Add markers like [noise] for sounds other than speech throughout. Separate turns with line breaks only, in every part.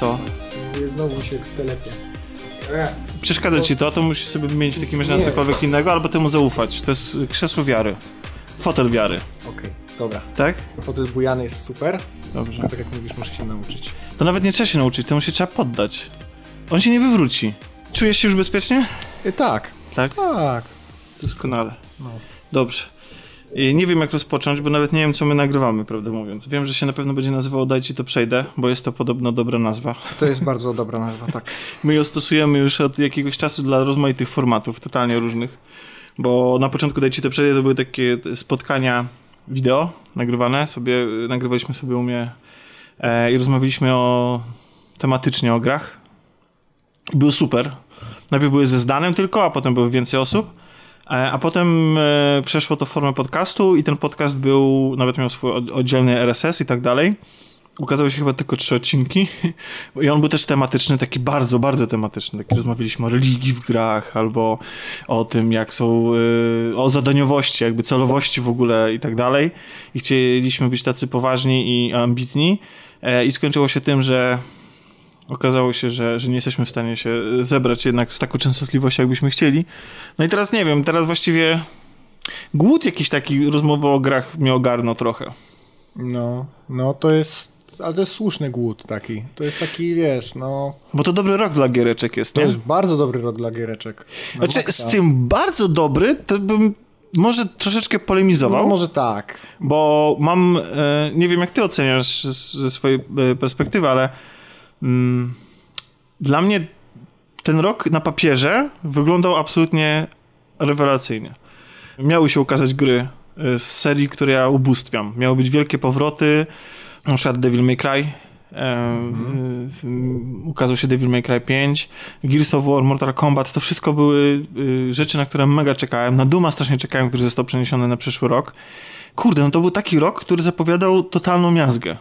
Co?
Znowu się telepie.
Przeszkadza ci to, to musisz sobie mieć w takim razie na cokolwiek innego, albo temu zaufać. To jest krzesło wiary. Fotel wiary,
Okej, dobra.
tak?
Fotel bujany jest super,
Dobrze.
tylko tak jak mówisz, muszę się nauczyć.
To nawet nie trzeba się nauczyć, temu się trzeba poddać. On się nie wywróci. Czujesz się już bezpiecznie?
Y, tak,
Tak.
tak.
Doskonale.
No.
Dobrze. I nie wiem jak rozpocząć, bo nawet nie wiem co my nagrywamy, prawdę mówiąc. Wiem, że się na pewno będzie nazywało Daj Ci to przejdę, bo jest to podobno dobra nazwa.
To jest bardzo dobra nazwa, tak. [laughs]
My ją stosujemy już od jakiegoś czasu dla rozmaitych formatów, totalnie różnych. Bo na początku Daj Ci to przejdę to były takie spotkania wideo nagrywane, sobie, nagrywaliśmy sobie u mnie e, i rozmawialiśmy o tematycznie o grach. I Było super. Najpierw były ze Zdanem tylko, a potem było więcej osób. E, A potem e, przeszło to w formę podcastu i ten podcast był, nawet miał swój od- oddzielny RSS i tak dalej. Ukazały się chyba tylko trzy odcinki [laughs] i on był też tematyczny, taki bardzo, bardzo tematyczny. Taki rozmawialiśmy o religii w grach albo o tym, jak są, y, o zadaniowości, jakby celowości w ogóle i tak dalej. I chcieliśmy być tacy poważni i ambitni E, i skończyło się tym, że okazało się, że, że nie jesteśmy w stanie się zebrać jednak z taką częstotliwością, jakbyśmy chcieli. No i teraz nie wiem, teraz właściwie głód jakiś taki rozmowy o grach mnie ogarnął trochę.
No, no to jest, ale to jest słuszny głód taki. To jest taki, wiesz, no,
Bo to dobry rok dla giereczek jest,
to
nie?
jest bardzo dobry rok dla giereczek. Na
Znaczy,
maksa.
z tym bardzo dobry, to bym może troszeczkę polemizował,
No może tak.
bo mam, e, nie wiem jak ty oceniasz ze swojej e, perspektywy, ale dla mnie ten rok na papierze wyglądał absolutnie rewelacyjnie. Miały się ukazać gry e, z serii, które ja ubóstwiam. Miały być wielkie powroty, na przykład Devil May Cry. E, w, ukazał się Devil May Cry 5, Gears of War, Mortal Kombat, to wszystko były y, rzeczy, na które mega czekałem. Na Duma strasznie czekałem, który został przeniesiony na przyszły rok. Kurde, no to był taki rok, który zapowiadał totalną miazgę.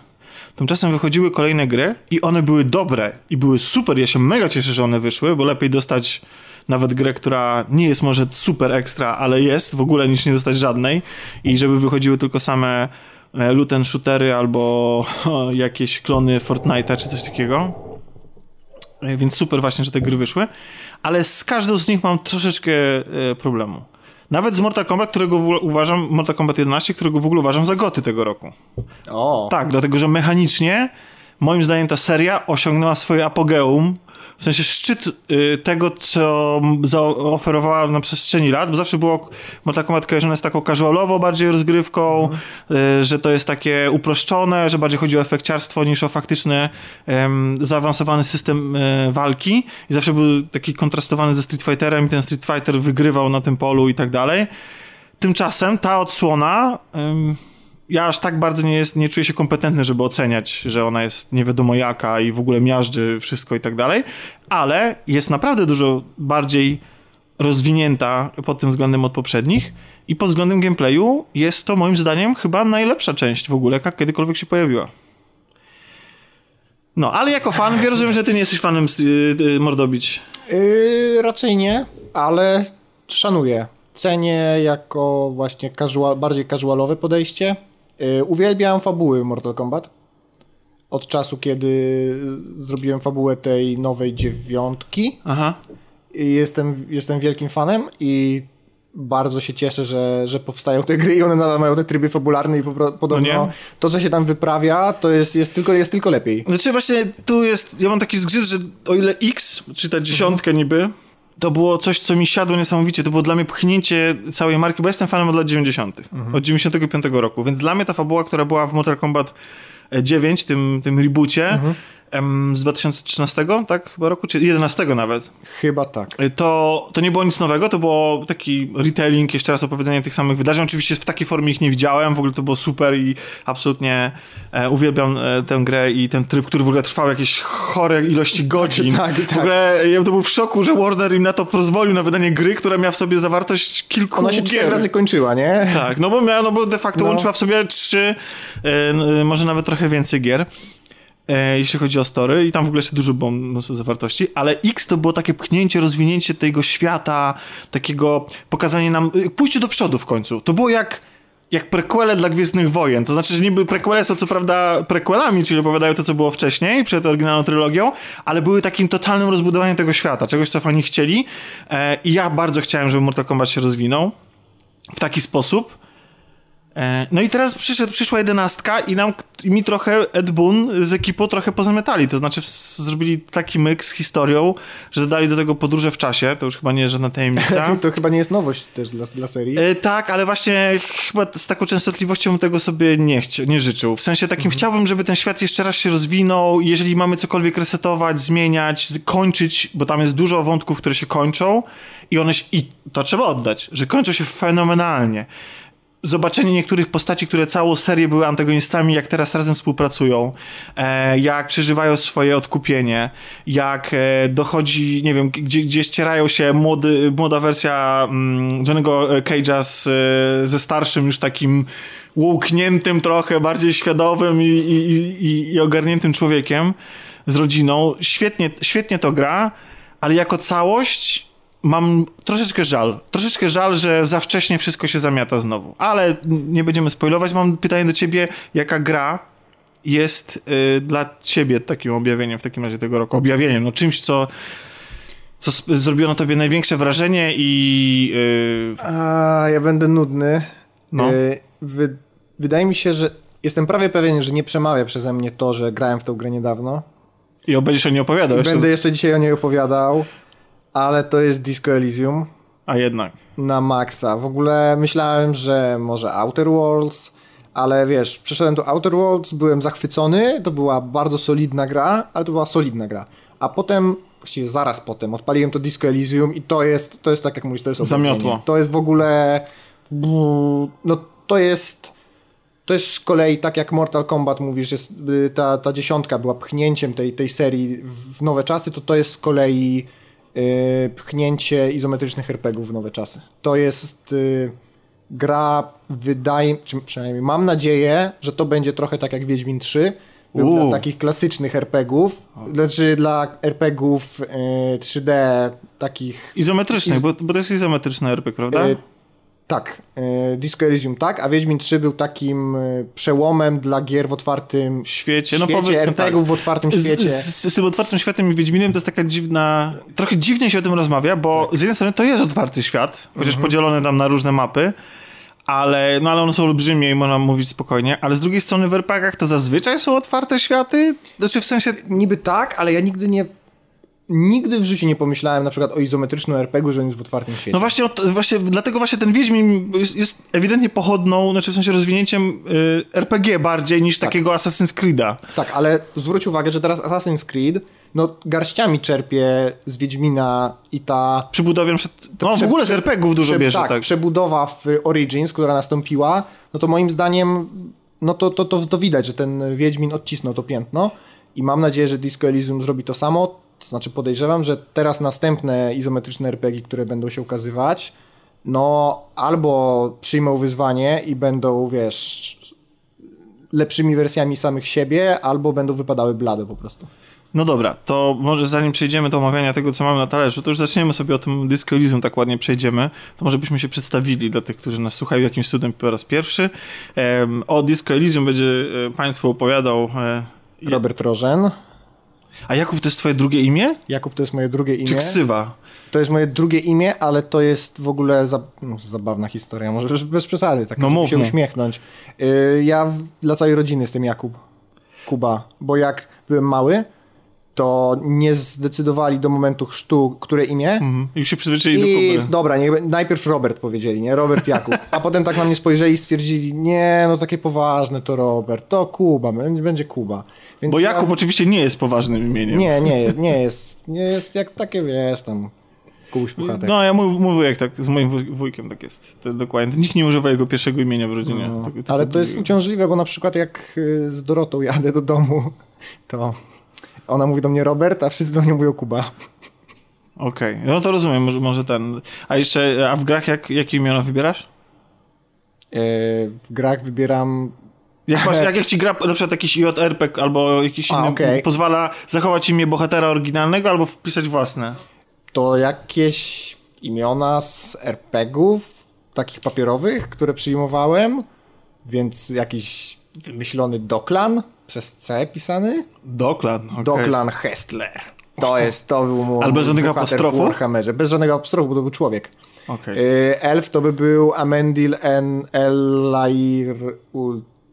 Tymczasem wychodziły kolejne gry i one były dobre i były super. Ja się mega cieszę, że one wyszły, bo lepiej dostać nawet grę, która nie jest może super ekstra, ale jest w ogóle niż nie dostać żadnej i żeby wychodziły tylko same e, loot and shootery albo [laughs] jakieś klony Fortnite'a czy coś takiego. E, Więc super właśnie, że te gry wyszły, ale z każdą z nich mam troszeczkę e, problemu. Nawet z Mortal Kombat, którego uważam, Mortal Kombat 11, którego w ogóle uważam za goty tego roku.
O,
Tak, dlatego że mechanicznie, moim zdaniem, ta seria osiągnęła swoje apogeum. W sensie szczyt y, tego, co zaoferowała na przestrzeni lat, bo zawsze było Mortal kojarzone z taką casualowo bardziej rozgrywką, y, że to jest takie uproszczone, że bardziej chodzi o efekciarstwo niż o faktyczny zaawansowany system e, walki i zawsze był taki kontrastowany ze Street Fighterem i ten Street Fighter wygrywał na tym polu i tak dalej. Tymczasem ta odsłona ja aż tak bardzo nie, jest, nie czuję się kompetentny, żeby oceniać, że ona jest nie wiadomo jaka i w ogóle miażdży wszystko i tak dalej, ale jest naprawdę dużo bardziej rozwinięta pod tym względem od poprzednich i pod względem gameplayu jest to moim zdaniem chyba najlepsza część w ogóle, jaka kiedykolwiek się pojawiła. No, ale jako fan, wiem, [clears throat] rozumiem, że ty nie jesteś fanem yy, Mordobić.
Yy, raczej nie, ale szanuję. Cenię jako właśnie casual, bardziej casualowe podejście. Yy, uwielbiam fabuły Mortal Kombat. Od czasu, kiedy zrobiłem fabułę tej nowej dziewiątki.
Aha.
Jestem, jestem wielkim fanem i bardzo się cieszę, że, że powstają te gry i one nadal mają te tryby fabularne i po, podobno
No
to, co się tam wyprawia, to jest, jest, tylko, jest tylko lepiej.
Znaczy właśnie tu jest, ja mam taki zgrzyt, że o ile X, czy ta dziesiątka niby, to było coś, co mi siadło niesamowicie. To było dla mnie pchnięcie całej marki, bo jestem fanem od lat 90. Od 95 roku, więc dla mnie ta fabuła, która była w Mortal Kombat 9, tym, tym reboocie, em, z 2013, tak chyba roku, czy 11 nawet,
Chyba tak.
to, to nie było nic nowego, to było taki retelling, jeszcze raz opowiedzenie tych samych wydarzeń. Oczywiście w takiej formie ich nie widziałem, w ogóle to było super i absolutnie e, uwielbiam e, tę grę i ten tryb, który w ogóle trwał jakieś chore ilości [laughs] godzin.
Tak, tak.
W ogóle ja to był w szoku, że Warner im na to pozwolił, na wydanie gry, która miała w sobie zawartość kilku
Ona się
gier.
cztery razy kończyła, nie?
Tak, no bo miała, no bo de facto
No.
łączyła w sobie trzy, e, n- może nawet trochę więcej gier. E, jeśli chodzi o story i tam w ogóle jeszcze dużo było mnóstwo zawartości, ale X to było takie pchnięcie, rozwinięcie tego świata, takiego pokazanie nam, y, pójście do przodu w końcu. To było jak jak prequele dla Gwiezdnych Wojen. To znaczy, że niby prequele są co prawda prequelami, czyli opowiadają to, co było wcześniej, przed oryginalną trylogią, ale były takim totalnym rozbudowaniem tego świata, czegoś, co fani chcieli. E, I ja bardzo chciałem, żeby Mortal Kombat się rozwinął w taki sposób. E, no i teraz przyszedł, przyszła jedenastka i nam, i mi trochę Ed Boon z ekipą trochę pozamiatali, to znaczy zrobili taki myk z historią, że dodali do tego podróże w czasie, to już chyba nie jest żadna tajemnica. [laughs]
to chyba nie jest nowość też dla, dla serii.
E, tak, ale właśnie chyba z taką częstotliwością tego sobie nie, chci- nie życzył. W sensie takim mhm. chciałbym, żeby ten świat jeszcze raz się rozwinął, jeżeli mamy cokolwiek resetować, zmieniać, kończyć, bo tam jest dużo wątków, które się kończą i one się, i to trzeba oddać, że kończą się fenomenalnie zobaczenie niektórych postaci, które całą serię były antagonistami, jak teraz razem współpracują, e, jak przeżywają swoje odkupienie, jak e, dochodzi, nie wiem, gdzie, gdzie ścierają się młody, młoda wersja mm, Johnny'ego e, Cage'a ze starszym już takim łukniętym trochę, bardziej świadomym i, i, i, i ogarniętym człowiekiem z rodziną. Świetnie, świetnie to gra, ale jako całość mam troszeczkę żal. Troszeczkę żal, że za wcześnie wszystko się zamiata znowu. Ale nie będziemy spoilować. Mam pytanie do ciebie, jaka gra jest y, dla ciebie takim objawieniem w takim razie tego roku? Objawieniem, no czymś, co co zrobiło na tobie największe wrażenie i...
Yy... A, ja będę nudny. No. Yy, wy, wydaje mi się, że jestem prawie pewien, że nie przemawia przeze mnie to, że grałem w tą grę niedawno.
I będziesz o niej opowiadał.
I będę jeszcze dzisiaj o niej opowiadał ale to jest Disco Elysium.
A jednak.
Na maksa. W ogóle myślałem, że może Outer Worlds, ale wiesz, przeszedłem do Outer Worlds, byłem zachwycony, to była bardzo solidna gra, ale to była solidna gra. A potem, właściwie zaraz potem, odpaliłem to Disco Elysium i to jest, to jest tak jak mówisz, to jest
Zamiotło.
To jest w ogóle, no to jest... To jest z kolei tak jak Mortal Kombat mówisz, jest, y, ta, ta dziesiątka była pchnięciem tej, tej serii w nowe czasy, to to jest z kolei pchnięcie izometrycznych RPGów w nowe czasy. To jest yy, gra, wydaje, czy przynajmniej mam nadzieję, że to będzie trochę tak jak Wiedźmin 3, był dla takich klasycznych RPGów, znaczy dla RPGów yy, 3D takich...
Izometrycznych, iz... bo, bo to jest izometryczny RPG, prawda? Yy,
tak, e, Disco Elysium tak, a Wiedźmin 3 był takim e, przełomem dla gier w otwartym świecie, no świecie RPGów tak. w otwartym świecie. Z,
z, z, tym otwartym światem i Wiedźminem to jest taka dziwna, trochę dziwnie się o tym rozmawia, bo tak. z jednej strony to jest otwarty świat, chociaż mhm. podzielony tam na różne mapy, ale, no ale one są olbrzymie i można mówić spokojnie, ale z drugiej strony w RPGach to zazwyczaj są otwarte światy? Znaczy w sensie...
Niby tak, ale ja nigdy nie nigdy w życiu nie pomyślałem na przykład o izometrycznym RPG, że on jest w otwartym świecie.
No właśnie, właśnie dlatego właśnie ten Wiedźmin jest, jest ewidentnie pochodną, znaczy w sensie rozwinięciem y, RPG bardziej niż tak. takiego Assassin's Creed'a.
Tak, ale zwróć uwagę, że teraz Assassin's Creed no garściami czerpie z Wiedźmina i ta...
Przybudowa, no w ogóle z RPGów dużo prze, bierze,
tak, tak. przebudowa w Origins, która nastąpiła, no to moim zdaniem, no to, to, to, to widać, że ten Wiedźmin odcisnął to piętno i mam nadzieję, że Disco Elysium zrobi to samo to znaczy podejrzewam, że teraz następne izometryczne RPG, które będą się ukazywać, no albo przyjmą wyzwanie i będą, wiesz, lepszymi wersjami samych siebie, albo będą wypadały blade po prostu.
No dobra, to może zanim przejdziemy do omawiania tego, co mamy na talerzu, to już zaczniemy sobie o tym Disco Elysium, tak ładnie przejdziemy. To może byśmy się przedstawili dla tych, którzy nas słuchają jakimś cudem po raz pierwszy. o Disco Elysium będzie e, Państwu opowiadał... E,
Robert Rożen.
A Jakub to jest twoje drugie imię?
Jakub to jest moje drugie imię.
Czy ksywa?
To jest moje drugie imię, ale to jest w ogóle za, no, zabawna historia, może bez, bez przesady, tak no, się uśmiechnąć. Yy, ja dla całej rodziny jestem Jakub. Kuba, bo jak byłem mały, to nie zdecydowali do momentu chrztu, które imię. Mhm.
I się przyzwyczaili I, do
Kuby. Dobra, najpierw Robert powiedzieli, nie? Robert Jakub. A potem tak na mnie spojrzeli i stwierdzili, nie, no takie poważne to Robert, to Kuba, będzie Kuba.
Więc Bo Jakub ja... oczywiście nie jest poważnym imieniem.
Nie, nie jest, nie jest, nie jest jak takie, wiesz, tam Kubuś Puchatek.
No, ja mówię jak tak, z moim wujkiem tak jest. To dokładnie. Nikt nie używa jego pierwszego imienia w rodzinie. No,
ale to jest uciążliwe, bo na przykład jak y, z Dorotą jadę do domu, to ona mówi do mnie Robert, a wszyscy do mnie mówią Kuba.
Okej, okay. no to rozumiem, może, może ten. A jeszcze, a w grach jak, jakie imiona wybierasz?
Yy, w grach wybieram
jak, masz, jak, jak ci gra na przykład jakiś JRPG albo jakiś A, inny okay. pozwala zachować imię bohatera oryginalnego albo wpisać własne?
To jakieś imiona z RPGów, takich papierowych, które przyjmowałem. Więc jakiś wymyślony Doklan przez C pisany?
Doklan, okay.
Doklan Hestler. To jest, to był mój
Ale bez żadnego apostrofu?
w Warhammerze. Bez żadnego apostrofu, bo to był człowiek.
Okay.
Elf to by był Amendil N. Elair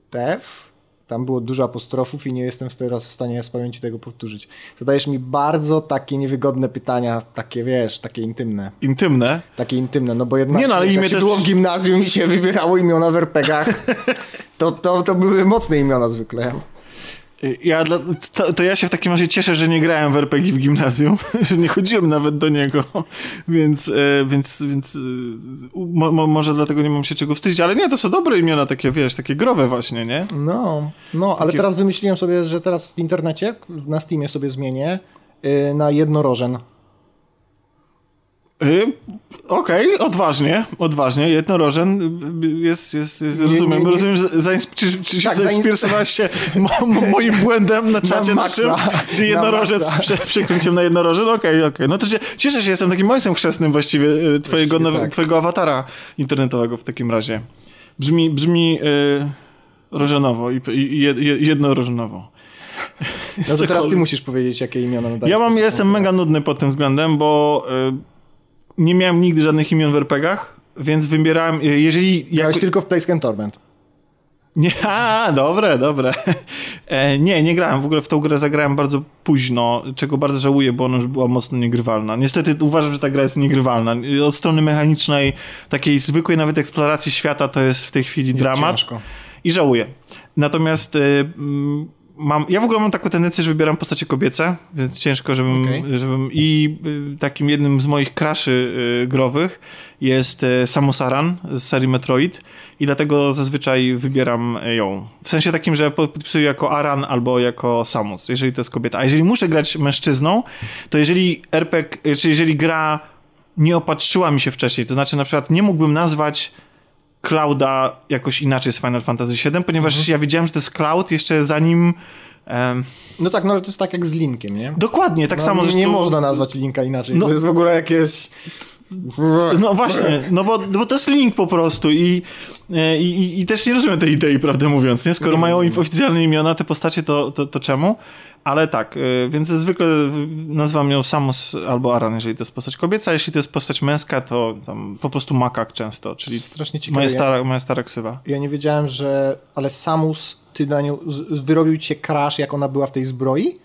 Ultef. Tam było dużo apostrofów i nie jestem teraz w stanie z pamięci tego powtórzyć. Zadajesz mi bardzo takie niewygodne pytania, takie wiesz, takie intymne.
Intymne?
Takie intymne, no bo jednak
nie, no, ale
wiesz,
imię
jak się
też...
było w gimnazjum i się wybierało imiona w RPGach, to, to, to były mocne imiona zwykle.
Ja, to, to, ja się w takim razie cieszę, że nie grałem w RPG w gimnazjum, [laughs] że nie chodziłem nawet do niego, więc, e, więc, więc e, mo, może dlatego nie mam się czego wstydzić, ale nie, to są dobre imiona, takie wiesz, takie growe właśnie, nie?
No, no, ale takie... teraz wymyśliłem sobie, że teraz w internecie, na Steamie sobie zmienię yy, na jednorożen.
Y, okej, okay, odważnie, odważnie. Jednorożen jest, jest, jest nie, rozumiem, nie, nie. rozumiem, że zains- czy, czy tak, zainspirowałeś się [laughs] mo, moim błędem na czacie na naszym, gdzie jednorożec prze, przekręcił na jednorożen? Okej, okay, okej. Okay. No to się, cieszę się, że jestem takim ojcem chrzestnym właściwie y, twojego, właściwie tak. twojego awatara internetowego w takim razie. Brzmi, brzmi yy, rożenowo i, i, jednorożenowo.
No to [laughs] teraz ty musisz powiedzieć, jakie imiona nadajesz.
Ja mam, jestem mega nudny pod tym względem, bo... Yy, nie miałem nigdy żadnych imion w RPGach, więc wybierałem, jeżeli...
Grałeś jako... tylko w Plague Torment.
Nie, [laughs] a, dobre, dobre. [laughs] E, nie, nie grałem. W ogóle w tą grę zagrałem bardzo późno, czego bardzo żałuję, bo ona już była mocno niegrywalna. Niestety uważam, że ta gra jest niegrywalna. Od strony mechanicznej, takiej zwykłej nawet eksploracji świata, to jest w tej chwili jest dramat. Ciężko. I żałuję. Natomiast y, mam, ja w ogóle mam taką tendencję, że wybieram postacie kobiece, więc ciężko, żebym, okay. żebym i y, takim jednym z moich kraszy y, growych jest y, Samus Aran z serii Metroid i dlatego zazwyczaj wybieram ją. W sensie takim, że podpisuję jako Aran albo jako Samus, jeżeli to jest kobieta. A jeżeli muszę grać mężczyzną, to jeżeli RPG, czy jeżeli gra nie opatrzyła mi się wcześniej, to znaczy na przykład nie mógłbym nazwać Clouda jakoś inaczej z Final Fantasy VII, ponieważ mhm. ja wiedziałem, że to jest Cloud jeszcze zanim... Um...
No tak, no ale to jest tak jak z Linkiem, nie?
Dokładnie, tak
no,
samo.
Nie, nie można nazwać Linka inaczej, no, to jest w ogóle jakieś...
No właśnie, no bo, bo to jest link po prostu i, e, i, i też nie rozumiem tej idei, prawdę mówiąc, nie? Skoro nie mają oficjalne imiona, te postacie, to, to, to czemu? Ale tak, y, więc zwykle nazywam ją Samus albo Aran, jeżeli to jest postać kobieca, jeśli to jest postać męska, to tam po prostu makak często, czyli Strasznie ciekawe. Moja stara, moja stara ksywa.
Ja nie wiedziałem, że... Ale Samus, ty na nią... Wyrobił ci się crash, jak ona była w tej zbroi?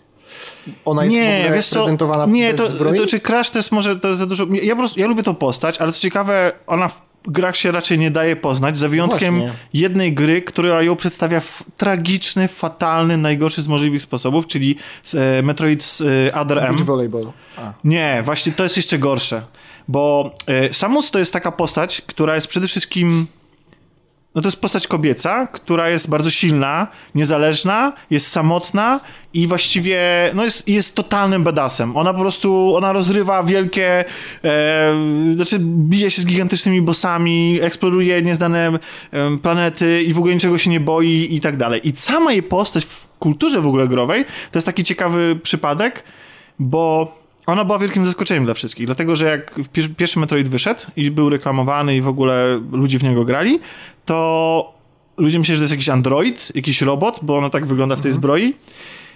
Ona jest nie, wiesz prezentowana co,
Nie, to,
zbroi?
to czy Crash to jest może to jest za dużo... Ja, po prostu, ja lubię tą postać, ale co ciekawe, ona w grach się raczej nie daje poznać, za wyjątkiem Właśnie. jednej gry, która ją przedstawia w tragiczny, fatalny, najgorszy z możliwych sposobów, czyli e, Metroid e, Other M.
Volleyball.
A. Nie, właśnie to jest jeszcze gorsze, bo e, Samus to jest taka postać, która jest przede wszystkim no to jest postać kobieca, która jest bardzo silna, niezależna, jest samotna i właściwie no jest, jest totalnym badassem. Ona po prostu, ona rozrywa wielkie, e, znaczy bije się z gigantycznymi bossami, eksploruje nieznane e, planety i w ogóle niczego się nie boi i tak dalej. I sama jej postać w kulturze w ogóle growej to jest taki ciekawy przypadek, bo ona była wielkim zaskoczeniem dla wszystkich, dlatego że jak pierwszy Metroid wyszedł i był reklamowany i w ogóle ludzie w niego grali, to ludzie myśleli, że to jest jakiś android, jakiś robot, bo ono tak wygląda w tej mhm. zbroi.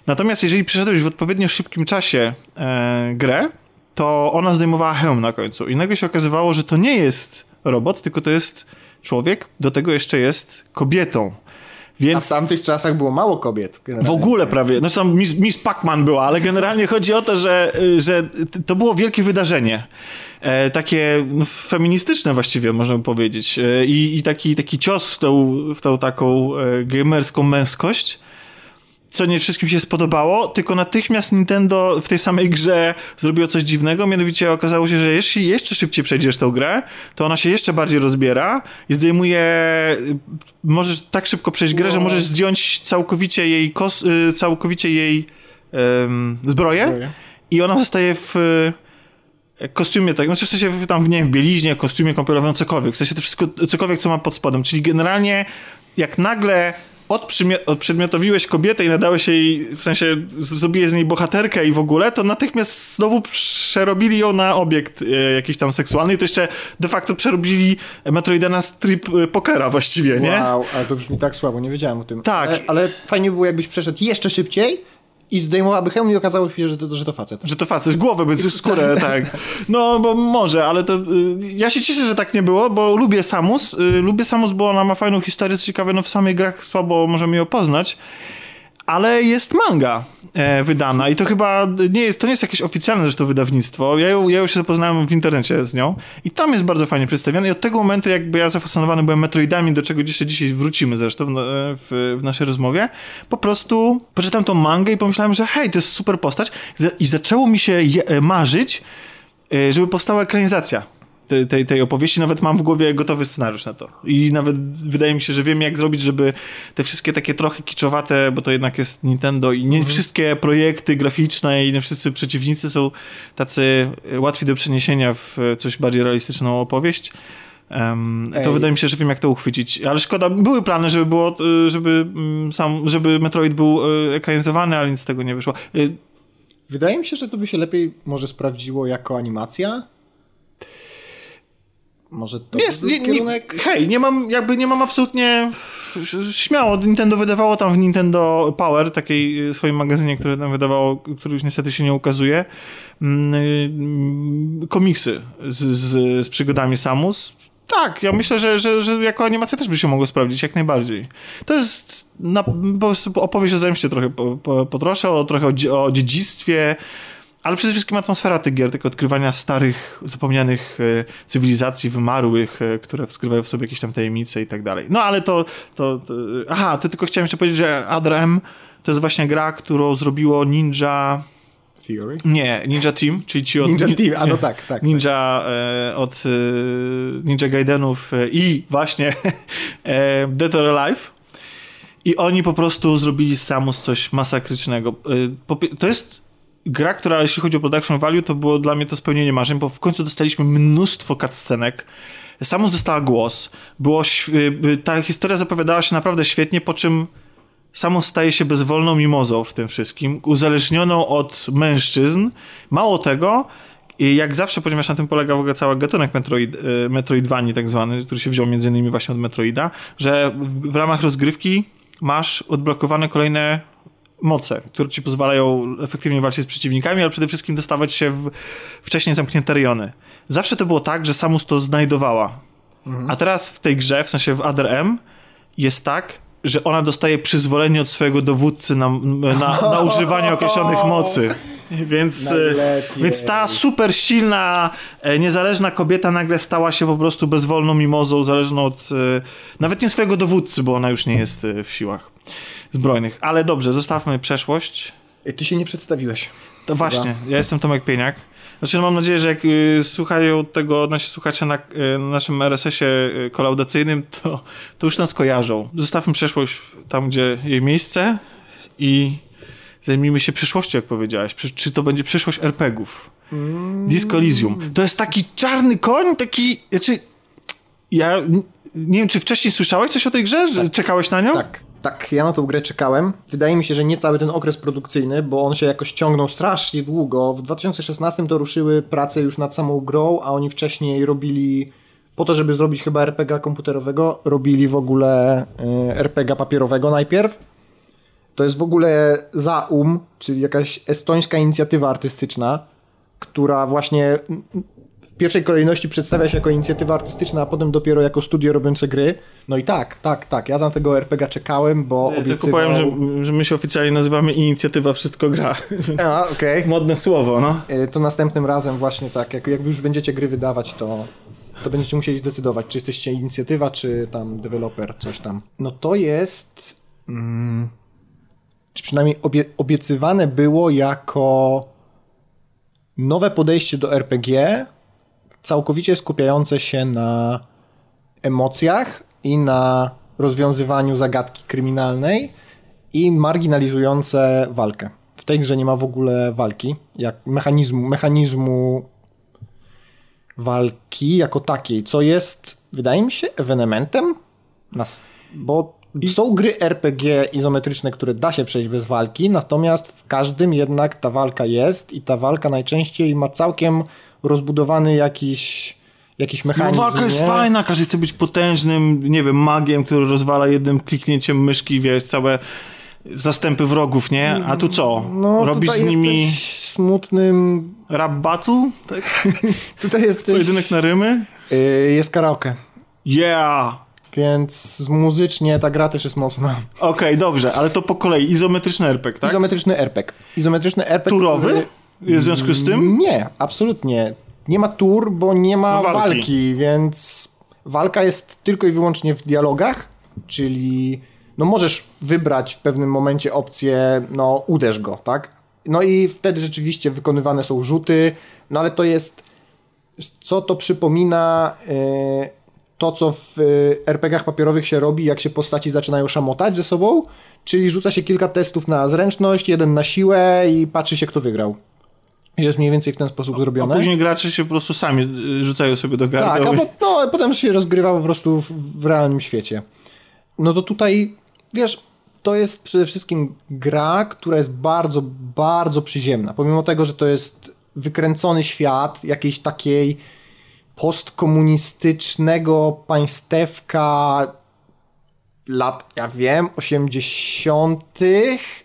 Natomiast jeżeli przeszedłeś w odpowiednio szybkim czasie e, grę, to ona zdejmowała hełm na końcu. I nagle się okazywało, że to nie jest robot, tylko to jest człowiek, do tego jeszcze jest kobietą.
Więc... A w tamtych czasach było mało kobiet.
Generalnie. W ogóle prawie. Znaczy tam Miss, Miss Pac-Man była, ale generalnie [laughs] chodzi o to, że, że to było wielkie wydarzenie. E, takie no, feministyczne właściwie, można powiedzieć. E, i, I taki, taki cios w tą, w tą taką e, gamerską męskość co nie wszystkim się spodobało, tylko natychmiast Nintendo w tej samej grze zrobiło coś dziwnego, mianowicie okazało się, że jeśli jeszcze szybciej przejdziesz tą grę, to ona się jeszcze bardziej rozbiera i zdejmuje, możesz tak szybko przejść grę, że możesz zdjąć całkowicie jej, kos, y, całkowicie jej um, zbroję, zbroję. i ona zostaje w kostiumie, tak, znaczy w sensie tam, nie wiem, w bieliźnie, kostiumie kąpielowym, cokolwiek, w sensie to wszystko, cokolwiek, co ma pod spodem, czyli generalnie jak nagle odprzymio- odprzedmiotowiłeś kobietę i nadałeś jej, w sensie zrobiłeś z niej bohaterkę i w ogóle, to natychmiast znowu przerobili ją na obiekt e, jakiś tam seksualny i to jeszcze de facto przerobili Metroida na strip e, pokera właściwie, nie?
Wow, ale to brzmi tak słabo, nie wiedziałem o tym.
Tak.
Ale, ale fajnie było, jakbyś przeszedł jeszcze szybciej i zdejmowałaby hełm i okazało się, że to, że to facet.
Że to facet, głowę, bez skórę, [laughs] tak. No, bo może, ale to... Y, ja się cieszę, że tak nie było, bo lubię Samus. Y, lubię Samus, bo ona ma fajną historię, co ciekawe, no w samych grach słabo możemy ją poznać. Ale jest manga e, wydana i to chyba nie jest, to nie jest jakieś oficjalne zresztą wydawnictwo. Ja, ją, ja już się zapoznałem w internecie z nią i tam jest bardzo fajnie przedstawione i od tego momentu jakby ja zafascynowany byłem Metroidami, do czego dzisiaj, dzisiaj wrócimy zresztą w, w, w naszej rozmowie, po prostu poczytałem tą mangę i pomyślałem, że hej, to jest super postać i zaczęło mi się je, e, marzyć, e, żeby powstała ekranizacja tej, tej, tej opowieści. Nawet mam w głowie gotowy scenariusz na to. I nawet wydaje mi się, że wiem, jak zrobić, żeby te wszystkie takie trochę kiczowate, bo to jednak jest Nintendo i nie mhm. wszystkie projekty graficzne i nie wszyscy przeciwnicy są tacy łatwi do przeniesienia w coś bardziej realistyczną opowieść. Um, to wydaje mi się, że wiem, jak to uchwycić. Ale szkoda, były plany, żeby było, y, żeby mm, sam, żeby Metroid był y, ekranizowany, ale nic z tego nie wyszło. Y,
wydaje mi się, że to by się lepiej może sprawdziło jako animacja może to jest nie, kierunek?
Nie, hej, nie mam, jakby nie mam absolutnie śmiało. Nintendo wydawało tam w Nintendo Power, takiej e, swoim magazynie, które tam wydawało, który już niestety się nie ukazuje, mm, e, komiksy z, z, z przygodami Samus. Tak, ja myślę, że, że, że jako animacja też by się mogło sprawdzić, jak najbardziej. To jest na, po opowieść o zemście trochę po, po, potroszę, o, trochę o, o dziedzictwie, ale przede wszystkim atmosfera tych gier, tego odkrywania starych, zapomnianych e, cywilizacji, wymarłych, e, które skrywają w sobie jakieś tam tajemnice i tak dalej. No ale to, to, to... Aha, to tylko chciałem jeszcze powiedzieć, że Adrem to jest właśnie gra, którą zrobiło Ninja...
Theory?
Nie, Ninja Team, czyli ci od...
Ninja Team, a no tak, tak.
Ninja tak. E, od e, Ninja Gaidenów e, i właśnie [laughs] e, Dead or Alive. I oni po prostu zrobili z Samus coś masakrycznego. to jest gra, która jeśli chodzi o production value, to było dla mnie to spełnienie marzeń, bo w końcu dostaliśmy mnóstwo cutscenek. Samus dostała głos. Było, y, ta historia zapowiadała się naprawdę świetnie, po czym Samus staje się bezwolną mimozą w tym wszystkim, uzależnioną od mężczyzn. Mało tego, jak zawsze, ponieważ na tym polega w ogóle cały gatunek Metroid, y, Metroidvanii tak zwany, który się wziął między innymi właśnie od Metroida, że w ramach rozgrywki masz odblokowane kolejne moce, które ci pozwalają efektywnie walczyć z przeciwnikami, ale przede wszystkim dostawać się w wcześniej zamknięte rejony. Zawsze to było tak, że Samus to znajdowała. Mhm. A teraz w tej grze, w sensie w Other M, jest tak, że ona dostaje przyzwolenie od swojego dowódcy na, na, na używanie określonych mocy. Więc, e, więc ta super silna, e, niezależna kobieta nagle stała się po prostu bezwolną mimozą, zależną od e, nawet nie swojego dowódcy, bo ona już nie jest w siłach zbrojnych. Ale dobrze, zostawmy przeszłość.
Ty się nie przedstawiłeś.
To właśnie, ja jestem Tomek Pieniak. Znaczy, no mam nadzieję, że jak y, słuchają tego nasi słuchacze na y, naszym RSS-ie y, kolaudacyjnym, to, to już nas kojarzą. Zostawmy przeszłość tam, gdzie jej miejsce i zajmijmy się przyszłością, jak powiedziałeś. Czy, czy to będzie przyszłość RPGów? Mm. Disco Elysium. To jest taki czarny koń, taki... Znaczy, ja nie wiem, czy wcześniej słyszałeś coś o tej grze? Że tak. Czekałeś na nią?
Tak. Tak, ja na tą grę czekałem. Wydaje mi się, że nie cały ten okres produkcyjny, bo on się jakoś ciągnął strasznie długo. W 2016 to ruszyły prace już nad samą grą, a oni wcześniej robili po to, żeby zrobić chyba RPG komputerowego, robili w ogóle y, RPG papierowego najpierw. To jest w ogóle Zaum, czyli jakaś estońska inicjatywa artystyczna, która właśnie w pierwszej kolejności przedstawia się jako inicjatywa artystyczna, a potem dopiero jako studio robiące gry. No i tak, tak, tak. Ja na tego RPG czekałem, bo
ja obiecywał... Tylko powiem, że, że my się oficjalnie nazywamy Inicjatywa Wszystko Gra.
A, okej. Okay.
Modne słowo, no.
E, to następnym razem właśnie tak, jak, jak już będziecie gry wydawać, to to będziecie musieli zdecydować, czy jesteście inicjatywa, czy tam deweloper, coś tam. No to jest... Mm, czy przynajmniej obie, obiecywane było jako nowe podejście do RPG, całkowicie skupiające się na emocjach i na rozwiązywaniu zagadki kryminalnej i marginalizujące walkę. W tej grze nie ma w ogóle walki, jak mechanizmu, mechanizmu walki jako takiej, co jest, wydaje mi się, ewenementem, bo. Są gry RPG izometryczne, które da się przejść bez walki, natomiast w każdym jednak ta walka jest i ta walka najczęściej ma całkiem rozbudowany jakiś jakiś no, mechanizm.
No walka jest nie? fajna, każdy chce być potężnym, nie wiem, magiem, który rozwala jednym kliknięciem myszki, wiesz, całe zastępy wrogów, nie? A tu co?
No,
Robisz z nimi
smutnym
rap battle? Tak? [laughs]
tutaj jest
pojedynek na rymy?
Yy, jest karaoke.
Yeah!
Więc muzycznie ta gra też jest mocna.
Okej, okay, dobrze, ale to po kolei. Izometryczny RPG, tak?
Izometryczny RPG. Izometryczny RPG.
Turowy? Który... W związku z tym?
Nie, absolutnie. Nie ma tur, bo nie ma walki. walki, więc walka jest tylko i wyłącznie w dialogach, czyli no możesz wybrać w pewnym momencie opcję, no uderz go, tak? No i wtedy rzeczywiście wykonywane są rzuty, no ale to jest, co to przypomina yy, to, co w yy, RPGach papierowych się robi, jak się postaci zaczynają szamotać ze sobą, czyli rzuca się kilka testów na zręczność, jeden na siłę i patrzy się, kto wygrał. Jest mniej więcej w ten sposób zrobione.
A później gracze się po prostu sami y, rzucają sobie do gardła.
Tak, a po, no, potem się rozgrywa po prostu w, w realnym świecie. No to tutaj, wiesz, to jest przede wszystkim gra, która jest bardzo, bardzo przyziemna. Pomimo tego, że to jest wykręcony świat jakiejś takiej postkomunistycznego państewka lat, ja wiem, 80.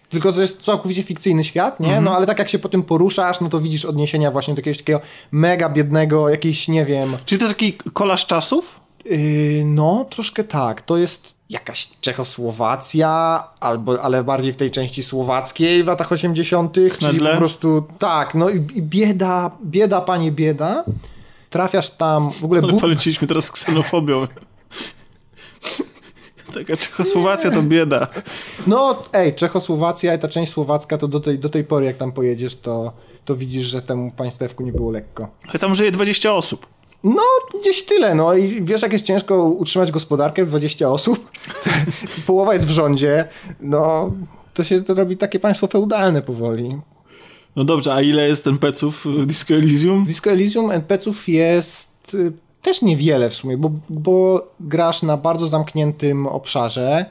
Tylko to jest całkowicie fikcyjny świat, nie? Mhm. No ale tak jak się po tym poruszasz, no to widzisz odniesienia właśnie do jakiegoś takiego mega biednego, jakiś, nie wiem.
Czyli to taki kolaż czasów?
Yy, no, troszkę tak. To jest jakaś Czechosłowacja, albo, ale bardziej w tej części słowackiej w latach 80., czyli po prostu tak, no i, i bieda, bieda, panie bieda. Trafiasz tam w ogóle.
Ale poleciliśmy teraz ksenofobią. Taka Czechosłowacja to bieda.
No, ej, Czechosłowacja i ta część słowacka, to do tej, do tej pory, jak tam pojedziesz, to, to widzisz, że temu państewku nie było lekko.
Ale tam żyje 20 osób.
No, gdzieś tyle, no i wiesz, jak jest ciężko utrzymać gospodarkę w 20 osób? [laughs] Połowa jest w rządzie, no, to się to robi takie państwo feudalne powoli.
No dobrze, a ile jest NPC-ów w Disco Elysium?
W Disco Elysium NPC-ów jest y, też niewiele w sumie, bo, bo grasz na bardzo zamkniętym obszarze.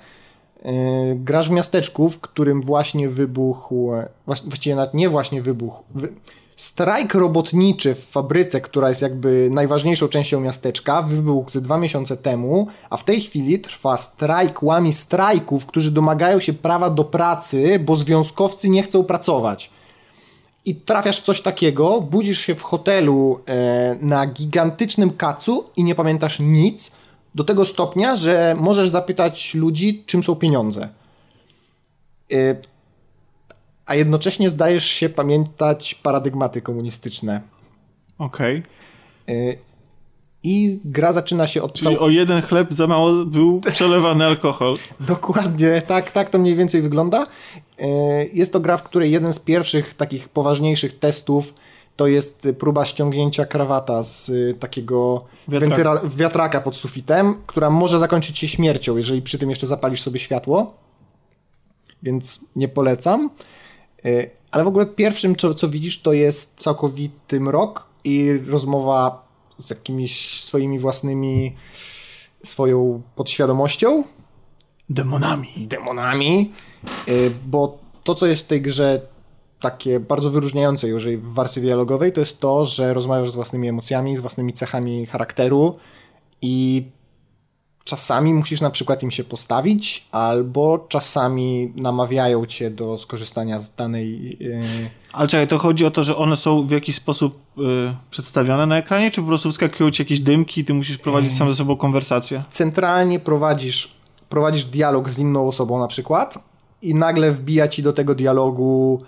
Yy, grasz w miasteczku, w którym właśnie wybuchł, właściwie nawet nie właśnie wybuchł, wy, strajk robotniczy w fabryce, która jest jakby najważniejszą częścią miasteczka, wybuchł ze dwa miesiące temu, a w tej chwili trwa strajk łami strajków, którzy domagają się prawa do pracy, bo związkowcy nie chcą pracować i trafiasz w coś takiego, budzisz się w hotelu e, na gigantycznym kacu i nie pamiętasz nic, do tego stopnia, że możesz zapytać ludzi, czym są pieniądze. E, a jednocześnie zdajesz się pamiętać paradygmaty komunistyczne.
Okej.
Okay. E, I gra zaczyna się od...
Czyli cał... o jeden chleb za mało był [laughs] przelewany alkohol.
Dokładnie, tak, tak to mniej więcej wygląda. E, jest to gra, w której jeden z pierwszych takich poważniejszych testów to jest próba ściągnięcia krawata z y, takiego wiatraka. wiatraka pod sufitem, która może zakończyć się śmiercią, jeżeli przy tym jeszcze zapalisz sobie światło. Więc nie polecam. E, ale w ogóle pierwszym, co, co widzisz, to jest całkowity mrok i rozmowa z jakimiś swoimi własnymi, swoją podświadomością.
Demonami.
Demonami. Y, bo to, co jest w tej grze takie bardzo wyróżniające już w wersji dialogowej, to jest to, że rozmawiasz z własnymi emocjami, z własnymi cechami charakteru i czasami musisz na przykład im się postawić, albo czasami namawiają cię do skorzystania z danej... Yy...
Ale czekaj, to chodzi o to, że one są w jakiś sposób yy, przedstawione na ekranie, czy po prostu wskakują ci jakieś dymki i ty musisz prowadzić sam ze sobą konwersację?
Centralnie prowadzisz, prowadzisz dialog z inną osobą na przykład i nagle wbija ci do tego dialogu,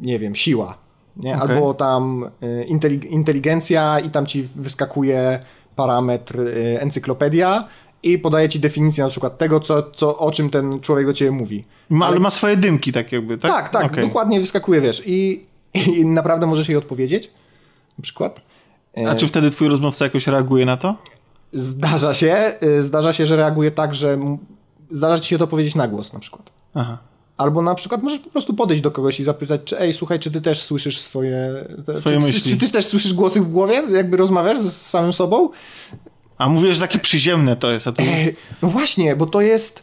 nie wiem, siła. Nie? Okay. Albo tam y, inteligencja i tam ci wyskakuje parametr encyklopedia i podaje ci definicję na przykład tego, co, co, o czym ten człowiek do ciebie mówi.
Ma, ale ma swoje dymki tak jakby, tak?
Tak, tak, okay. dokładnie wyskakuje, wiesz. I, [laughs] I naprawdę możesz jej odpowiedzieć, na przykład.
A czy wtedy twój rozmówca jakoś reaguje na to?
Zdarza się. Y, zdarza się, że reaguje tak, że zdarza ci się to powiedzieć na głos na przykład. Aha. Albo na przykład możesz po prostu podejść do kogoś i zapytać, czy ej, słuchaj, czy ty też słyszysz swoje...
swoje
czy,
myśli.
Czy, czy, ty też słyszysz głosy w głowie? Jakby rozmawiasz z samym sobą?
A mówisz, że takie przyziemne to jest. A to...
E, no właśnie, bo to jest...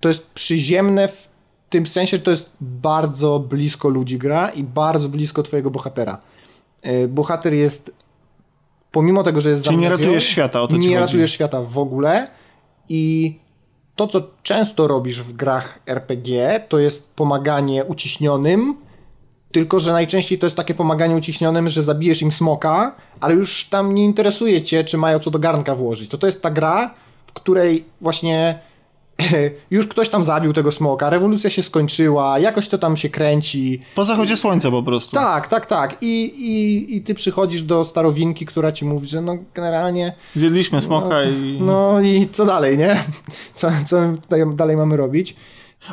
to jest przyziemne w tym sensie, że to jest bardzo blisko ludzi gra i bardzo blisko twojego bohatera. Yy, bohater jest pomimo tego, że jest
Czyli nie ratujesz świata, o to
Nie ratujesz świata w ogóle i to, co często robisz w grach RPG, to jest pomaganie uciśnionym, tylko że najczęściej to jest takie pomaganie uciśnionym, że zabijesz im smoka, ale już tam nie interesuje cię, czy mają co do garnka włożyć. To to jest ta gra, w której właśnie [laughs] już ktoś tam zabił tego smoka, rewolucja się skończyła, jakoś to tam się kręci.
Po zachodzie słońca po prostu.
Tak, tak, tak. I, i, I ty przychodzisz do starowinki, która ci mówi, że no generalnie
Zjedliśmy smoka i...
no i co dalej, nie? [laughs] Co, co tutaj dalej mamy robić?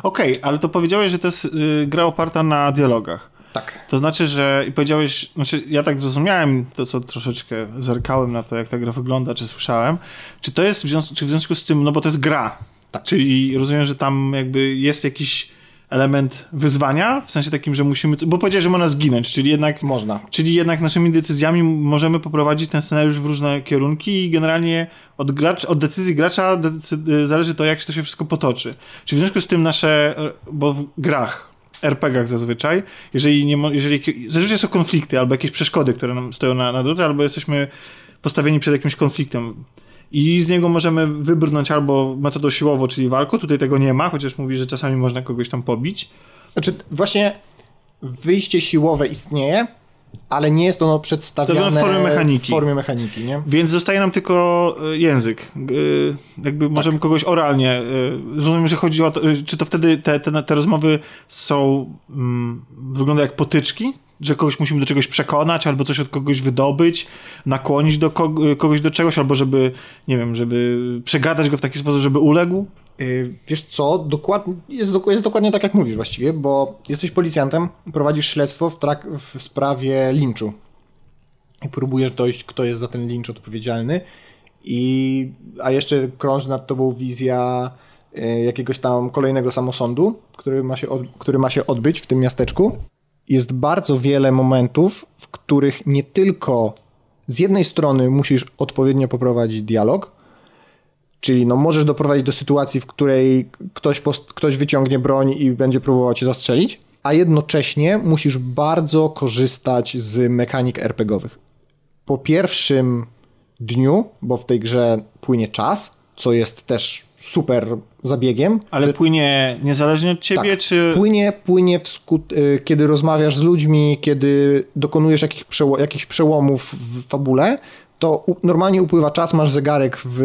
Okej, ale to powiedziałeś, że to jest y, gra oparta na dialogach.
Tak.
To znaczy, że i powiedziałeś, znaczy ja tak zrozumiałem to, co troszeczkę zerkałem na to, jak ta gra wygląda, czy słyszałem, czy to jest w związku, czy w związku z tym, no bo to jest gra,
Tak.
czyli rozumiem, że tam jakby jest jakiś element wyzwania, w sensie takim, że musimy, bo powiedziałeś, że można zginąć, czyli jednak
Można.
Czyli jednak naszymi decyzjami możemy poprowadzić ten scenariusz w różne kierunki i generalnie od, gracz, od decyzji gracza decy- zależy to, jak się to się wszystko potoczy. Czyli w związku z tym nasze, bo w grach, RPG-ach zazwyczaj, jeżeli, nie, jeżeli zazwyczaj są konflikty albo jakieś przeszkody, które nam stoją na, na drodze, albo jesteśmy postawieni przed jakimś konfliktem i z niego możemy wybrnąć albo metodą siłową, czyli walką, tutaj tego nie ma, chociaż mówi, że czasami można kogoś tam pobić.
Znaczy, właśnie wyjście siłowe istnieje, ale nie jest ono przedstawiane
To w formie mechaniki.
W formie mechaniki, nie?
Więc zostaje nam tylko e, język. E, Jakby możemy kogoś oralnie. e, Rozumiem, że chodzi o to, czy to wtedy te, te, te rozmowy są. Mm, wygląda jak potyczki? Że kogoś musimy do czegoś przekonać, albo coś od kogoś wydobyć, nakłonić do ko- kogoś do czegoś, albo żeby, nie wiem, żeby przegadać go w taki sposób, żeby uległ.
Yy, Wiesz co, dokładnie, jest, jest dokładnie tak jak mówisz właściwie, bo jesteś policjantem, prowadzisz śledztwo w, trak- w sprawie linczu i próbujesz dojść, kto jest za ten lincz odpowiedzialny i, a jeszcze krąży nad tobą wizja yy, jakiegoś tam kolejnego samosądu, który ma, się od, który ma się odbyć w tym miasteczku. Jest bardzo wiele momentów, w których nie tylko z jednej strony musisz odpowiednio poprowadzić dialog, Czyli no, możesz doprowadzić do sytuacji, w której ktoś, ktoś wyciągnie broń i będzie próbował cię zastrzelić, a jednocześnie musisz bardzo korzystać z mechanik RPGowych. Po pierwszym dniu, bo w tej grze płynie czas, co jest też super zabiegiem.
Ale płynie niezależnie od ciebie,
Tak.
czy.
Płynie, płynie w skut- y, kiedy rozmawiasz z ludźmi, kiedy dokonujesz jakich przeło- jakichś przełomów w fabule, to normalnie upływa czas, masz zegarek w,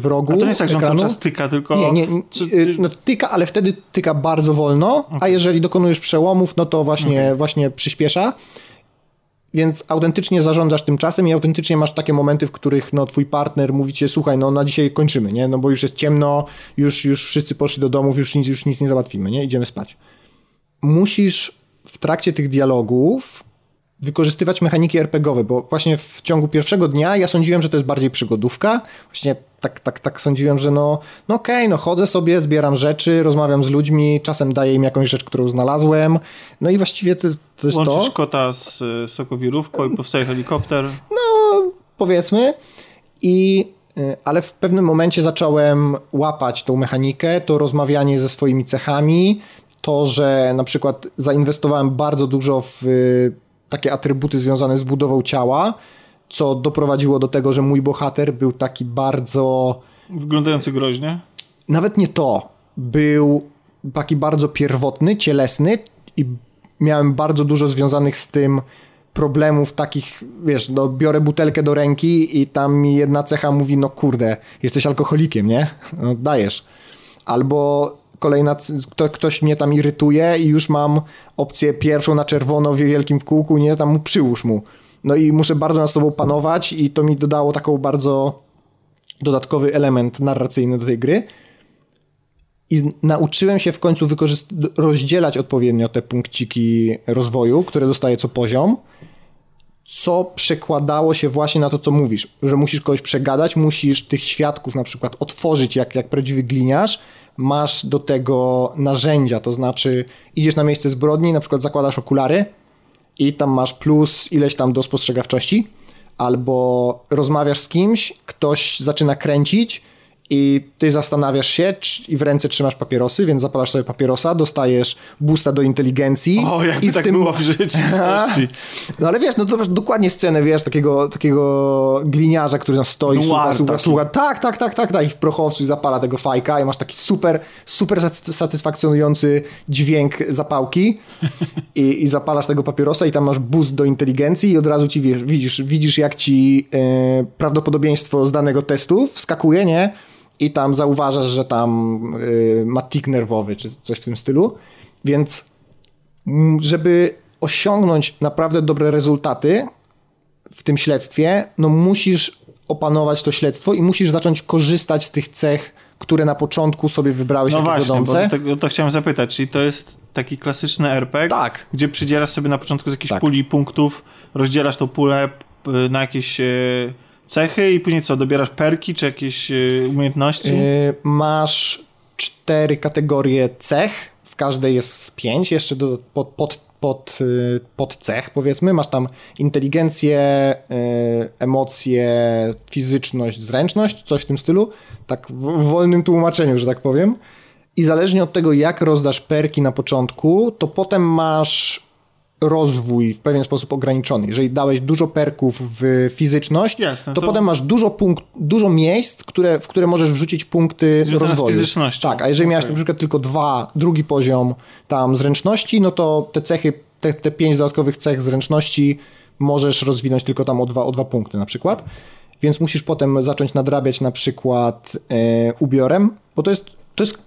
w rogu
A to nie jest tak, że on cały czas tyka, tylko.
Nie, nie, y, no, tyka, ale wtedy tyka bardzo wolno, a jeżeli dokonujesz przełomów, no to właśnie, właśnie przyspiesza. Więc autentycznie zarządzasz tym czasem i autentycznie masz takie momenty, w których no, twój partner mówi ci, słuchaj, no na dzisiaj kończymy, nie? No bo już jest ciemno, już, już wszyscy poszli do domów, już nic, już nic nie załatwimy, nie? Idziemy spać. Musisz w trakcie tych dialogów wykorzystywać mechaniki RPGowe, bo właśnie w ciągu pierwszego dnia ja sądziłem, że to jest bardziej przygodówka. Właśnie tak, tak, tak sądziłem, że no, no okej, no chodzę sobie, zbieram rzeczy, rozmawiam z ludźmi, czasem daję im jakąś rzecz, którą znalazłem. No i właściwie to, to jest
Łączysz
to.
kota z y, sokowirówką i powstaje helikopter.
No, powiedzmy. I, y, ale w pewnym momencie zacząłem łapać tą mechanikę, to rozmawianie ze swoimi cechami, to, że na przykład zainwestowałem bardzo dużo w takie atrybuty związane z budową ciała, co doprowadziło do tego, że mój bohater był taki bardzo
Wyglądający groźnie.
nawet nie to. Był taki bardzo pierwotny, cielesny i miałem bardzo dużo związanych z tym problemów takich, wiesz, no biorę butelkę do ręki i tam mi jedna cecha mówi, no kurde, jesteś alkoholikiem, nie? No dajesz. Albo kolejna, ktoś mnie tam irytuje i już mam opcję pierwszą na czerwono w wielkim kółku, nie? Tam przyłóż mu. No i muszę bardzo nad sobą panować i to mi dodało taką bardzo dodatkowy element narracyjny do tej gry. I nauczyłem się w końcu rozdzielać odpowiednio te punkciki rozwoju, które dostaję co poziom, co przekładało się właśnie na to, co mówisz, że musisz kogoś przegadać, musisz tych świadków na przykład otworzyć jak, jak prawdziwy gliniarz, masz do tego narzędzia, to znaczy idziesz na miejsce zbrodni, na przykład zakładasz okulary i tam masz plus ileś tam do spostrzegawczości, albo rozmawiasz z kimś, ktoś zaczyna kręcić i ty zastanawiasz się i w ręce trzymasz papierosy, więc zapalasz sobie papierosa, dostajesz boosta do inteligencji.
O, jakby
i
tak
tym...
było w rzeczywistości. [laughs]
No ale wiesz, no to masz dokładnie scenę, wiesz, takiego, takiego gliniarza, który tam stoi,
Noir
słucha, słucha,
taki.
słucha. Tak, tak, tak, tak, tak. I w prochowcu zapala tego fajka i masz taki super, super saty- satysfakcjonujący dźwięk zapałki [laughs] i, i zapalasz tego papierosa i tam masz boost do inteligencji i od razu ci wiesz, widzisz, widzisz jak ci e, prawdopodobieństwo z danego testu wskakuje, nie? I tam zauważasz, że tam e, ma tik nerwowy czy coś w tym stylu. Więc m, żeby osiągnąć naprawdę dobre rezultaty w tym śledztwie, no musisz opanować to śledztwo i musisz zacząć korzystać z tych cech, które na początku sobie wybrałeś
No
jako
właśnie,
wiodące.
to, tego- to chciałem zapytać, czyli to jest taki klasyczny RPG,
Tak.
gdzie przydzielasz sobie na początku z jakiejś
Tak.
puli punktów, rozdzielasz tą pulę p- na jakieś e, cechy i później co, dobierasz perki czy jakieś e, umiejętności?
Yy, masz cztery kategorie cech, w każdej jest z pięć, jeszcze do, pod, pod, pod, yy, pod cech powiedzmy. Masz tam inteligencję, yy, emocje, fizyczność, zręczność, coś w tym stylu. Tak w wolnym tłumaczeniu, że tak powiem. I zależnie od tego, jak rozdasz perki na początku, to potem masz rozwój w pewien sposób ograniczony. Jeżeli dałeś dużo perków w fizyczność,
Jasne,
to,
to-
potem masz dużo, punkt, dużo miejsc, które, w które możesz wrzucić punkty rozwoju. Tak, a jeżeli miałeś
Okej.
na przykład tylko dwa, drugi poziom tam zręczności, no to te cechy, te, te pięć dodatkowych cech zręczności możesz rozwinąć tylko tam o dwa, o dwa punkty na przykład. Więc musisz potem zacząć nadrabiać na przykład e, ubiorem, bo to jest, to jest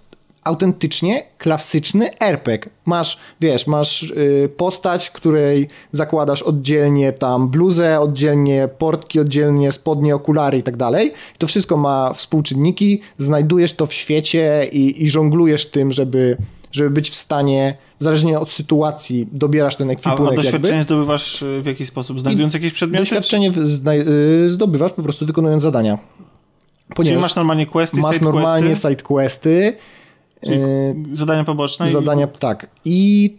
autentycznie klasyczny RPG. Masz, wiesz, masz y, postać, której zakładasz oddzielnie tam bluzę, oddzielnie portki, oddzielnie spodnie, okulary i tak dalej. To wszystko ma współczynniki, znajdujesz to w świecie i, i żonglujesz tym, żeby, żeby być w stanie, zależnie od sytuacji, dobierasz ten
a, a
ekwipunek
doświadczenie
jakby.
zdobywasz e, w jaki sposób? Znajdując jakieś przedmioty?
Doświadczenie y, zdobywasz po prostu wykonując zadania. Ponieważ
czyli masz normalnie questy,
masz
side
normalnie
questy,
side questy,
czyli
y,
zadania poboczne? i-
zadania, tak. I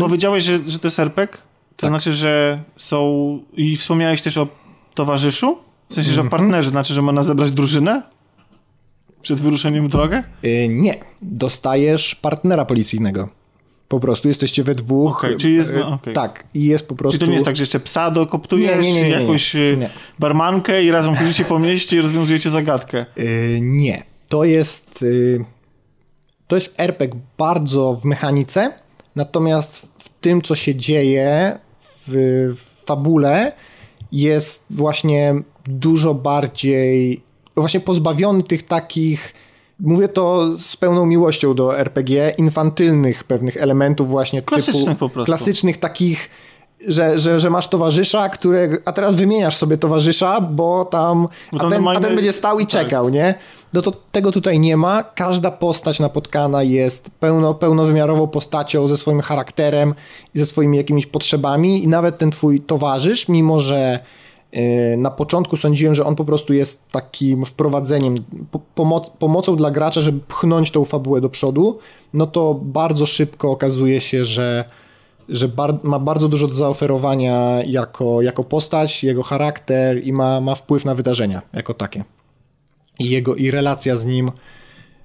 Powiedziałeś, że, że to jest RPG? To
Tak.
znaczy, że są... I wspomniałeś też o towarzyszu? W sensie, że o partnerze, znaczy, że można zebrać drużynę? Przed wyruszeniem w drogę?
y, nie, dostajesz partnera policyjnego. Po prostu jesteście we dwóch.
Okej, czyli jest- no, okej.
Tak, i jest po prostu.
Czyli to nie jest tak, że jeszcze psa dokoptujesz,
Nie, nie, nie,
jakąś e, barmankę i razem chodzicie po mieście i rozwiązujecie zagadkę.
Nie. To jest. To jest RPG bardzo w mechanice, natomiast w tym, co się dzieje w, w fabule, jest właśnie dużo bardziej. Właśnie pozbawiony tych takich. Mówię to z pełną miłością do RPG, infantylnych pewnych elementów, właśnie
Klasycznych
typu.
po prostu.
Klasycznych takich. Że, że, że masz towarzysza, które, a teraz wymieniasz sobie towarzysza, bo tam,
Bo
a,
tam
ten, a
normalnie-
ten będzie stał i
tak.
czekał, nie? No to tego tutaj nie ma. Każda postać napotkana jest pełno, pełnowymiarową postacią ze swoim charakterem i ze swoimi jakimiś potrzebami i nawet ten twój towarzysz, mimo że yy, na początku sądziłem, że on po prostu jest takim wprowadzeniem, po, pomo- pomocą dla gracza, żeby pchnąć tą fabułę do przodu, no to bardzo szybko okazuje się, że że bar- ma bardzo dużo do zaoferowania jako, jako postać, jego charakter i ma, ma wpływ na wydarzenia jako takie. I jego i relacja z nim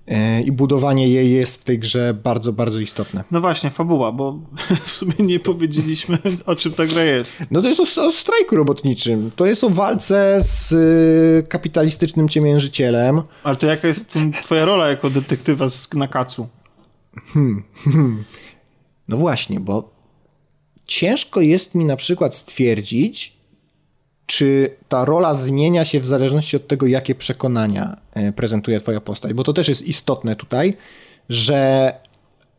e, i budowanie jej jest w tej grze bardzo, bardzo istotne.
No właśnie, fabuła, bo [laughs] w sumie nie powiedzieliśmy, o czym ta gra jest.
No to jest o, o strajku robotniczym. To jest o walce z y, kapitalistycznym ciemiężycielem.
Ale to jaka jest tym, twoja rola jako detektywa z, na kacu?
No właśnie, bo ciężko jest mi na przykład stwierdzić, czy ta rola zmienia się w zależności od tego, jakie przekonania e, prezentuje twoja postać, bo to też jest istotne tutaj, że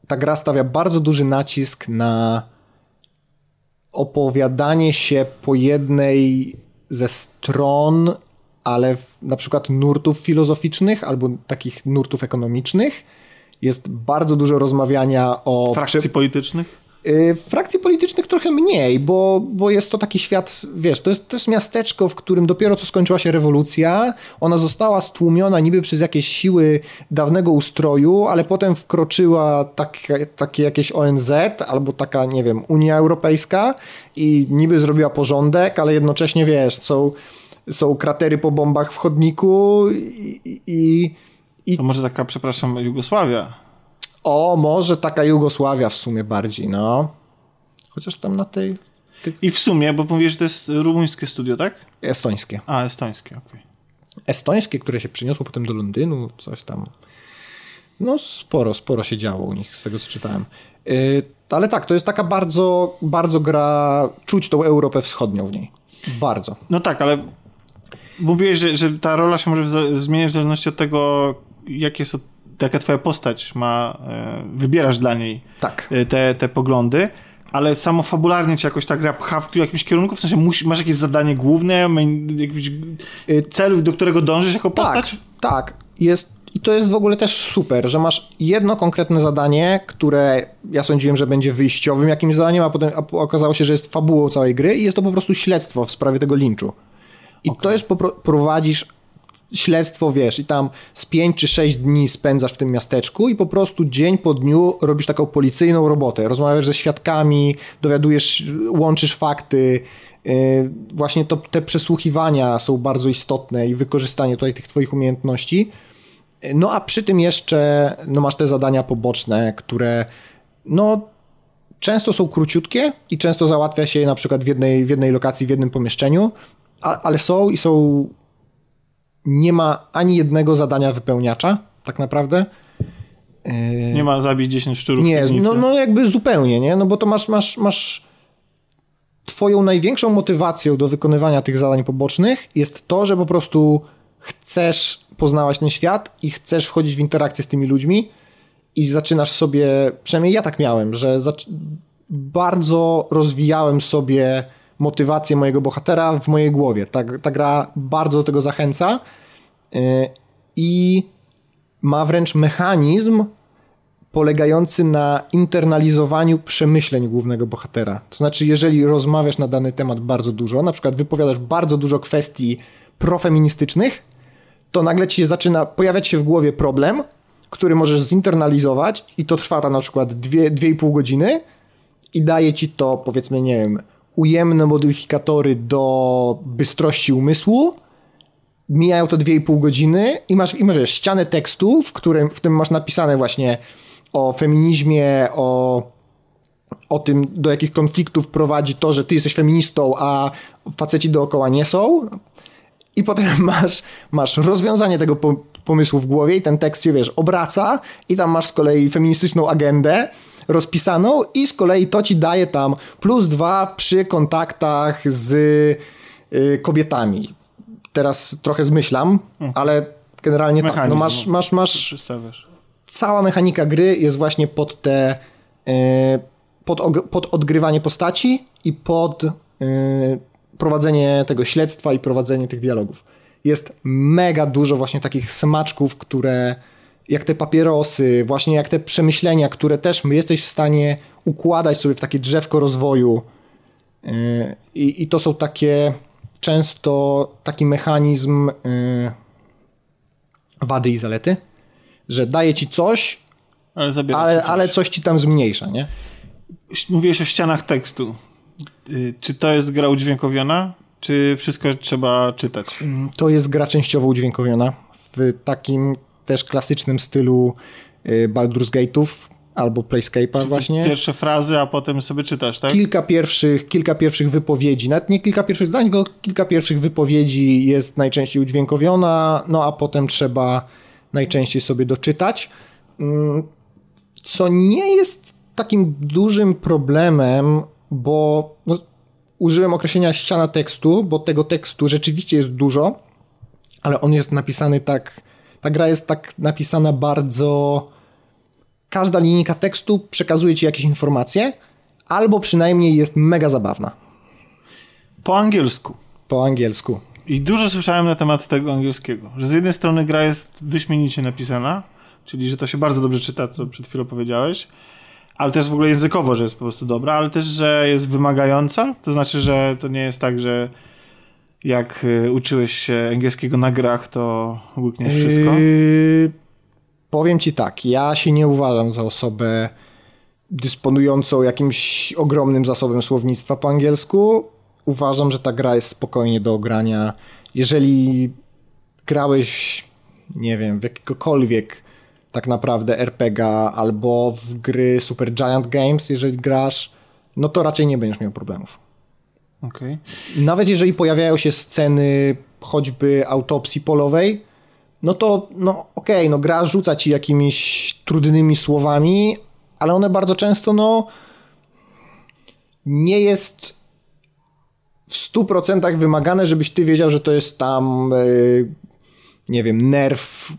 ta gra stawia bardzo duży nacisk na opowiadanie się po jednej ze stron, ale w, na przykład nurtów filozoficznych albo takich nurtów ekonomicznych. Jest bardzo dużo rozmawiania o
Frakcji politycznych?
Y, Frakcji politycznych trochę mniej, bo, bo jest to taki świat, wiesz, to jest, to jest miasteczko, w którym dopiero co skończyła się rewolucja. Ona została stłumiona niby przez jakieś siły dawnego ustroju, ale potem wkroczyła takie, takie jakieś ONZ albo taka, nie wiem, Unia Europejska i niby zrobiła porządek, ale jednocześnie, wiesz, są są kratery po bombach w chodniku i, i, i...
To może taka, przepraszam, Jugosławia?
O, może taka Jugosławia w sumie bardziej, no. Chociaż tam na tej...
I w sumie, bo mówisz, że to jest rumuńskie studio, tak?
Estońskie.
A, estońskie, okej. Okay.
Estońskie, które się przyniosło potem do Londynu, coś tam. No sporo, sporo się działo u nich, z tego co czytałem. Yy, ale tak, to jest taka bardzo, bardzo gra, czuć tą Europę Wschodnią w niej. Bardzo.
No tak, ale mówiłeś, że, że ta rola się może zmieniać w zależności od tego, jakie są, jaka twoja postać ma, e, wybierasz dla niej
tak.
E, te, te poglądy ale samo fabularnie cię jakoś ta gra pcha w jakimś kierunku? W sensie masz jakieś zadanie główne, jakiś y, cel, do którego dążysz jako
tak,
postać?
Tak, tak. Jest, I to jest w ogóle też super, że masz jedno konkretne zadanie, które ja sądziłem, że będzie wyjściowym jakimś zadaniem, a potem okazało się, że jest fabułą całej gry i jest to po prostu śledztwo w sprawie tego linczu. I okay. to jest, prowadzisz śledztwo, wiesz, i tam z 5 czy 6 dni spędzasz w tym miasteczku i po prostu dzień po dniu robisz taką policyjną robotę. Rozmawiasz ze świadkami, dowiadujesz, łączysz fakty. Yy, właśnie to, te przesłuchiwania są bardzo istotne i wykorzystanie tutaj tych twoich umiejętności. No a przy tym jeszcze no masz te zadania poboczne, które no często są króciutkie i często załatwia się je na przykład w jednej, w jednej lokacji, w jednym pomieszczeniu, ale są i są nie ma ani jednego zadania wypełniacza, tak naprawdę.
Nie ma zabić 10 szczurów.
Nie, no, no jakby zupełnie, nie? No bo to masz, masz, masz twoją największą motywacją do wykonywania tych zadań pobocznych jest to, że po prostu chcesz poznawać ten świat i chcesz wchodzić w interakcję z tymi ludźmi i zaczynasz sobie, przynajmniej ja tak miałem, że bardzo rozwijałem sobie motywację mojego bohatera w mojej głowie. Ta, ta gra bardzo do tego zachęca yy, i ma wręcz mechanizm polegający na internalizowaniu przemyśleń głównego bohatera. To znaczy, jeżeli rozmawiasz na dany temat bardzo dużo, na przykład wypowiadasz bardzo dużo kwestii profeministycznych, to nagle ci zaczyna pojawiać się w głowie problem, który możesz zinternalizować i to trwa tam na przykład 2,5 godziny i daje ci to, powiedzmy, nie wiem, ujemne modyfikatory do bystrości umysłu, mijają to 2,5 godziny i masz, i masz ścianę tekstu, w którym w tym masz napisane właśnie o feminizmie, o, o tym, do jakich konfliktów prowadzi to, że ty jesteś feministą, a faceci dookoła nie są. I potem [laughs] masz, masz rozwiązanie tego pomysłu w głowie i ten tekst się, wiesz, obraca i tam masz z kolei feministyczną agendę, rozpisaną i z kolei to ci daje tam plus dwa przy kontaktach z y, kobietami. Teraz trochę zmyślam, mhm. ale generalnie tak. No masz, masz, masz cała mechanika gry jest właśnie pod te y, pod, pod odgrywanie postaci i pod y, prowadzenie tego śledztwa i prowadzenie tych dialogów. Jest mega dużo właśnie takich smaczków, które jak te papierosy, właśnie jak te przemyślenia, które też jesteś w stanie układać sobie w takie drzewko rozwoju. Yy, I, i to są takie często taki mechanizm yy, wady i zalety, że daje ci coś, ale, ale, coś. ale coś ci tam zmniejsza, nie?
Mówiłeś o ścianach tekstu. Yy, czy to jest gra udźwiękowiona? Czy wszystko trzeba czytać?
To jest gra częściowo udźwiękowiona. W takim też klasycznym stylu y, Baldur's Gate'ów albo Playscape'a właśnie.
Pierwsze frazy, a potem sobie czytasz, tak?
Kilka pierwszych, kilka pierwszych wypowiedzi, nawet nie kilka pierwszych zdań, tylko kilka pierwszych wypowiedzi jest najczęściej udźwiękowiona, no a potem trzeba najczęściej sobie doczytać. Mm, co nie jest takim dużym problemem, bo no, użyłem określenia ściana tekstu, bo tego tekstu rzeczywiście jest dużo, ale on jest napisany tak ta gra jest tak napisana bardzo. Każda linijka tekstu przekazuje ci jakieś informacje, albo przynajmniej jest mega zabawna.
Po angielsku.
Po angielsku.
I dużo słyszałem na temat tego angielskiego, że z jednej strony gra jest wyśmienicie napisana, czyli że to się bardzo dobrze czyta, co przed chwilą powiedziałeś, ale też w ogóle językowo, że jest po prostu dobra, ale też, że jest wymagająca, to znaczy, że to nie jest tak, że jak y, uczyłeś się angielskiego na grach, to łykniesz wszystko? Yy,
powiem ci tak, ja się nie uważam za osobę dysponującą jakimś ogromnym zasobem słownictwa po angielsku. Uważam, że ta gra jest spokojnie do ogrania jeżeli grałeś, nie wiem, w jakiegokolwiek tak naprawdę RPG albo w gry Super Giant Games, jeżeli grasz, no to raczej nie będziesz miał problemów.
Okay.
Nawet jeżeli pojawiają się sceny choćby autopsji polowej, no to no okej, okay, no gra rzuca ci jakimiś trudnymi słowami, ale one bardzo często no nie jest w 100% wymagane, żebyś ty wiedział, że to jest tam yy, nie wiem, nerw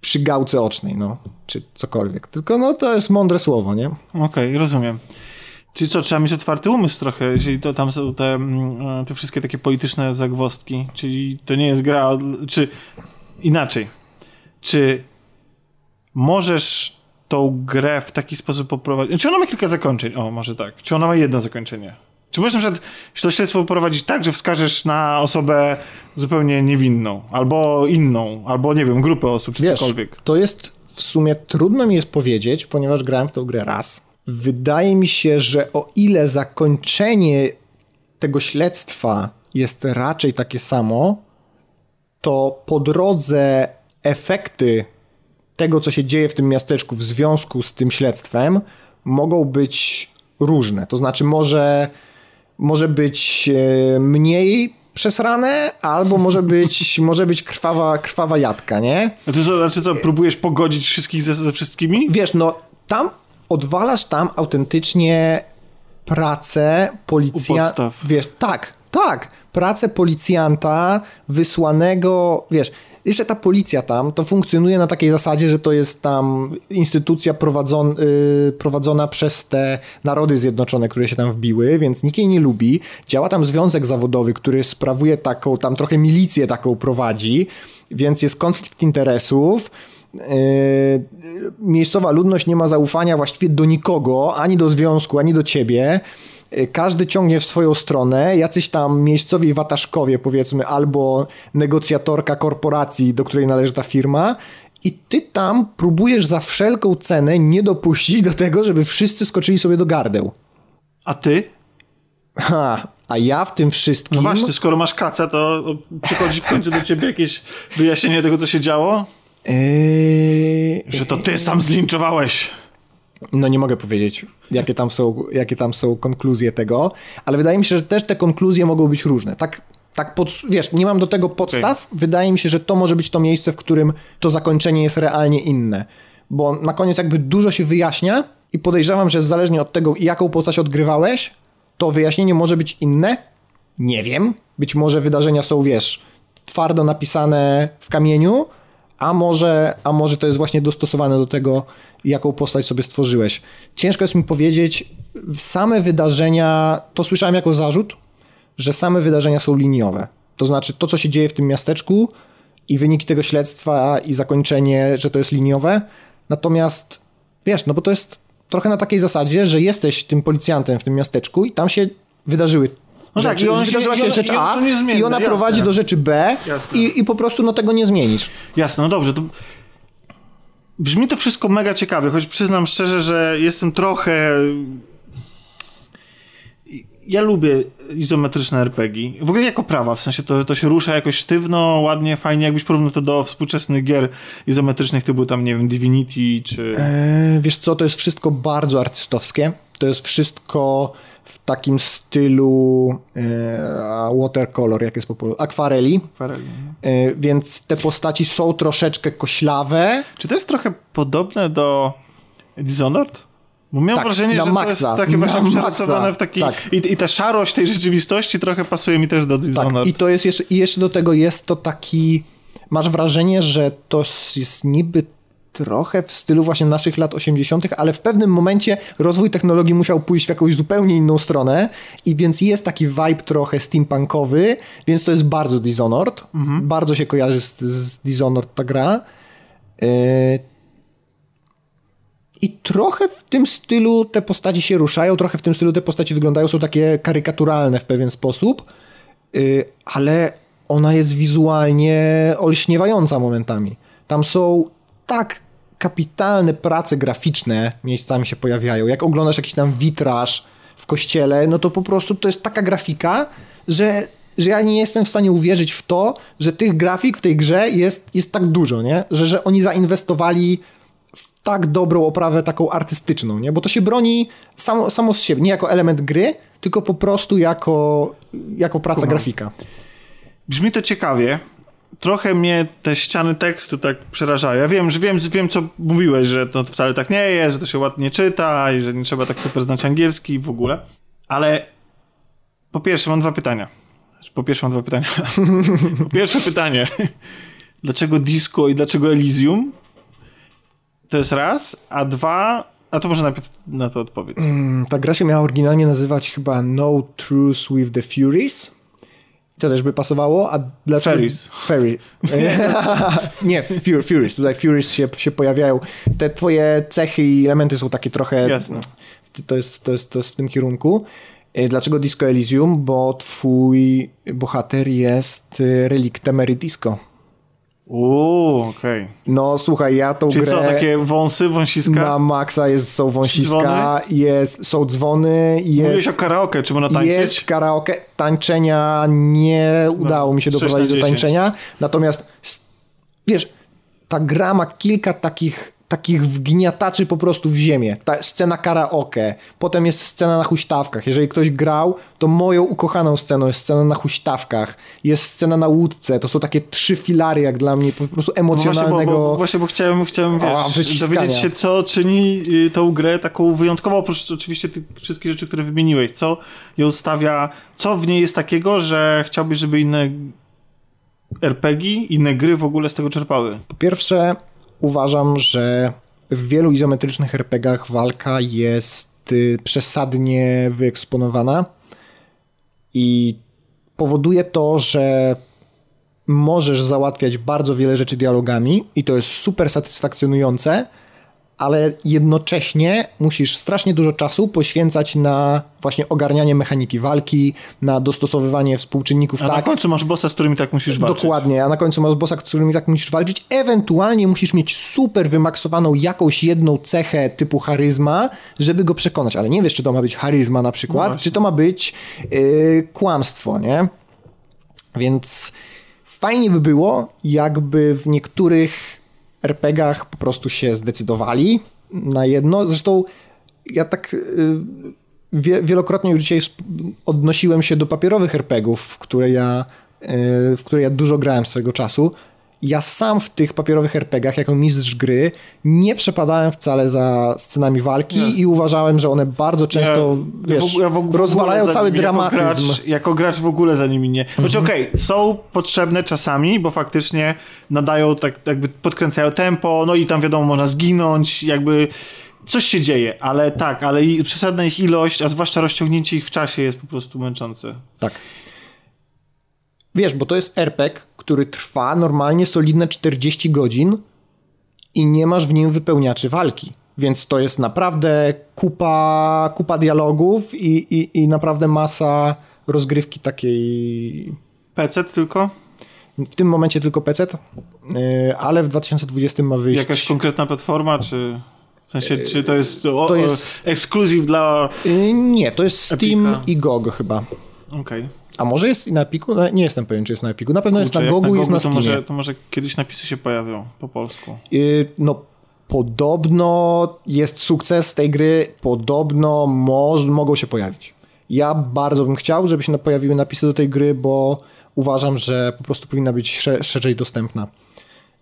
przy gałce ocznej, no, czy cokolwiek. Tylko no to jest mądre słowo, nie?
Okej, okay, rozumiem. Czyli co, trzeba mieć otwarty umysł trochę, jeżeli to tam są te, mm, te wszystkie takie polityczne zagwozdki, czyli to nie jest gra, czy inaczej, czy możesz tą grę w taki sposób poprowadzić, czy ona ma kilka zakończeń, o może tak, czy ona ma jedno zakończenie? Czy możesz na przykład to śledztwo poprowadzić tak, że wskażesz na osobę zupełnie niewinną, albo inną, albo nie wiem, grupę osób, czy Wiesz, cokolwiek?
To jest w sumie trudno mi jest powiedzieć, ponieważ grałem w tą grę raz. Wydaje mi się, że o ile zakończenie tego śledztwa jest raczej takie samo, to po drodze efekty tego, co się dzieje w tym miasteczku w związku z tym śledztwem, mogą być różne. To znaczy, może może być e, mniej przesrane, albo może być, [laughs] może być krwawa, krwawa jadka, nie?
A to znaczy co, próbujesz pogodzić wszystkich ze, ze wszystkimi?
Wiesz, no tam odwalasz tam autentycznie pracę policjanta. Wiesz, tak, tak, pracę policjanta wysłanego, wiesz, jeszcze ta policja tam, to funkcjonuje na takiej zasadzie, że to jest tam instytucja prowadzon, yy, prowadzona przez te narody zjednoczone, które się tam wbiły, więc nikt jej nie lubi. Działa tam związek zawodowy, który sprawuje taką, tam trochę milicję taką prowadzi, więc jest konflikt interesów. Yy, miejscowa ludność nie ma zaufania właściwie do nikogo, ani do związku, ani do ciebie. Y, każdy ciągnie w swoją stronę, jacyś tam miejscowi wataszkowie, powiedzmy, albo negocjatorka korporacji, do której należy ta firma, i ty tam próbujesz za wszelką cenę nie dopuścić do tego, żeby wszyscy skoczyli sobie do gardeł.
A ty?
Ha, a ja w tym wszystkim... No
właśnie, skoro masz kacę, to przychodzi w końcu do ciebie jakieś wyjaśnienie tego, co się działo? Eee... Że to ty sam zlinczowałeś.
No nie mogę powiedzieć, jakie tam, są, jakie tam są konkluzje tego, ale wydaje mi się, że też te konkluzje mogą być różne. Tak, tak pod, wiesz, nie mam do tego podstaw. Okay. Wydaje mi się, że to może być to miejsce, w którym to zakończenie jest realnie inne. Bo na koniec jakby dużo się wyjaśnia i podejrzewam, że zależnie od tego, jaką postać odgrywałeś, to wyjaśnienie może być inne. Nie wiem. Być może wydarzenia są, wiesz, twardo napisane w kamieniu, a może, a może to jest właśnie dostosowane do tego, jaką postać sobie stworzyłeś. Ciężko jest mi powiedzieć, same wydarzenia, to słyszałem jako zarzut, że same wydarzenia są liniowe. To znaczy to, co się dzieje w tym miasteczku i wyniki tego śledztwa i zakończenie, że to jest liniowe. Natomiast wiesz, no bo to jest trochę na takiej zasadzie, że jesteś tym policjantem w tym miasteczku i tam się wydarzyły no tak, i on wydarzyła się, się rzecz A i ona jasne. prowadzi do rzeczy B i, i po prostu no, tego nie zmienisz.
Jasne, no dobrze, to brzmi to wszystko mega ciekawe, choć przyznam szczerze, że jestem trochę... Ja lubię izometryczne RPG. W ogóle jako prawa, w sensie to, to się rusza jakoś sztywno, ładnie, fajnie. Jakbyś porównał to do współczesnych gier izometrycznych typu tam, nie wiem, Divinity czy...
Eee, wiesz co, to jest wszystko bardzo artystowskie. To jest wszystko w takim stylu e, watercolor, jak jest popularny, akwareli. akwareli. No. E, więc te postaci są troszeczkę koślawe.
Czy to jest trochę podobne do Dishonored? Bo miałem tak, wrażenie, że maksa, to jest takie właśnie przerysowane w taki... Tak. I, I ta szarość tej rzeczywistości trochę pasuje mi też do Dishonored. Tak,
i to jest jeszcze, i jeszcze do tego jest to taki... Masz wrażenie, że to jest niby trochę w stylu właśnie naszych lat 80., ale w pewnym momencie rozwój technologii musiał pójść w jakąś zupełnie inną stronę i więc jest taki vibe trochę steampunkowy, więc to jest bardzo Dishonored. Mhm. Bardzo się kojarzy z, z Dishonored ta gra. Yy... I trochę w tym stylu te postaci się ruszają, trochę w tym stylu te postaci wyglądają, są takie karykaturalne w pewien sposób, yy, ale ona jest wizualnie olśniewająca momentami. Tam są tak kapitalne prace graficzne miejscami się pojawiają. Jak oglądasz jakiś tam witraż w kościele, no to po prostu to jest taka grafika, że że ja nie jestem w stanie uwierzyć w to, że tych grafik w tej grze jest, jest tak dużo, nie? Że, że oni zainwestowali w tak dobrą oprawę taką artystyczną, nie? Bo to się broni samo, samo z siebie, nie jako element gry, tylko po prostu jako, jako praca grafika.
Brzmi to ciekawie. Trochę mnie te ściany tekstu tak przerażają. Ja wiem, że wiem, wiem, co mówiłeś, że to wcale tak nie jest, że to się ładnie czyta i że nie trzeba tak super znać angielski w ogóle. Ale po pierwsze mam dwa pytania. Znaczy, Po pierwsze mam dwa pytania. [laughs] po pierwsze pytanie. Dlaczego disco i dlaczego Elysium? To jest raz. A dwa... A to może najpierw na to odpowiedz.
Mm, Ta gra się miała oryginalnie nazywać chyba No Truce with the Furies. To też by pasowało, a dlaczego...
Fairies.
Fairy. [laughs] nie, Fur, Furies. Tutaj Furies się, się pojawiają. Te twoje cechy i elementy są takie trochę...
Jasne.
To jest, to, jest, to jest w tym kierunku. E, Dlaczego Disco Elysium? Bo twój bohater jest e, reliktem Disco.
Uuu, okej.
No słuchaj, ja tą
Czyli
grę...
co, takie wąsy, wąsiska?
Na maksa jest, są wąsiska, jest, są dzwony,
Mówiłeś
jest...
o karaoke, czy można tańczyć?
Jest karaoke. Tańczenia nie udało mi się
6 na
doprowadzić do
10.
tańczenia. Natomiast wiesz, ta gra ma kilka takich, takich wgniataczy po prostu w ziemię. Ta scena karaoke, potem jest scena na huśtawkach. Jeżeli ktoś grał, to moją ukochaną sceną jest scena na huśtawkach. Jest scena na łódce. To są takie trzy filary, jak dla mnie, po prostu
No właśnie,
emocjonalnego...
bo, bo, właśnie, bo chciałem, chciałem wiesz, dowiedzieć się, co czyni y, tą grę taką wyjątkową, oprócz oczywiście tych wszystkich rzeczy, które wymieniłeś. Co ją stawia, co w niej jest takiego, że chciałbyś, żeby inne RPG, inne gry w ogóle z tego czerpały?
Po pierwsze, uważam, że w wielu izometrycznych RPGach walka jest y, przesadnie wyeksponowana i powoduje to, że możesz załatwiać bardzo wiele rzeczy dialogami i to jest super satysfakcjonujące, ale jednocześnie musisz strasznie dużo czasu poświęcać na właśnie ogarnianie mechaniki walki, na dostosowywanie współczynników
A na
tak,
końcu masz bossa, z którym i tak musisz walczyć.
Dokładnie, a na końcu masz bossa, z którym i tak musisz walczyć. Ewentualnie musisz mieć super wymaksowaną jakąś jedną cechę typu charyzma, żeby go przekonać, ale nie wiesz, czy to ma być charyzma na przykład,
właśnie.
czy to ma być yy, kłamstwo, nie? Więc fajnie by było, jakby w niektórych RPGach po prostu się zdecydowali na jedno. Zresztą ja tak yy, wie, wielokrotnie już dzisiaj odnosiłem się do papierowych RPGów, w które ja, yy, w które ja dużo grałem swego czasu. Ja sam w tych papierowych RPGach, jako mistrz gry, nie przepadałem wcale za scenami walki
Nie.
i uważałem, że one bardzo często wiesz,
w, ja w,
rozwalają cały dramatyzm.
Jako gracz, jako gracz w ogóle za nimi nie. Znaczy
Mhm.
okej, są potrzebne czasami, bo faktycznie nadają, tak jakby podkręcają tempo, no i tam wiadomo, można zginąć, jakby coś się dzieje, ale tak, ale i przesadna ich ilość, a zwłaszcza rozciągnięcie ich w czasie jest po prostu męczące.
Tak. Wiesz, bo to jest RPG, który trwa normalnie solidne 40 godzin i nie masz w nim wypełniaczy walki. Więc to jest naprawdę kupa, kupa dialogów i, i, i naprawdę masa rozgrywki takiej.
PC tylko?
W tym momencie tylko PC, yy, ale w 2020 ma wyjść.
Jakaś konkretna platforma, czy... W sensie, czy to jest, o,
to jest-
ekskluzyw dla...
Yy, nie, to jest Steam
Epika.
i GOG chyba.
Okej.
A może jest i na Epiku? No, Nie jestem pewien, czy jest na Epiku. Na pewno jest
Kurczę,
na
jak
GOGu i jest na
to
Steamie.
może, to może kiedyś napisy się pojawią po polsku.
Yy, no, podobno jest sukces tej gry, podobno moż, mogą się pojawić. Ja bardzo bym chciał, żeby się na- pojawiły napisy do tej gry, bo uważam, że po prostu powinna być sze- szerzej dostępna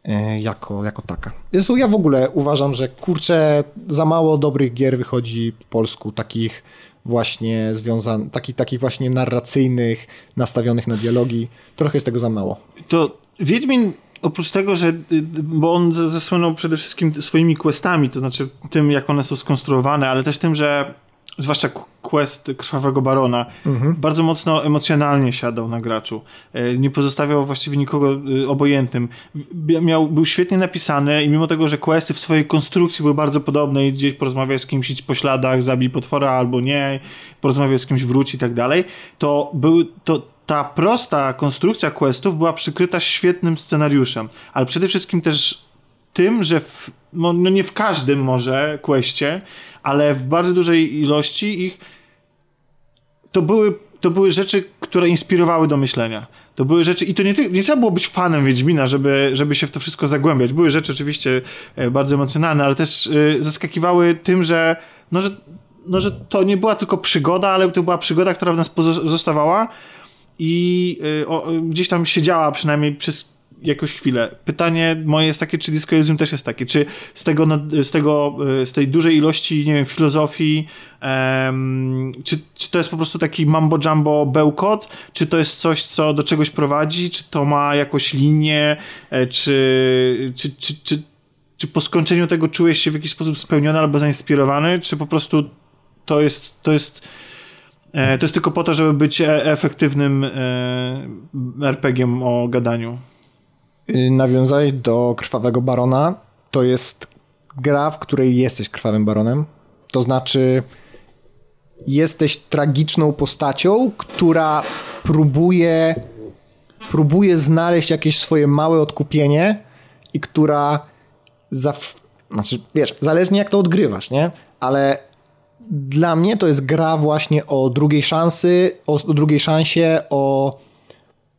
yy, jako, jako taka. Zresztą ja w ogóle uważam, że kurczę, za mało dobrych gier wychodzi po polsku, takich właśnie związanych, takich, takich właśnie narracyjnych, nastawionych na dialogi. Trochę jest tego za mało.
To Wiedźmin, oprócz tego, że. y, Bo on zasłynął przede wszystkim swoimi questami, to znaczy tym, jak one są skonstruowane, ale też tym, że. Zwłaszcza quest Krwawego Barona, bardzo mocno emocjonalnie siadał na graczu. E, Nie pozostawiał właściwie nikogo y, obojętnym. Miał, był świetnie napisany i mimo tego, że questy w swojej konstrukcji były bardzo podobne i gdzieś porozmawiać z kimś, idź po śladach, zabij potwora albo nie, porozmawiać z kimś, wróć i tak dalej, to były, to ta prosta konstrukcja questów była przykryta świetnym scenariuszem, ale przede wszystkim też tym, że w, no, no nie w każdym może questie, ale w bardzo dużej ilości ich to były to były rzeczy, które inspirowały do myślenia. To były rzeczy, i to nie, nie trzeba było być fanem Wiedźmina, żeby, żeby się w to wszystko zagłębiać. Były rzeczy oczywiście e, bardzo emocjonalne, ale też y, zaskakiwały tym, że, no, że, no, że to nie była tylko przygoda, ale to była przygoda, która w nas pozostawała i y, o, gdzieś tam siedziała przynajmniej przez jakąś chwilę. Pytanie moje jest takie, czy Disco Elysium też jest takie, czy z tego, z tego, e, z tej dużej ilości, nie wiem, filozofii, um, czy, czy to jest po prostu taki mambo jumbo bełkot, czy to jest coś, co do czegoś prowadzi, czy to ma jakąś linię, e, czy, czy, czy, czy, czy po skończeniu tego czułeś się w jakiś sposób spełniony albo zainspirowany, czy po prostu to jest, to jest e, to jest tylko po to, żeby być efektywnym RPG-iem o gadaniu.
Y, nawiązałeś do Krwawego Barona. To jest gra, w której jesteś Krwawym Baronem. To znaczy jesteś tragiczną postacią, która próbuje próbuje znaleźć jakieś swoje małe odkupienie i która za, znaczy wiesz, zależnie jak to odgrywasz, nie? Ale dla mnie to jest gra właśnie o drugiej szansy, o, o drugiej szansie, o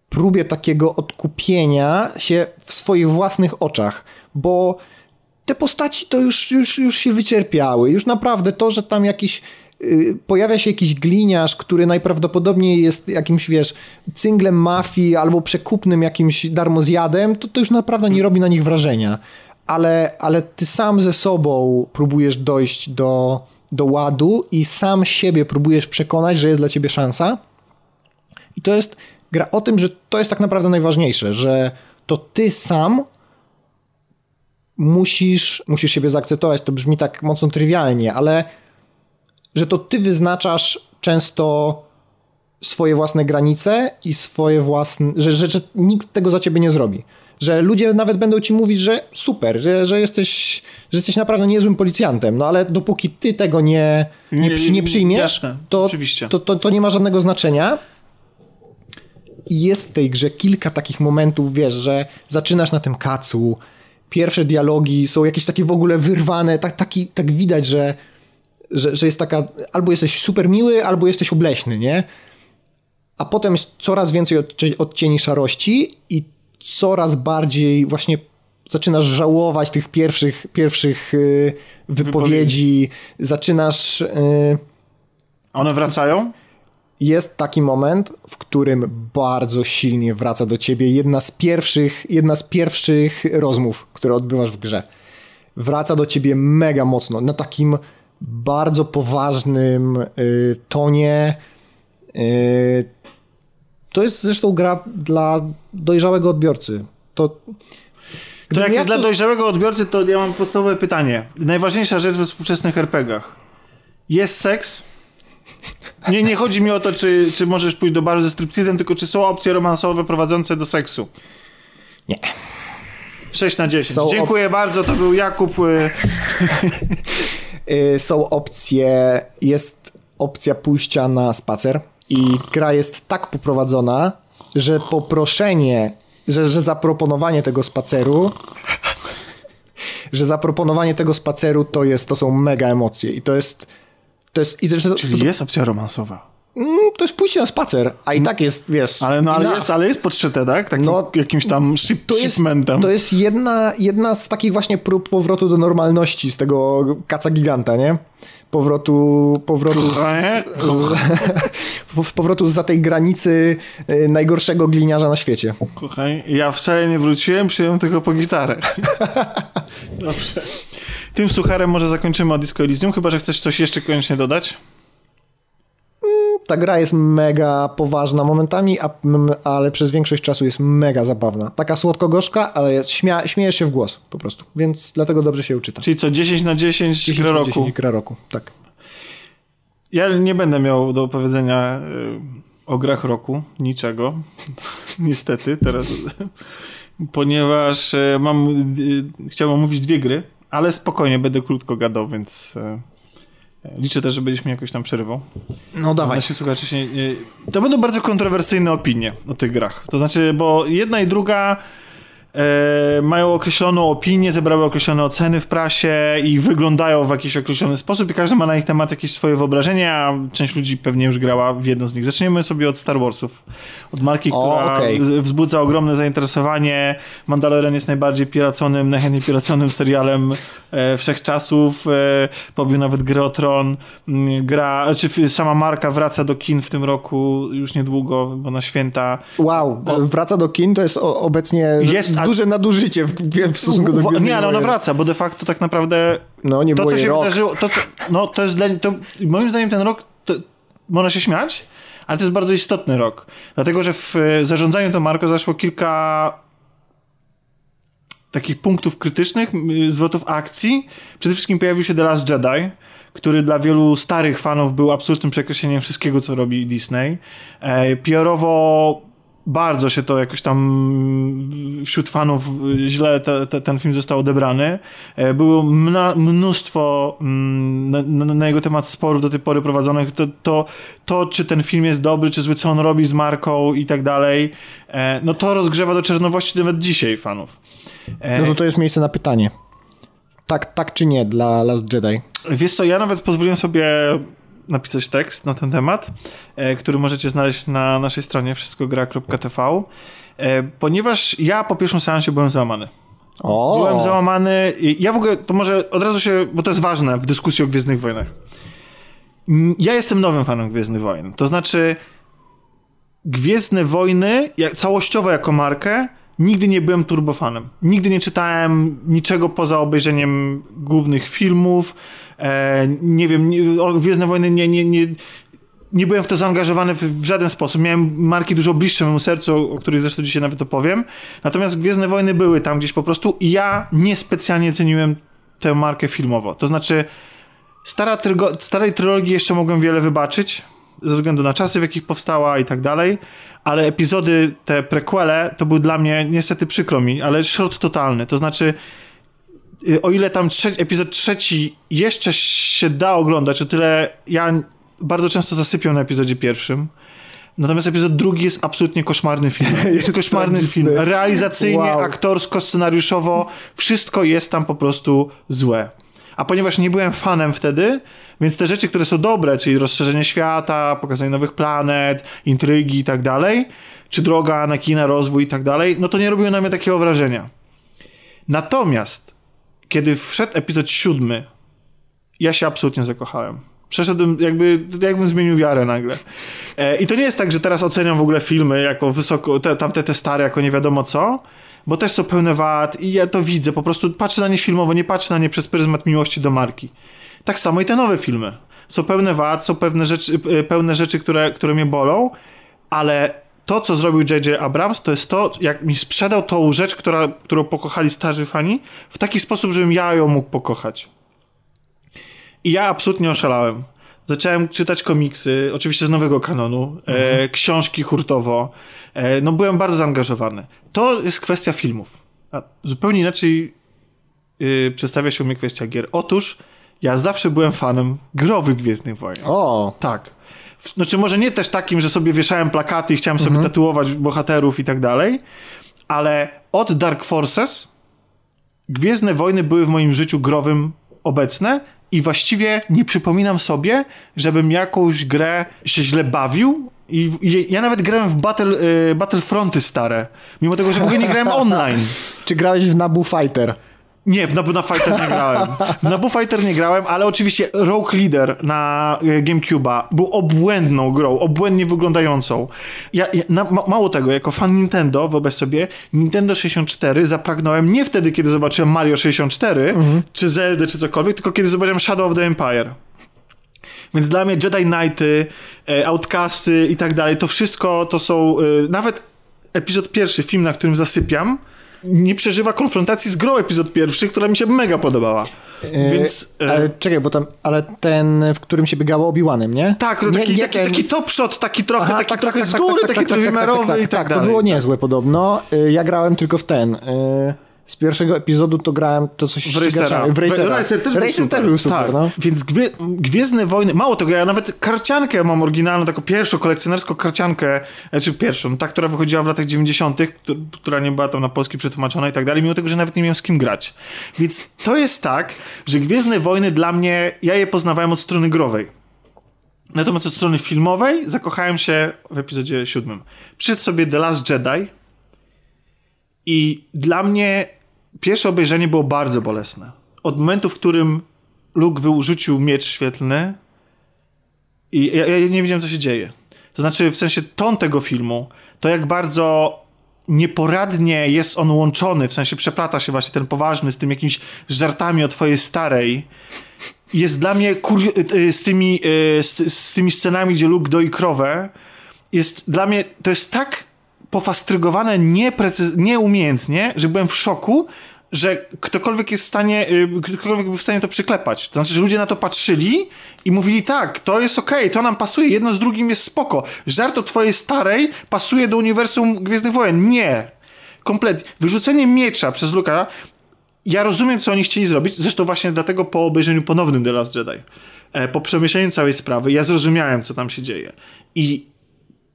próbie takiego odkupienia się w swoich własnych oczach, bo te postaci to już, już, już się wycierpiały. Już naprawdę to, że tam jakiś yy, pojawia się jakiś gliniarz, który najprawdopodobniej jest jakimś, wiesz, cynglem mafii albo przekupnym jakimś darmozjadem, to to już naprawdę nie robi na nich wrażenia. Ale, ale ty sam ze sobą próbujesz dojść do, do ładu i sam siebie próbujesz przekonać, że jest dla ciebie szansa. I to jest gra o tym, że to jest tak naprawdę najważniejsze, że to ty sam musisz, musisz siebie zaakceptować. To brzmi tak mocno trywialnie, ale że to ty wyznaczasz często swoje własne granice i swoje własne, że, że, że nikt tego za ciebie nie zrobi. Że ludzie nawet będą ci mówić, że super, że, że, jesteś, że jesteś naprawdę niezłym policjantem, no ale dopóki ty tego nie, nie, nie przyjmiesz, Jasne, to, to, to, to nie ma żadnego znaczenia. I jest w tej grze kilka takich momentów, wiesz, że zaczynasz na tym kacu, pierwsze dialogi są jakieś takie w ogóle wyrwane, tak, taki, tak widać, że, że, że jest taka, albo jesteś super miły, albo jesteś obleśny, nie? A potem jest coraz więcej odcieni szarości i coraz bardziej właśnie zaczynasz żałować tych pierwszych, pierwszych yy, wypowiedzi, wypowiedzi, zaczynasz... Yy,
One wracają?
Jest taki moment, w którym bardzo silnie wraca do ciebie jedna z pierwszych, jedna z pierwszych rozmów, które odbywasz w grze. Wraca do ciebie mega mocno, na takim bardzo poważnym y, tonie. Y, to jest zresztą gra dla dojrzałego odbiorcy. To,
to jak jest to... dla dojrzałego odbiorcy, to ja mam podstawowe pytanie. Najważniejsza rzecz we współczesnych RPGach. Jest seks? Nie, nie chodzi mi o to, czy, czy możesz pójść do baru ze striptizem, tylko czy są opcje romansowe prowadzące do seksu.
Nie.
6 na 10. Są Dziękuję op... bardzo, to był Jakub. Y. [laughs]
Y, są opcje, jest opcja pójścia na spacer i gra jest tak poprowadzona, że poproszenie, że, że zaproponowanie tego spaceru że zaproponowanie tego spaceru to jest, to są mega emocje i to jest to jest, i
Czyli to, jest opcja romansowa.
Mm, to jest pójście na spacer, a i tak jest, wiesz...
Ale, no, ale, jest, ale jest podszyte, tak? Takim, no, jakimś tam ship, to
jest, To jest jedna, jedna z takich właśnie prób powrotu do normalności z tego kaca giganta, nie? Powrotu, powrotu, z, [laughs] z, powrotu za tej granicy y, najgorszego gliniarza na świecie.
Kochaj, ja wcale nie wróciłem, przyjąłem tylko po gitarę. [laughs] Dobrze. Tym sucharem może zakończymy o Disco Elysium, chyba że chcesz coś jeszcze koniecznie dodać?
Mm, ta gra jest mega poważna momentami, a, ale przez większość czasu jest mega zabawna. Taka słodko-gorzka, ale śmia, śmiejesz się w głos po prostu, więc dlatego dobrze się uczyta.
Czyli co, 10 na 10, 10 gra roku? 10
gra roku, tak.
Ja nie będę miał do opowiedzenia y, o grach roku niczego, [laughs] niestety teraz, [laughs] ponieważ y, mam, y, chciałem omówić dwie gry, ale spokojnie, będę krótko gadał, więc e, liczę też, że będziesz mi jakoś tam przerywał.
No dawaj.
Nasi słuchacze się, to będą bardzo kontrowersyjne opinie o tych grach. To znaczy, bo jedna i druga e, mają określoną opinię, zebrały określone oceny w prasie i wyglądają w jakiś określony sposób i każdy ma na ich temat jakieś swoje wyobrażenia, a część ludzi pewnie już grała w jedną z nich. Zaczniemy sobie od Star Warsów. Od marki,
O,
która
okej.
wzbudza ogromne zainteresowanie. Mandalorian jest najbardziej piraconym, najchętniej piraconym serialem e, wszechczasów. E, pobił nawet grę o Tron. Mm, Gra, czy f- sama marka wraca do kin w tym roku już niedługo, bo na święta.
Wow, wraca do kin, to jest o, obecnie
Jest, a-
duże nadużycie w, w stosunku do Gwiezdnych
Nie, ale ona
Wojen.
wraca, bo de facto tak naprawdę
No, nie
to,
było
co się
rok.
wydarzyło, to, co, no to jest dla to, moim zdaniem ten rok, to, można się śmiać, ale to jest bardzo istotny rok, dlatego, że w e, zarządzaniu tą marką zaszło kilka takich punktów krytycznych, m, zwrotów akcji. Przede wszystkim pojawił się The Last Jedi, który dla wielu starych fanów był absolutnym przekreśleniem wszystkiego, co robi Disney. E, PR-owo bardzo się to jakoś tam wśród fanów źle te, te, ten film został odebrany. E, Było mna, mnóstwo mm, na, na, jego temat sporów do tej pory prowadzonych. To, to, to, czy ten film jest dobry, czy zły, co on robi z marką i tak dalej, e, no to rozgrzewa do czernowości nawet dzisiaj fanów. E,
No to to jest miejsce na pytanie. Tak, tak czy nie dla Last Jedi?
Wiesz co, ja nawet pozwoliłem sobie napisać tekst na ten temat, e, który możecie znaleźć na naszej stronie wszystkogra.tv, e, ponieważ ja po pierwszym seansie byłem załamany.
O,
Byłem załamany. i Ja w ogóle, to może od razu się, bo to jest ważne w dyskusji o Gwiezdnych Wojnach. Ja jestem nowym fanem Gwiezdnych Wojen. To znaczy, Gwiezdne Wojny, całościowo jako markę, nigdy nie byłem turbofanem. Nigdy nie czytałem niczego poza obejrzeniem głównych filmów. E, nie wiem, Gwiezdne Wojny nie, nie, nie, nie byłem w to zaangażowany w, żaden sposób. Miałem marki dużo bliższe memu sercu, o których zresztą dzisiaj nawet opowiem. Natomiast Gwiezdne Wojny były tam gdzieś po prostu i ja niespecjalnie ceniłem tę markę filmowo. To znaczy, stara trygo, starej trylogii jeszcze mogłem wiele wybaczyć, ze względu na czasy, w jakich powstała i tak dalej, ale epizody, te prequele, to był dla mnie, niestety przykro mi, ale szrot totalny. To znaczy, o ile tam trze- epizod trzeci jeszcze się da oglądać, o tyle ja bardzo często zasypiam na epizodzie pierwszym. Natomiast epizod drugi jest absolutnie koszmarny film. [laughs] Jest, koszmarny
tragiczny.
film. Realizacyjnie,
Wow.
aktorsko, scenariuszowo, wszystko jest tam po prostu złe. A ponieważ nie byłem fanem wtedy, więc te rzeczy, które są dobre, czyli rozszerzenie świata, pokazanie nowych planet, intrygi i tak dalej, czy droga na kina, rozwój i tak dalej, no to nie robiły na mnie takiego wrażenia. Natomiast, kiedy wszedł epizod siódmy, ja się absolutnie zakochałem. Przeszedłem, jakby, jakbym zmienił wiarę nagle. E, I to nie jest tak, że teraz oceniam w ogóle filmy jako wysoko, te, tamte te stare jako nie wiadomo co, bo też są pełne wad i ja to widzę, po prostu patrzę na nie filmowo, nie patrzę na nie przez pryzmat miłości do marki. Tak samo i te nowe filmy. Są pełne wad, są pewne rzeczy, e, pełne rzeczy które, które mnie bolą, ale to, co zrobił J.J. Abrams, to jest to, jak mi sprzedał tą rzecz, która, którą pokochali starzy fani, w taki sposób, żebym ja ją mógł pokochać. I ja absolutnie oszalałem. Zacząłem czytać komiksy, oczywiście z nowego kanonu, e, książki hurtowo. E, no byłem bardzo zaangażowany. To jest kwestia filmów. A zupełnie inaczej y, przedstawia się u mnie kwestia gier. Otóż ja zawsze byłem fanem growych Gwiezdnych Wojen.
o,
Tak. Znaczy może nie też takim, że sobie wieszałem plakaty i chciałem sobie tatuować bohaterów i tak dalej, ale od Dark Forces Gwiezdne Wojny były w moim życiu growym obecne i właściwie nie przypominam sobie, żebym jakąś grę się źle bawił i, i ja nawet grałem w Battle, y, Battlefronty stare, mimo tego, że w ogóle nie grałem [laughs] online.
czy grałeś w Nabu Fighter?
Nie, w Nabu na Fighter nie grałem. W Nabu Fighter nie grałem, ale oczywiście Rogue Leader na e, GameCube'a był obłędną grą, obłędnie wyglądającą. Ja, ja na, ma, mało tego, jako fan Nintendo, wyobraź sobie, Nintendo 64 zapragnąłem nie wtedy, kiedy zobaczyłem Mario 64, czy Zelda, czy cokolwiek, tylko kiedy zobaczyłem Shadow of the Empire. Więc dla mnie Jedi Knighty, e, Outcasty i tak dalej, to wszystko to są, e, nawet epizod pierwszy, film, na którym zasypiam, nie przeżywa konfrontacji z grą epizod pierwszy, która mi się mega podobała. Więc...
E,
E,
ale, czekaj, bo tam, ale ten, w którym się biegało Obi-Wanem, nie?
tak, no taki,
nie
taki,
ten-
taki top shot, taki trochę,
Aha,
taki
tak,
trochę
tak,
z
tak,
góry,
tak,
taki
tak, tak, tak, tak,
i tak,
tak,
dalej.
to było niezłe podobno. Y, Ja grałem tylko w ten. y, z pierwszego epizodu to grałem to coś
w Racera.
W Racera.
Racer też,
Racer
był
też był super,
tak.
no.
Więc gwie, Gwiezdne Wojny, mało tego, ja nawet karciankę mam oryginalną, taką pierwszą kolekcjonerską karciankę, znaczy pierwszą, ta, która wychodziła w latach 90., która nie była tam na polski przetłumaczona i tak dalej, mimo tego, że nawet nie miałem z kim grać. Więc to jest tak, że Gwiezdne Wojny dla mnie, ja je poznawałem od strony growej. Natomiast od strony filmowej zakochałem się w epizodzie siódmym. Przyszedł sobie The Last Jedi i dla mnie pierwsze obejrzenie było bardzo bolesne. Od momentu, w którym Luke wyrzucił miecz świetlny i ja, ja nie wiedziałem, co się dzieje. To znaczy, w sensie ton tego filmu, to jak bardzo nieporadnie jest on łączony, w sensie przeplata się właśnie ten poważny z tym jakimiś żartami o twojej starej, jest dla mnie kurio- y, z, tymi, y, z, z, tymi scenami, gdzie Luke doi krowę, jest dla mnie, to jest tak pofastrygowane nieprecyz- nieumiejętnie, że byłem w szoku, że ktokolwiek jest w stanie, y, ktokolwiek był w stanie to przyklepać. To znaczy, że ludzie na to patrzyli i mówili tak, to jest okej, okay, to nam pasuje, jedno z drugim jest spoko. Żart o twojej starej pasuje do uniwersum Gwiezdnych Wojen. Nie. Kompletnie. Wyrzucenie miecza przez Luka ja rozumiem, co oni chcieli zrobić, zresztą właśnie dlatego po obejrzeniu ponownym The Last Jedi, e, po przemyśleniu całej sprawy, ja zrozumiałem, co tam się dzieje. I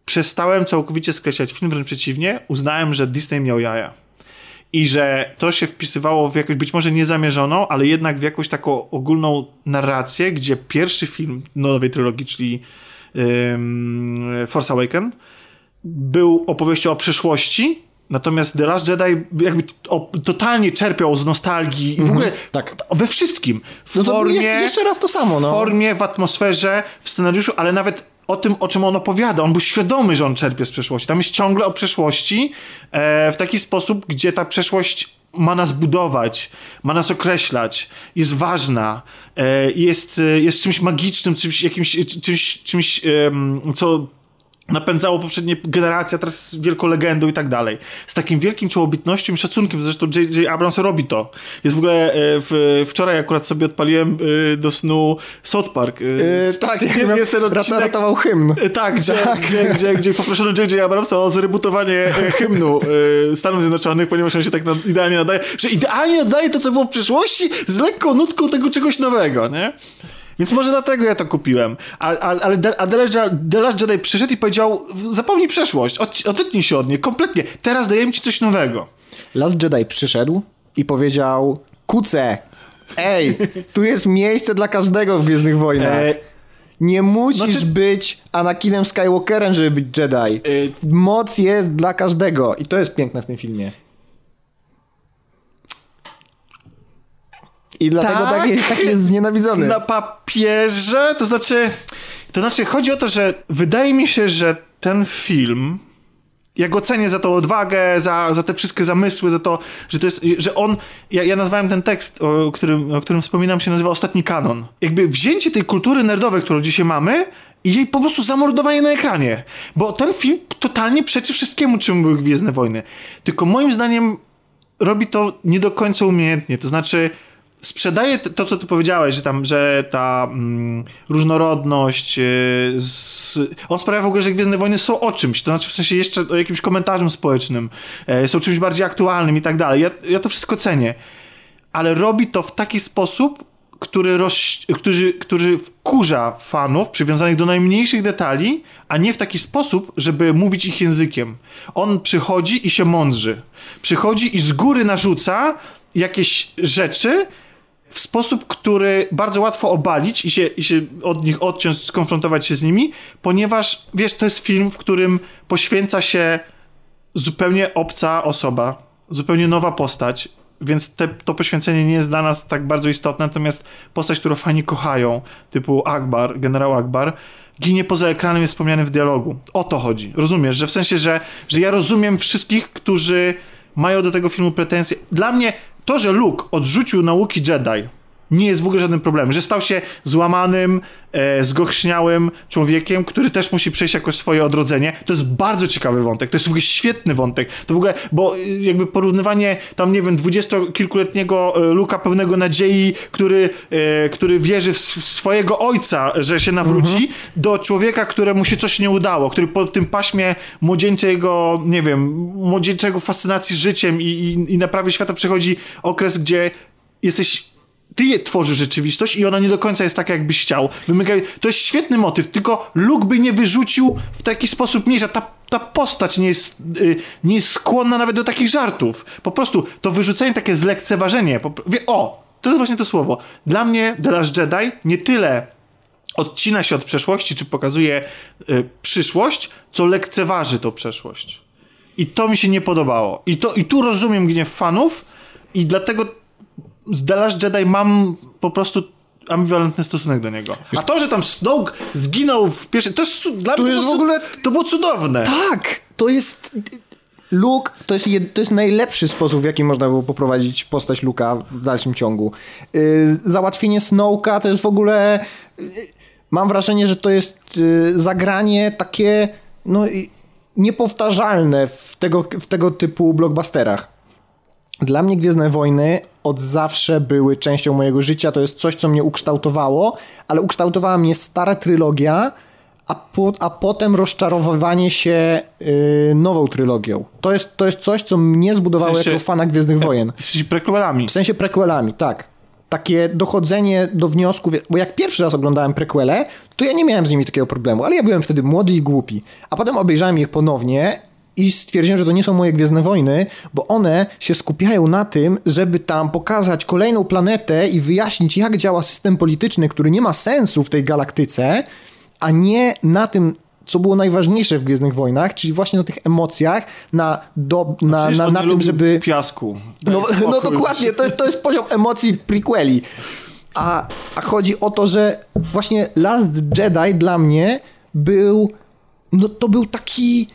przestałem całkowicie skreślać film, wręcz przeciwnie, uznałem, że Disney miał jaja. I że to się wpisywało w jakąś, być może niezamierzoną, ale jednak w jakąś taką ogólną narrację, gdzie pierwszy film nowej trylogii, czyli um, Force Awaken, był opowieścią o przyszłości, Natomiast The Last Jedi jakby o, totalnie czerpiał z nostalgii i w ogóle tak. we wszystkim. W
no
formie,
jeszcze raz to samo. No.
W formie, w atmosferze, w scenariuszu, ale nawet o tym, o czym on opowiada. On był świadomy, że on czerpie z przeszłości. Tam jest ciągle o przeszłości e, w taki sposób, gdzie ta przeszłość ma nas budować, ma nas określać, jest ważna, e, jest, jest czymś magicznym, czymś, jakimś, czymś, czymś co napędzało poprzednie generacje, a teraz jest wielką legendą i tak dalej. Z takim wielkim czołobitnością i szacunkiem, zresztą J.J. Abrams robi to. Jest w ogóle, e, w, wczoraj akurat sobie odpaliłem e, do snu South Park.
Yy, tak, [laughs] jest, jest ten odcinek, ratował hymn.
Tak, gdzie, tak. Gdzie, gdzie, gdzie poproszono J.J. Abramsa o zrebutowanie hymnu Stanów Zjednoczonych, ponieważ on się tak idealnie nadaje, że idealnie oddaje to, co było w przyszłości z lekką nutką tego czegoś nowego, nie? Więc może dlatego ja to kupiłem. A, a, ale a The Last Jedi przyszedł i powiedział, zapomnij przeszłość, od, odetnij się od niej kompletnie. Teraz dajemy ci coś nowego.
Last Jedi przyszedł i powiedział, kuce, ej, tu jest miejsce dla każdego w Gwiezdnych Wojnach. E... Nie musisz znaczy... być Anakinem Skywalkerem, żeby być Jedi. E... Moc jest dla każdego. I to jest piękne w tym filmie. I dlatego tak, taki, taki jest znienawidzony. [laughs]
Na papierze, to znaczy, to znaczy chodzi o to, że wydaje mi się, że ten film ja go cenię za tą odwagę, za, za te wszystkie zamysły, za to, że to jest, że on, ja, ja nazwałem ten tekst, o którym, o którym wspominam, się nazywa Ostatni Kanon. Jakby wzięcie tej kultury nerdowej, którą dzisiaj mamy i jej po prostu zamordowanie na ekranie. Bo ten film totalnie przeczy wszystkiemu, czym były Gwiezdne Wojny. Tylko moim zdaniem robi to nie do końca umiejętnie. To znaczy, sprzedaje to, co ty powiedziałeś, że tam, że ta mm, różnorodność, yy, z, on sprawia w ogóle, że Gwiezdne Wojny są o czymś, to znaczy w sensie jeszcze o jakimś komentarzem społecznym, yy, są czymś bardziej aktualnym i tak dalej. Ja, ja to wszystko cenię, ale robi to w taki sposób, który, roz, który, który wkurza fanów przywiązanych do najmniejszych detali, a nie w taki sposób, żeby mówić ich językiem. On przychodzi i się mądrzy. Przychodzi i z góry narzuca jakieś rzeczy, w sposób, który bardzo łatwo obalić i się, i się od nich odciąć, skonfrontować się z nimi, ponieważ wiesz, to jest film, w którym poświęca się zupełnie obca osoba, zupełnie nowa postać, więc te, to poświęcenie nie jest dla nas tak bardzo istotne, natomiast postać, którą fani kochają, typu Akbar, generał Akbar, ginie poza ekranem, jest wspomniany w dialogu. O to chodzi. Rozumiesz, że w sensie, że, że ja rozumiem wszystkich, którzy mają do tego filmu pretensje. Dla mnie to, że Luke odrzucił nauki Jedi Nie jest w ogóle żadnym problemem, że stał się złamanym, e, zgochrzniałym człowiekiem, który też musi przejść jakoś swoje odrodzenie. To jest bardzo ciekawy wątek, to jest w ogóle świetny wątek. To w ogóle, bo y, jakby porównywanie tam, nie wiem, dwudziestokilkuletniego e, Luka pełnego nadziei, który, e, który wierzy w swojego ojca, że się nawróci, mhm. do człowieka, któremu się coś nie udało, który po tym paśmie młodzieńczego, nie wiem, młodzieńczego fascynacji życiem i, i, i na prawie świata przechodzi okres, gdzie jesteś ty je tworzysz rzeczywistość i ona nie do końca jest taka, jakbyś chciał. Wymyka... To jest świetny motyw, tylko Luke by nie wyrzucił w taki sposób mniejsza. Ta, ta postać nie jest, yy, nie jest skłonna nawet do takich żartów. Po prostu to wyrzucenie, takie zlekceważenie. Po... Wie, o, to jest właśnie to słowo. Dla mnie The Last Jedi nie tyle odcina się od przeszłości, czy pokazuje yy, przyszłość, co lekceważy tą przeszłość. I to mi się nie podobało. I, to, I tu rozumiem gniew fanów i dlatego z The Last Jedi mam po prostu ambiwalentny stosunek do niego. A to, że tam Snoke zginął w pierwszej... To jest dla
to
mnie...
Jest w ogóle...
To było cudowne.
Tak! To jest... Luke to jest, jed, to jest najlepszy sposób, w jaki można było poprowadzić postać Luka w dalszym ciągu. Yy, załatwienie Snowka to jest w ogóle... Yy, mam wrażenie, że to jest yy, zagranie takie no, niepowtarzalne w tego, w tego typu blockbusterach. Dla mnie Gwiezdne Wojny od zawsze były częścią mojego życia. To jest coś, co mnie ukształtowało, ale ukształtowała mnie stara trylogia, a, po, a potem rozczarowywanie się yy, nową trylogią. To jest, to jest coś, co mnie zbudowało w sensie, jako fana Gwiezdnych Wojen.
W sensie prequelami.
W sensie prequelami, tak. Takie dochodzenie do wniosku, bo jak pierwszy raz oglądałem prequele, to ja nie miałem z nimi takiego problemu, ale ja byłem wtedy młody i głupi. A potem obejrzałem ich ponownie i stwierdziłem, że to nie są moje Gwiezdne Wojny, bo one się skupiają na tym, żeby tam pokazać kolejną planetę i wyjaśnić, jak działa system polityczny, który nie ma sensu w tej galaktyce, a nie na tym, co było najważniejsze w Gwiezdnych Wojnach, czyli właśnie na tych emocjach, na, do, na, na, na tym, żeby...
piasku.
No, no dokładnie, to, to jest poziom emocji prequeli. A, a chodzi o to, że właśnie Last Jedi dla mnie był... No to był taki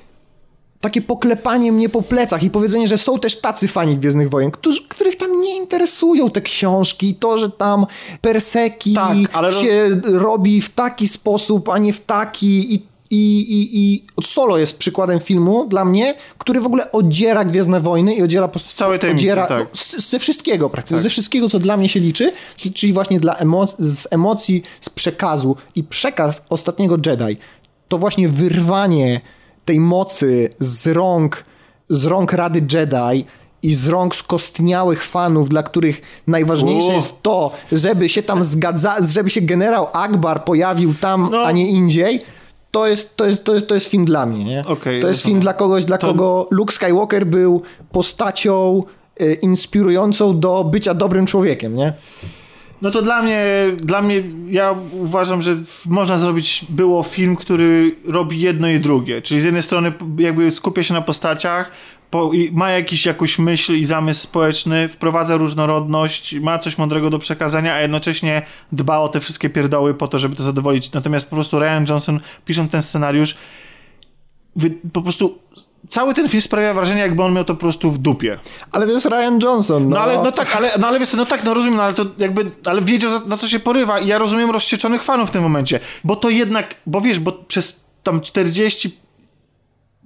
takie poklepanie mnie po plecach i powiedzenie, że są też tacy fani Gwiezdnych Wojen, którzy, których tam nie interesują te książki, to, że tam perseki tak, ale... się robi w taki sposób, a nie w taki i i, i, I Solo jest przykładem filmu dla mnie, który w ogóle odziera Gwiezdne Wojny i odziera...
Z całej tej odziera, tak.
z, ze wszystkiego praktycznie, tak. ze wszystkiego, co dla mnie się liczy, czyli właśnie dla emoc z emocji, z przekazu i przekaz ostatniego Jedi, to właśnie wyrwanie tej mocy z rąk, z rąk Rady Jedi i z rąk skostniałych fanów, dla których najważniejsze jest to, żeby się tam zgadza, żeby się generał Akbar pojawił tam, no. a nie indziej, to jest, to jest, to jest, to jest film dla mnie, nie? Okay, to jest film dla kogoś, dla to... kogo Luke Skywalker był postacią y, inspirującą do bycia dobrym człowiekiem, nie?
No to dla mnie, dla mnie, ja uważam, że można zrobić, było film, który robi jedno i drugie. Czyli z jednej strony jakby skupia się na postaciach, po, ma jakiś, jakąś myśl i zamysł społeczny, wprowadza różnorodność, ma coś mądrego do przekazania, a jednocześnie dba o te wszystkie pierdoły po to, żeby to zadowolić. Natomiast po prostu Ryan Johnson, pisząc ten scenariusz, wy, po prostu cały ten film sprawia wrażenie, jakby on miał to po prostu w dupie.
Ale to jest Ryan Johnson. No,
no ale no tak, ale, no ale wiesz, no tak, no rozumiem, no ale to jakby, ale wiedział na co się porywa i ja rozumiem rozścieczonych fanów w tym momencie, bo to jednak, bo wiesz, bo przez tam 40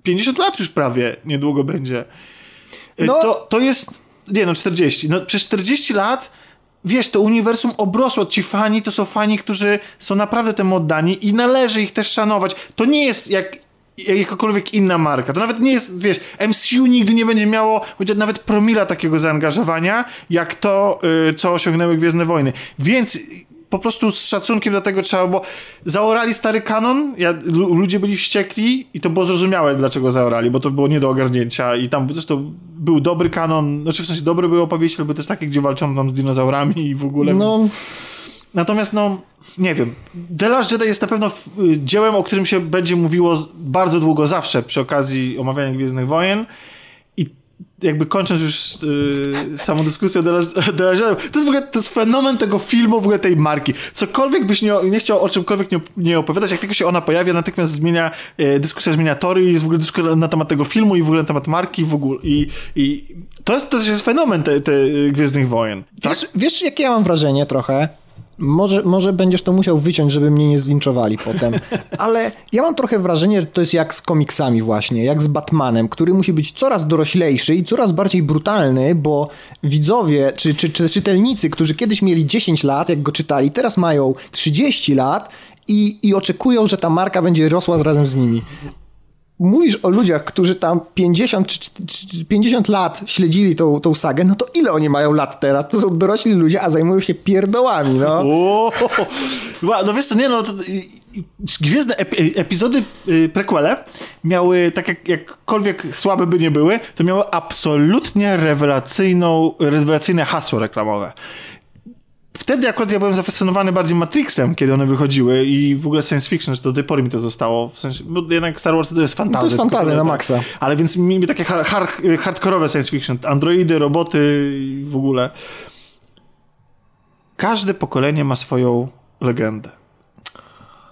50 lat już prawie niedługo będzie. Y, no. To, to jest, nie no 40, no przez 40 lat wiesz, to uniwersum obrosło. Ci fani to są fani, którzy są naprawdę temu oddani i należy ich też szanować. To nie jest jak jakakolwiek inna marka. To nawet nie jest, wiesz, MCU nigdy nie będzie miało chociaż nawet promila takiego zaangażowania, jak to, yy, co osiągnęły Gwiezdne Wojny. Więc po prostu z szacunkiem do tego trzeba, bo zaorali stary kanon, ja, ludzie byli wściekli i to było zrozumiałe, dlaczego zaorali, bo to było nie do ogarnięcia i tam zresztą był dobry kanon, znaczy w sensie dobry był opowieści, były też takie, gdzie walczono tam z dinozaurami i w ogóle... No... Natomiast no, nie wiem. The Last Jedi jest na pewno dziełem, o którym się będzie mówiło bardzo długo zawsze przy okazji omawiania Gwiezdnych Wojen. I jakby kończąc już yy, samą dyskusję o [laughs] The Last Jedi, to jest w ogóle to jest fenomen tego filmu, w ogóle tej marki. Cokolwiek byś nie, nie chciał o czymkolwiek nie, nie opowiadać, jak tylko się ona pojawia, natychmiast zmienia, yy, dyskusja zmienia tory, jest w ogóle dyskusja na temat tego filmu i w ogóle na temat marki w ogóle. I, i to, jest, to jest fenomen te, te Gwiezdnych Wojen.
Tak? Wiesz, wiesz, jakie ja mam wrażenie trochę? Może, może będziesz to musiał wyciąć, żeby mnie nie zlinczowali potem. Ale ja mam trochę wrażenie, że to jest jak z komiksami właśnie, jak z Batmanem, który musi być coraz doroślejszy i coraz bardziej brutalny, bo widzowie czy, czy, czy czytelnicy, którzy kiedyś mieli 10 lat, jak go czytali, teraz mają 30 lat i, i oczekują, że ta marka będzie rosła razem z nimi mówisz o ludziach, którzy tam 50 czy 50 lat śledzili tą, tą sagę, no to ile oni mają lat teraz? To są dorośli ludzie, a zajmują się pierdołami, no. [laughs]
no wiesz co, nie no, to, Gwiezdne epizody y, prequele miały, tak jak jakkolwiek słabe by nie były, to miały absolutnie rewelacyjną, rewelacyjne hasło reklamowe wtedy akurat ja byłem zafascynowany bardziej Matrixem, kiedy one wychodziły i w ogóle science fiction, że do tej pory mi to zostało. W sensie, bo jednak Star Wars to jest fantazja.
No to jest fantazja na maksa.
Ale więc mi takie hard, hard, hardkorowe science fiction, androidy, roboty i w ogóle. Każde pokolenie ma swoją legendę.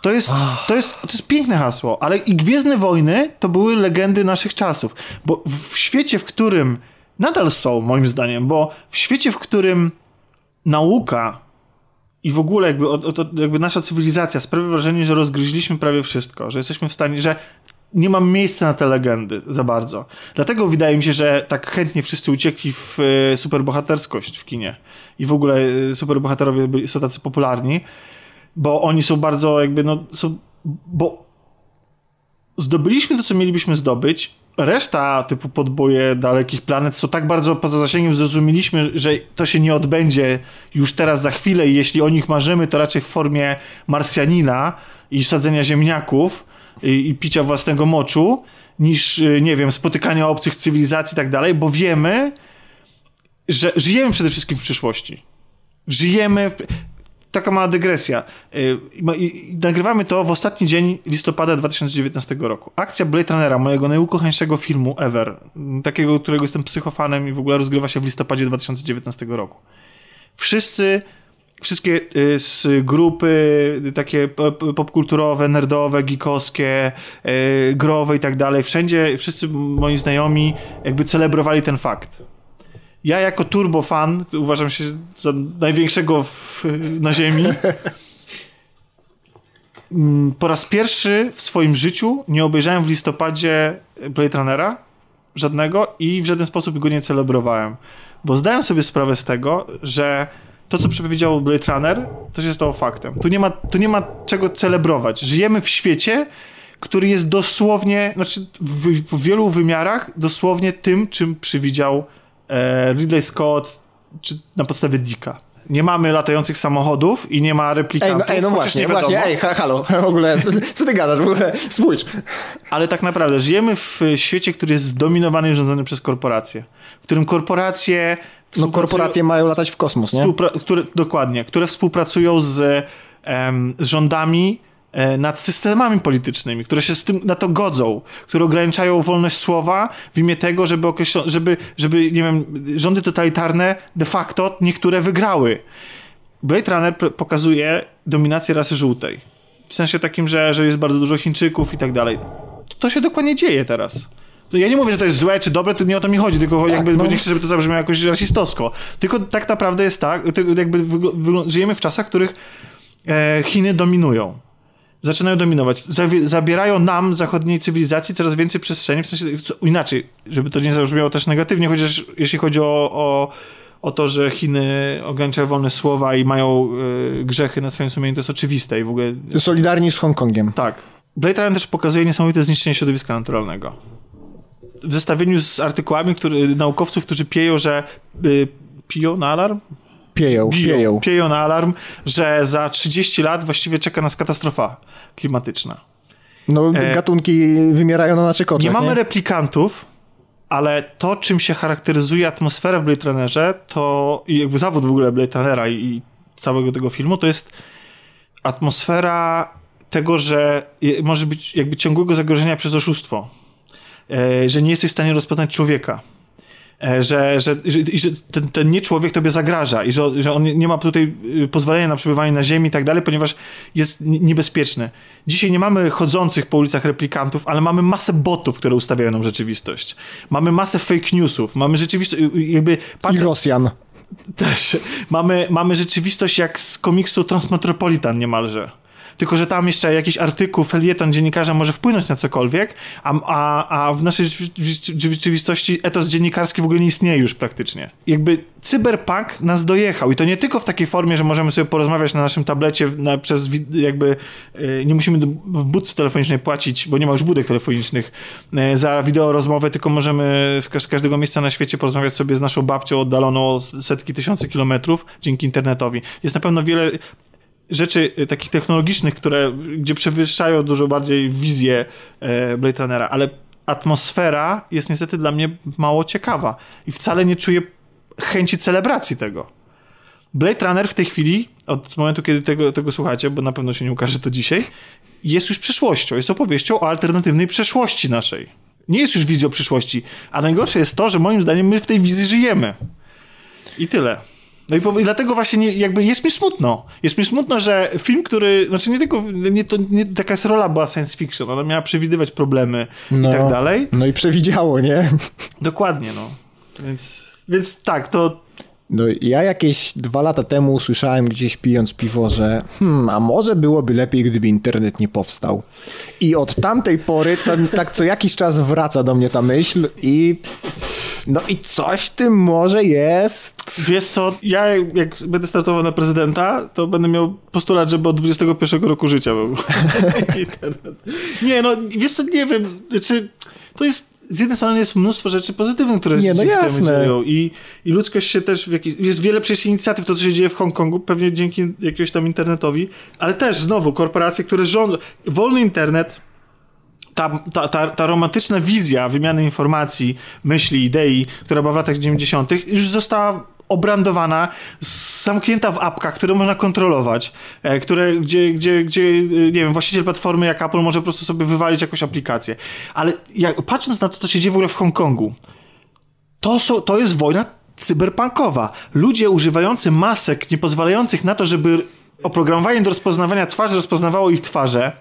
To jest, to, jest, to jest piękne hasło, ale i Gwiezdne Wojny to były legendy naszych czasów, bo w świecie, w którym nadal są, moim zdaniem, bo w świecie, w którym nauka i w ogóle jakby, jakby nasza cywilizacja sprawia wrażenie, że rozgryźliśmy prawie wszystko, że jesteśmy w stanie, że nie mam miejsca na te legendy za bardzo. Dlatego wydaje mi się, że tak chętnie wszyscy uciekli w e, superbohaterskość w kinie. I w ogóle e, superbohaterowie byli, są tacy popularni, bo oni są bardzo jakby, no, są, bo zdobyliśmy to, co mielibyśmy zdobyć, reszta typu podboje dalekich planet są tak bardzo poza zasięgiem, zrozumieliśmy, że to się nie odbędzie już teraz za chwilę i jeśli o nich marzymy, to raczej w formie Marsjanina i sadzenia ziemniaków i, i picia własnego moczu, niż, y, nie wiem, spotykania obcych cywilizacji i tak dalej, bo wiemy, że żyjemy przede wszystkim w przyszłości. Żyjemy. W taka mała dygresja. Y, nagrywamy to w ostatni dzień listopada 2019 roku. Akcja Blade Runnera, mojego najukochańszego filmu ever, takiego, którego jestem psychofanem i w ogóle rozgrywa się w listopadzie 2019 roku. Wszyscy wszystkie y, z grupy y, takie popkulturowe, nerdowe, geekowskie, growe i tak dalej, wszędzie, wszyscy moi znajomi jakby celebrowali ten fakt ja jako turbo fan, uważam się za największego w, na ziemi, mm, po raz pierwszy w swoim życiu nie obejrzałem w listopadzie Blade Runnera żadnego i w żaden sposób go nie celebrowałem. Bo zdałem sobie sprawę z tego, że to, co przepowiedział Blade Runner, to się stało faktem. Tu nie ma, tu nie ma czego celebrować. Żyjemy w świecie, który jest dosłownie, znaczy w, w wielu wymiarach dosłownie tym, czym przewidział Ridley Scott, czy na podstawie Dicka. Nie mamy latających samochodów i nie ma replikantów.
Ej, no, ej, no właśnie, właśnie, ej, halo, w ogóle, co ty gadasz, w ogóle, spójrz.
Ale tak naprawdę żyjemy w świecie, który jest zdominowany i rządzony przez korporacje, w którym korporacje...
No korporacje mają latać w kosmos, nie?
Które, dokładnie, które współpracują z, em, z rządami, E, nad systemami politycznymi, które się z tym na to godzą, które ograniczają wolność słowa w imię tego, żeby, żeby, żeby nie wiem, rządy totalitarne de facto niektóre wygrały. Blade Runner pokazuje dominację rasy żółtej. W sensie takim, że, że jest bardzo dużo Chińczyków i tak dalej. To się dokładnie dzieje teraz. Ja nie mówię, że to jest złe czy dobre, to nie o to mi chodzi, tylko tak, jakby, no. nie chcę, żeby to zabrzmiało jakoś rasistowsko. Tylko tak naprawdę jest tak, jakby żyjemy w czasach, w których e, Chiny dominują zaczynają dominować. Zabierają nam, zachodniej cywilizacji, coraz więcej przestrzeni, w sensie inaczej, żeby to nie zabrzmiało też negatywnie, chociaż jeśli chodzi o, o, o to, że Chiny ograniczają wolne słowa i mają y, grzechy na swoim sumieniu, to jest oczywiste i w ogóle...
Solidarni z Hongkongiem.
Tak. Blade Runner też pokazuje niesamowite zniszczenie środowiska naturalnego. W zestawieniu z artykułami który, naukowców, którzy pieją, że y, piją na alarm?
Pieją, biją, pieją.
Pieją na alarm, że za 30 lat właściwie czeka nas katastrofa klimatyczna.
No, e, gatunki wymierają na naszych oczach.
Nie mamy nie? replikantów, ale to, czym się charakteryzuje atmosfera w Blade Runnerze, to i zawód w ogóle Blade Runnera i, całego tego filmu, to jest atmosfera tego, że może być jakby ciągłego zagrożenia przez oszustwo. E, że nie jesteś w stanie rozpoznać człowieka że, że, że, że ten, ten nie człowiek tobie zagraża i że, że on nie ma tutaj y, pozwolenia na przebywanie na ziemi i tak dalej, ponieważ jest niebezpieczny. Dzisiaj nie mamy chodzących po ulicach replikantów, ale mamy masę botów, które ustawiają nam rzeczywistość. Mamy masę fake newsów, mamy rzeczywistość, y, y, jakby...
I Rosjan.
Też. Mamy, mamy rzeczywistość jak z komiksu Transmetropolitan niemalże tylko że tam jeszcze jakiś artykuł, felieton dziennikarza może wpłynąć na cokolwiek, a, a, a w naszej rzeczywistości etos dziennikarski w ogóle nie istnieje już praktycznie. Jakby cyberpunk nas dojechał i to nie tylko w takiej formie, że możemy sobie porozmawiać na naszym tablecie na, przez jakby yy, nie musimy w budce telefonicznej płacić, bo nie ma już budek telefonicznych yy, za wideo rozmowę, tylko możemy z każdego miejsca na świecie porozmawiać sobie z naszą babcią oddaloną setki tysięcy kilometrów dzięki internetowi. Jest na pewno wiele rzeczy y, takich technologicznych, które, gdzie przewyższają dużo bardziej wizję e, Blade Runnera, ale atmosfera jest niestety dla mnie mało ciekawa i wcale nie czuję chęci celebracji tego. Blade Runner w tej chwili, od momentu, kiedy tego, tego słuchacie, bo na pewno się nie ukaże to dzisiaj, jest już przeszłością, jest opowieścią o alternatywnej przeszłości naszej. Nie jest już wizją przyszłości, a najgorsze jest to, że moim zdaniem my w tej wizji żyjemy. I tyle. No i, po, i, dlatego właśnie nie, jakby jest mi smutno. Jest mi smutno, że film, który, znaczy nie tylko, nie, to, nie, taka jest rola była science fiction, ona miała przewidywać problemy no, i tak dalej.
No i przewidziało, nie?
Dokładnie, no. Więc, więc tak, to
no, ja jakieś dwa lata temu usłyszałem gdzieś pijąc piwo, że hmm, a może byłoby lepiej, gdyby internet nie powstał. I od tamtej pory tak co jakiś czas wraca do mnie ta myśl i no i coś w tym może jest.
Wiesz co, ja jak będę startował na prezydenta, to będę miał postulat, żeby od 21 roku życia był [laughs] internet. Nie, no wiesz co, nie wiem, czy to jest z jednej strony jest mnóstwo rzeczy pozytywnych, które
nie, no
się dzieją i, i ludzkość się też w jakiś, jest wiele przecież inicjatyw, to co się dzieje w Hongkongu, pewnie dzięki jakiegoś tam internetowi, ale też znowu korporacje, które rządzą, wolny internet, ta, ta, ta, ta, romantyczna wizja wymiany informacji, myśli, idei, która była w latach 90., już została obrandowana, zamknięta w apkach, które można kontrolować, e, które, gdzie, gdzie, gdzie, e, nie wiem, właściciel platformy jak Apple może po prostu sobie wywalić jakąś aplikację. Ale jak, patrząc na to, co się dzieje w ogóle w Hongkongu, to, są, to jest wojna cyberpunkowa. Ludzie używający masek, nie pozwalających na to, żeby oprogramowanie do rozpoznawania twarzy rozpoznawało ich twarze,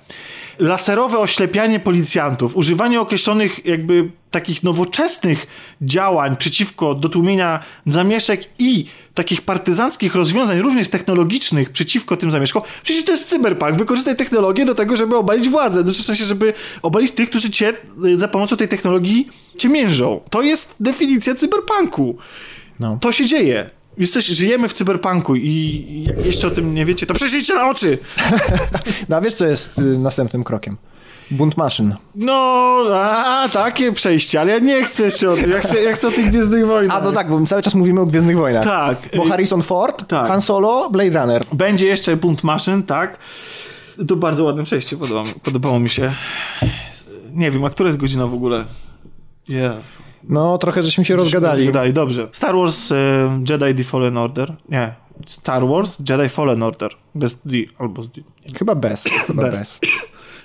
laserowe oślepianie policjantów, używanie określonych jakby takich nowoczesnych działań przeciwko do tłumienia zamieszek i takich partyzanckich rozwiązań, również technologicznych przeciwko tym zamieszkom, przecież to jest cyberpunk. Wykorzystaj technologię do tego, żeby obalić władzę. Znaczy w sensie, żeby obalić tych, którzy cię y, za pomocą tej technologii cię miężą. To jest definicja cyberpunku. No. To się dzieje. Jesteś, żyjemy w cyberpunku i jak jeszcze o tym nie wiecie, to przejrzyjcie na oczy! [laughs]
no a wiesz, co jest y, następnym krokiem? Bunt maszyn.
No, a, takie przejście, ale ja nie chcę jeszcze o tym, ja chcę, ja chcę o tych Gwiezdnych Wojnach.
A no tak, bo my cały czas mówimy o Gwiezdnych Wojnach.
Tak.
Bo Harrison Ford, tak. Han Solo, Blade Runner.
Będzie jeszcze bunt maszyn, tak. To bardzo ładne przejście, podobało, podobało mi się. Nie wiem, a która jest godzina w ogóle? Jezu.
No, trochę żeśmy się rozgadali.
rozgadali. Dobrze. Star Wars y, Jedi The Fallen Order. Nie. Star Wars Jedi Fallen Order. Bez D albo z D.
Chyba bez. Chyba bez. bez.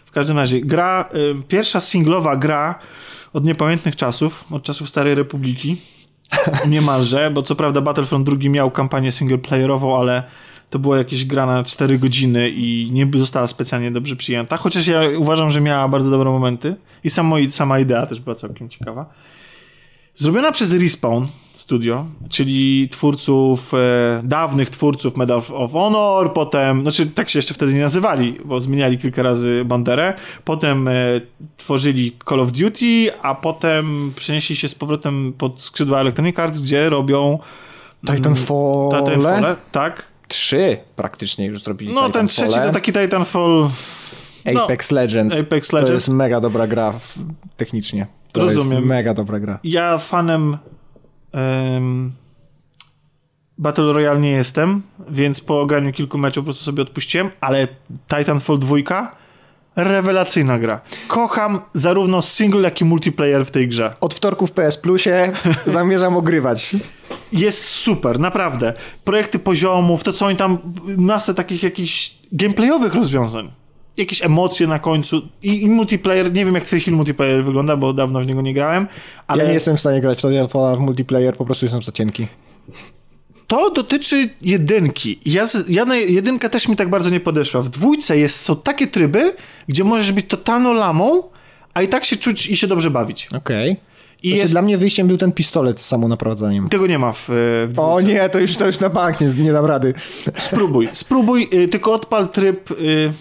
W każdym razie, gra, y, pierwsza singlowa gra od niepamiętnych czasów, od czasów Starej Republiki. [laughs] Niemalże, bo co prawda Battlefront 2 miał kampanię singleplayerową, ale to była jakieś gra na 4 godziny i nie została specjalnie dobrze przyjęta, chociaż ja uważam, że miała bardzo dobre momenty i samo, sama idea też była całkiem ciekawa. Zrobiona przez Respawn Studio, czyli twórców, e, dawnych twórców Medal of Honor, potem, znaczy tak się jeszcze wtedy nie nazywali, bo zmieniali kilka razy banderę, potem e, tworzyli Call of Duty, a potem przenieśli się z powrotem pod skrzydła Electronic Arts, gdzie robią
Titanfall,
Titanfall tak.
Trzy praktycznie już zrobili
No ten trzeci to taki Titanfall...
Apex no, Legends.
Apex Legends.
To jest mega dobra gra technicznie. To Rozumiem. jest mega dobra gra.
Ja fanem um, Battle Royale nie jestem, więc po ograniu kilku meczów po prostu sobie odpuściłem, ale Titanfall 2 rewelacyjna gra. Kocham zarówno single, jak i multiplayer w tej grze.
Od wtorku w PS Plusie zamierzam [laughs] ogrywać.
Jest super, naprawdę. Projekty poziomów, to co oni tam, masę takich jakichś gameplayowych rozwiązań jakieś emocje na końcu i, i multiplayer, nie wiem jak twój film multiplayer wygląda, bo dawno w niego nie grałem, ale...
Ja nie jestem w stanie grać w Titanfalla w multiplayer, po prostu jestem za cienki.
To dotyczy jedynki. Ja, ja na jedynka też mi tak bardzo nie podeszła. W dwójce jest, są takie tryby, gdzie możesz być totalną lamą, a i tak się czuć i się dobrze bawić.
Okej.
I
Znaczy,
jest,
Dla mnie wyjściem był ten pistolet z samonaprowadzaniem.
tego nie ma w, w dwójce.
O nie, to już, to już na bank nie, nie dam rady.
Spróbuj, spróbuj, y, tylko odpal tryb. Y,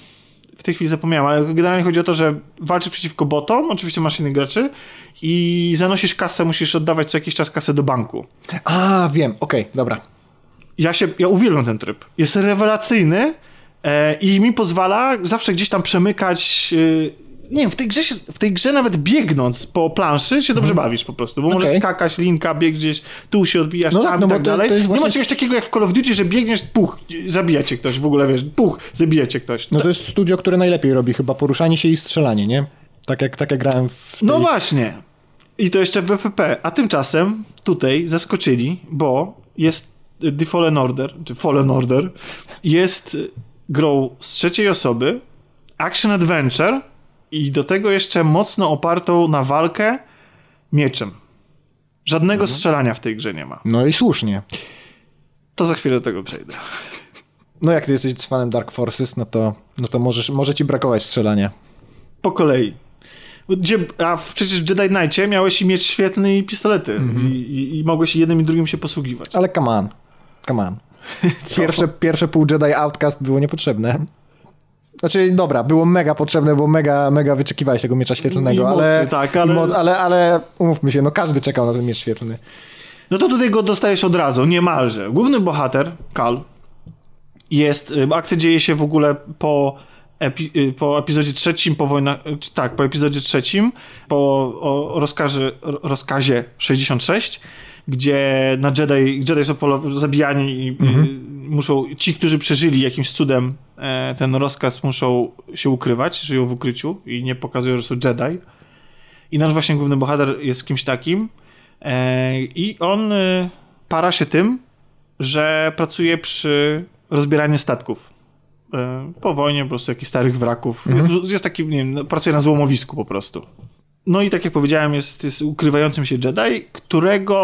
tej chwili zapomniałem, ale generalnie chodzi o to, że walczysz przeciwko botom, oczywiście masz innych graczy i zanosisz kasę, musisz oddawać co jakiś czas kasę do banku.
A, wiem, okej, dobra.
Ja się, ja uwielbiam ten tryb. Jest rewelacyjny e, i mi pozwala zawsze gdzieś tam przemykać. Nie wiem, w tej, grze się, w tej grze nawet biegnąc po planszy się dobrze bawisz po prostu, bo możesz
Okej.
skakać, linka, bieg gdzieś, tu się odbijasz,
No
tam
tak, no
tak
to-
dalej.
to
Nie ma czegoś takiego jak w Call of Duty, że biegniesz, puch, zabija cię ktoś, w ogóle wiesz, puch, zabija cię ktoś.
No to jest studio, które najlepiej robi chyba poruszanie się i strzelanie, nie? Tak jak, tak jak grałem w tej...
No właśnie. I to jeszcze w WPP. A tymczasem tutaj zaskoczyli, bo jest y, The Fallen Order, czy Fallen Order, jest y, grą z trzeciej osoby, action adventure i do tego jeszcze mocno opartą na walkę mieczem. Żadnego strzelania w tej grze nie ma.
No i słusznie.
To za chwilę do tego przejdę.
No jak ty jesteś fanem Dark Forces, no to, no to możesz, może ci brakować strzelania.
Po kolei. Gdzie, a przecież w Jedi Knightie miałeś i miecz świetlny i pistolety. I, i, I mogłeś jednym i drugim się posługiwać.
Ale come on, come on. [laughs] Pierwsze, pierwsze pół Jedi Outcast było niepotrzebne. Znaczy, dobra, było mega potrzebne, bo mega, mega wyczekiwałeś tego miecza świetlnego,
I
ale,
tak, ale-
mo- ale... Ale umówmy się, no każdy czekał na ten miecz świetlny.
No to tutaj go dostajesz od razu, niemalże. Główny bohater, Kal, jest, y, akcja dzieje się w ogóle po, epi, y, po epizodzie trzecim, po wojna, y, tak, po epizodzie trzecim, po o, rozkazie, ro- rozkazie 66, gdzie na Jedi, Jedi są polo- zabijani i y, muszą, ci, którzy przeżyli jakimś cudem ten rozkaz, muszą się ukrywać, żyją w ukryciu i nie pokazują, że są Jedi. I nasz właśnie główny bohater jest kimś takim. E, I on y, para się tym, że pracuje przy rozbieraniu statków. E, po wojnie po prostu jakichś starych wraków. Jest, jest taki, nie wiem, no, pracuje na złomowisku po prostu. No i tak jak powiedziałem, jest, jest ukrywającym się Jedi, którego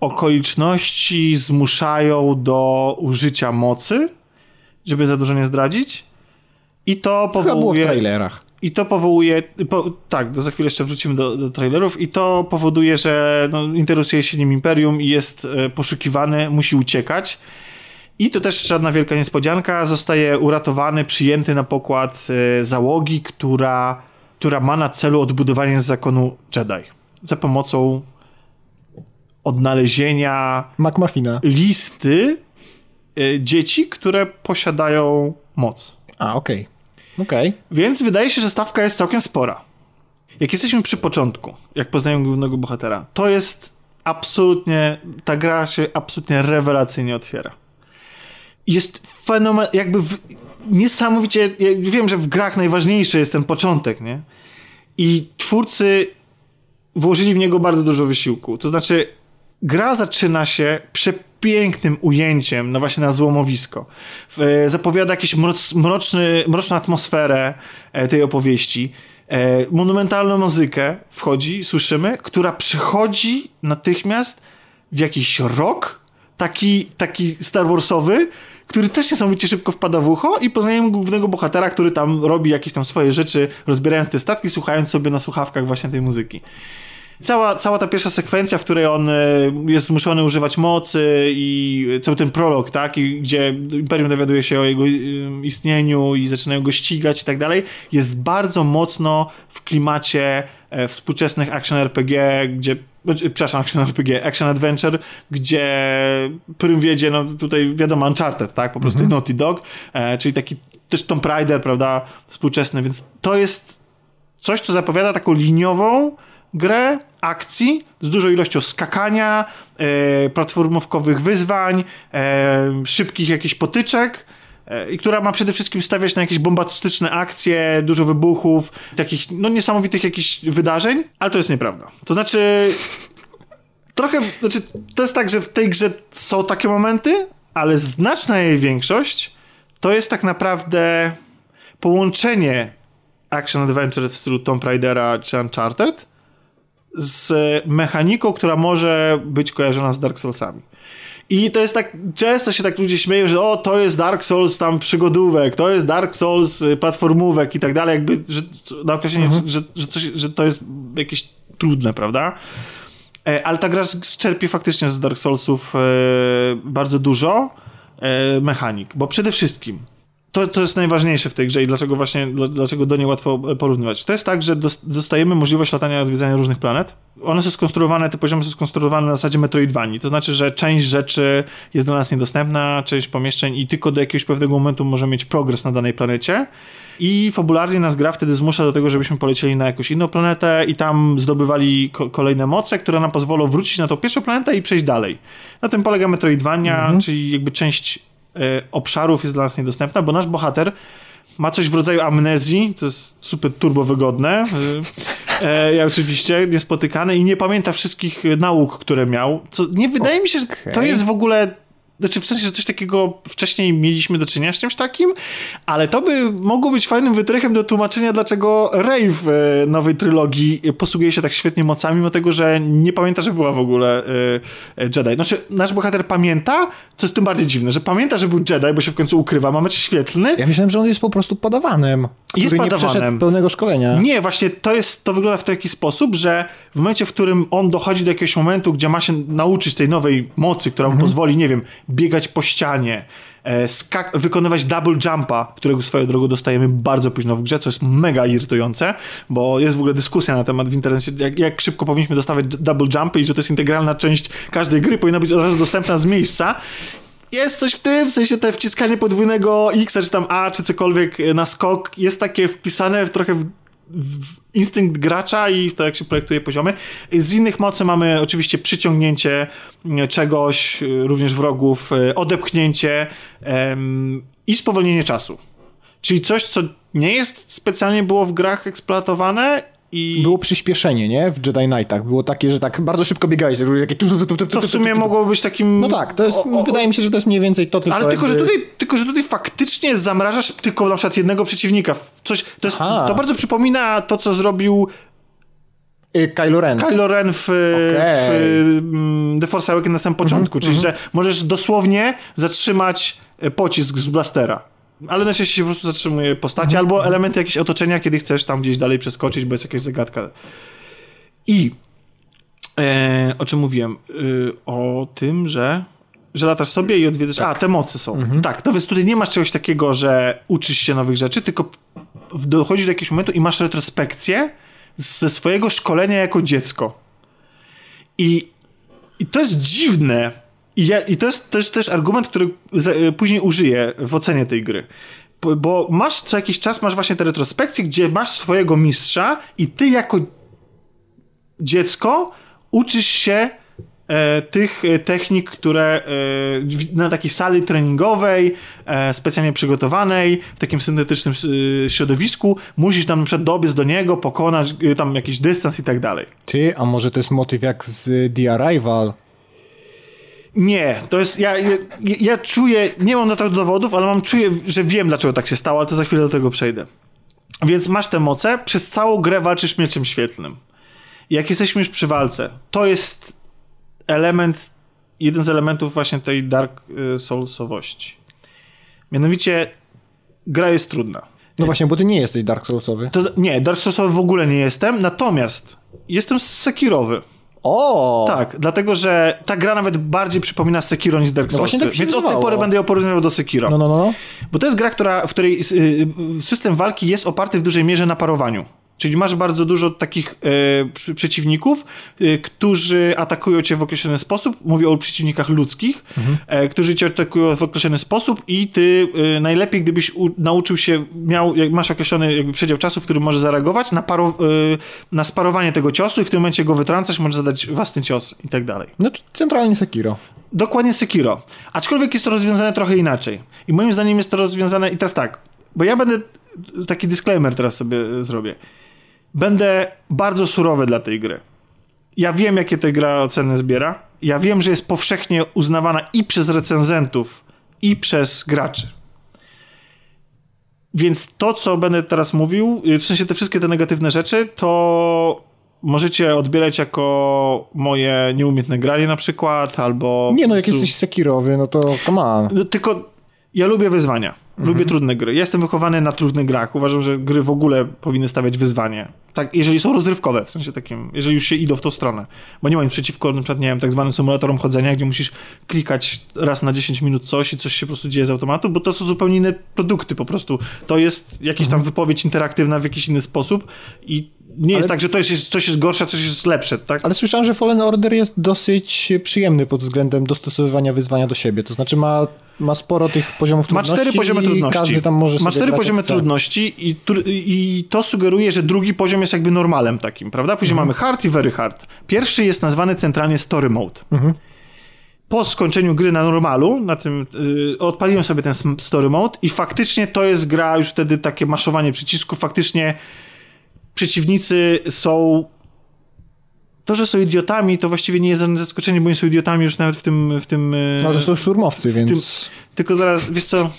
okoliczności zmuszają do użycia mocy, żeby za dużo nie zdradzić. I to
Chyba było w
powołuje...
trailerach.
I to powoduje, po, tak, do, za chwilę jeszcze wrócimy do, do trailerów, i to powoduje, że no, interesuje się nim Imperium i jest e, poszukiwany, musi uciekać. I to też żadna wielka niespodzianka, zostaje uratowany, przyjęty na pokład e, załogi, która, która ma na celu odbudowanie zakonu Jedi. Za pomocą odnalezienia
McMuffina.
listy dzieci, które posiadają moc.
A, okej. Okej.
Więc wydaje się, że stawka jest całkiem spora. Jak jesteśmy przy początku, jak poznajemy głównego bohatera, to jest absolutnie, ta gra się absolutnie rewelacyjnie otwiera. Jest fenomen, jakby w, niesamowicie, ja wiem, że w grach najważniejszy jest ten początek, nie? I twórcy włożyli w niego bardzo dużo wysiłku. To znaczy, gra zaczyna się przepięknym ujęciem, no właśnie na złomowisko. W- Zapowiada jakąś mroc, mroczny, mroczną atmosferę e, tej opowieści. E, Monumentalną muzykę wchodzi, słyszymy, która przychodzi natychmiast w jakiś rok, taki, taki Star Warsowy, który też niesamowicie szybko wpada w ucho i poznajemy głównego bohatera, który tam robi jakieś tam swoje rzeczy, rozbierając te statki, słuchając sobie na słuchawkach właśnie tej muzyki. Cała, cała ta pierwsza sekwencja, w której on e, jest zmuszony używać mocy i cały ten prolog, tak, i gdzie Imperium dowiaduje się o jego e, istnieniu i zaczynają go ścigać i tak dalej, jest bardzo mocno w klimacie e, współczesnych action RPG, gdzie znaczy, przepraszam, action RPG, action adventure, gdzie prym wiedzie, no tutaj wiadomo, Uncharted, tak, po prostu Naughty Dog, e, czyli taki też Tomb Raider, prawda, współczesny, więc to jest coś, co zapowiada taką liniową grę akcji z dużą ilością skakania, e, platformówkowych wyzwań, e, szybkich jakichś potyczek e, i która ma przede wszystkim stawiać na jakieś bombastyczne akcje, dużo wybuchów, takich no niesamowitych jakichś wydarzeń, ale to jest nieprawda. To znaczy trochę, znaczy to jest tak, że w tej grze są takie momenty, ale znaczna jej większość to jest tak naprawdę połączenie action adventure w stylu Tomb Raidera czy Uncharted z mechaniką, która może być kojarzona z Dark Soulsami. I to jest tak, często się tak ludzie śmieją, że o, to jest Dark Souls tam przygodówek, to jest Dark Souls y, platformówek i tak dalej, jakby, że, na określenie, mhm. że, że, coś, że to jest jakieś trudne, prawda? E, ale ta gra czerpie faktycznie z Dark Soulsów e, bardzo dużo e, mechanik, bo przede wszystkim to, to jest najważniejsze w tej grze i dlaczego właśnie, dlaczego do niej łatwo porównywać. To jest tak, że dostajemy możliwość latania i odwiedzania różnych planet. One są skonstruowane, te poziomy są skonstruowane na zasadzie Metroidvanii. To znaczy, że część rzeczy jest dla nas niedostępna, część pomieszczeń i tylko do jakiegoś pewnego momentu możemy mieć progres na danej planecie. I fabularnie nas gra wtedy zmusza do tego, żebyśmy polecieli na jakąś inną planetę i tam zdobywali ko kolejne moce, które nam pozwolą wrócić na tą pierwszą planetę i przejść dalej. Na tym polega Metroidvania, mhm. czyli jakby część obszarów jest dla nas niedostępna, bo nasz bohater ma coś w rodzaju amnezji, co jest super turbo wygodne. E, ja oczywiście niespotykane i nie pamięta wszystkich nauk, które miał. Co nie wydaje okay. mi się, że to jest w ogóle znaczy w sensie, że coś takiego wcześniej mieliśmy do czynienia z czymś takim, ale to by mogło być fajnym wytrychem do tłumaczenia, dlaczego Rey w e, nowej trylogii posługuje się tak świetnie mocami, mimo tego, że nie pamięta, że była w ogóle Jedi. Znaczy, nasz bohater pamięta, co jest tym bardziej dziwne, że pamięta, że był Jedi, bo się w końcu ukrywa, ma mecz świetlny.
Ja myślałem, że on jest po prostu podawanym. Jest podawanym. Nie pełnego szkolenia.
Nie, właśnie to jest, to wygląda w taki sposób, że w momencie, w którym on dochodzi do jakiegoś momentu, gdzie ma się nauczyć tej nowej mocy, która mu mhm. pozwoli, nie wiem, biegać po ścianie, wykonywać double jumpa, którego swoją drogą dostajemy bardzo późno w grze, co jest mega irytujące, bo jest w ogóle dyskusja na temat w internecie, jak, jak szybko powinniśmy dostawać double jumpy i że to jest integralna część każdej gry, powinna być od razu dostępna z miejsca. Jest coś w tym, w sensie te wciskanie podwójnego X, czy tam A, czy cokolwiek na skok jest takie wpisane w trochę w instynkt gracza i to, jak się projektuje poziomy. Z innych mocy mamy oczywiście przyciągnięcie e, czegoś, e, również wrogów, e, odepchnięcie em, i spowolnienie czasu. Czyli coś, co nie jest specjalnie było w grach eksploatowane i...
Było przyspieszenie, nie? W Jedi Knightach. Było takie, że tak bardzo szybko biegałeś.
Co w sumie mogło być takim...
No tak, to jest, o, o, wydaje mi się, że to jest mniej więcej to
tylko... Ale tylko, jakby... że tutaj, tylko, że tutaj faktycznie zamrażasz tylko na przykład jednego przeciwnika. Coś, to, jest, to bardzo przypomina to, co zrobił
y, Kylo Ren.
Kylo Ren w, okay. w mm, The Force Awakens na samym początku, mm -hmm, czyli mm -hmm. że możesz dosłownie zatrzymać e, pocisk z blastera ale najczęściej się po prostu zatrzymuje postacie albo elementy jakieś otoczenia, kiedy chcesz tam gdzieś dalej przeskoczyć, bo jest jakaś zagadka. I e, o czym mówiłem? E, o tym, że że latasz sobie i odwiedzasz. Tak. A, te mocy są. Mhm. Tak, to więc tutaj nie masz czegoś takiego, że uczysz się nowych rzeczy, tylko dochodzisz do jakiegoś momentu i masz retrospekcję ze swojego szkolenia jako dziecko. I, i to jest dziwne, i, ja, i to, jest, jest też argument, który z, później użyję w ocenie tej gry. Bo, masz co jakiś czas, masz właśnie te retrospekcje, gdzie masz swojego mistrza i ty jako dziecko uczysz się e, tych e, technik, które e, na takiej sali treningowej, e, specjalnie przygotowanej, w takim syntetycznym e, środowisku, musisz tam przykład dobiec do niego, pokonać e, tam jakiś dystans i tak dalej.
Ty, a może to jest motyw jak z The Arrival?
Nie, to jest, ja, ja, ja, czuję, nie mam na to dowodów, ale mam, czuję, że wiem dlaczego tak się stało, ale to za chwilę do tego przejdę. Więc masz tę moce, przez całą grę walczysz mieczem świetlnym. Jak jesteśmy już przy walce, to jest element, jeden z elementów właśnie tej Dark y, Soulsowości. Mianowicie gra jest trudna.
No właśnie, bo ty nie jesteś Dark Soulsowy.
To, nie, Dark Soulsowy w ogóle nie jestem, natomiast jestem Sekirowy.
O!
Tak, dlatego że ta gra nawet bardziej przypomina Sekiro niż Dark Souls. No tak Więc od tej pory będę ją porównywał do Sekiro.
No, no, no.
Bo to jest gra, która, w której y, system walki jest oparty w dużej mierze na parowaniu. Czyli masz bardzo dużo takich e, przeciwników, e, którzy atakują cię w określony sposób. Mówię o przeciwnikach ludzkich, mhm. e, którzy cię atakują w określony sposób i ty najlepiej, gdybyś u, nauczył się, miał, jak masz określony jakby przedział czasu, w którym możesz zareagować na, paro, na sparowanie tego ciosu i w tym momencie go wytrącasz, możesz zadać własny cios i tak dalej.
No, centralnie Sekiro.
Dokładnie Sekiro. Aczkolwiek jest to rozwiązane trochę inaczej. I moim zdaniem jest to rozwiązane, i teraz tak, bo ja będę, taki disclaimer teraz sobie zrobię będę bardzo surowy dla tej gry. Ja wiem, jakie ta gra oceny zbiera. Ja wiem, że jest powszechnie uznawana i przez recenzentów, i przez graczy. Więc to, co będę teraz mówił, w sensie te wszystkie te negatywne rzeczy, to możecie odbierać jako moje nieumiejętne granie na przykład, albo...
Nie no, jak jesteś Sekirowy, no to come on.
No, tylko ja lubię wyzwania. Mhm. Lubię trudne gry. Ja jestem wychowany na trudnych grach. Uważam, że gry w ogóle powinny stawiać wyzwanie. Tak, jeżeli są rozrywkowe, w sensie takim, jeżeli już się idą w tą stronę. Bo nie mam nic przeciwko, na przykład, nie wiem, tak zwanym symulatorom chodzenia, gdzie musisz klikać raz na 10 minut coś i coś się po prostu dzieje z automatu, bo to są zupełnie inne produkty po prostu. To jest jakaś tam mhm. wypowiedź interaktywna w jakiś inny sposób i nie jest tak, że to jest, coś jest gorsze, coś jest lepsze, tak?
Ale słyszałem, że Fallen Order jest dosyć przyjemny pod względem dostosowywania wyzwania do siebie. To znaczy ma, ma sporo tych poziomów trudności.
Ma cztery poziomy trudności.
Każdy tam może
ma cztery poziomy trudności i, i to sugeruje, że drugi poziom jest jakby normalem takim, prawda? Później mhm. mamy hard i very hard. Pierwszy jest nazwany centralnie story mode. Mhm. Po skończeniu gry na normalu, na tym yy, odpaliłem sobie ten story mode i faktycznie to jest gra już wtedy takie maszowanie przycisków, faktycznie przeciwnicy są to, że są idiotami, to właściwie nie jest żadne zaskoczenie, bo oni są idiotami już nawet w tym... W tym
no to są szturmowcy, więc... Tym,
tylko zaraz, wiesz co...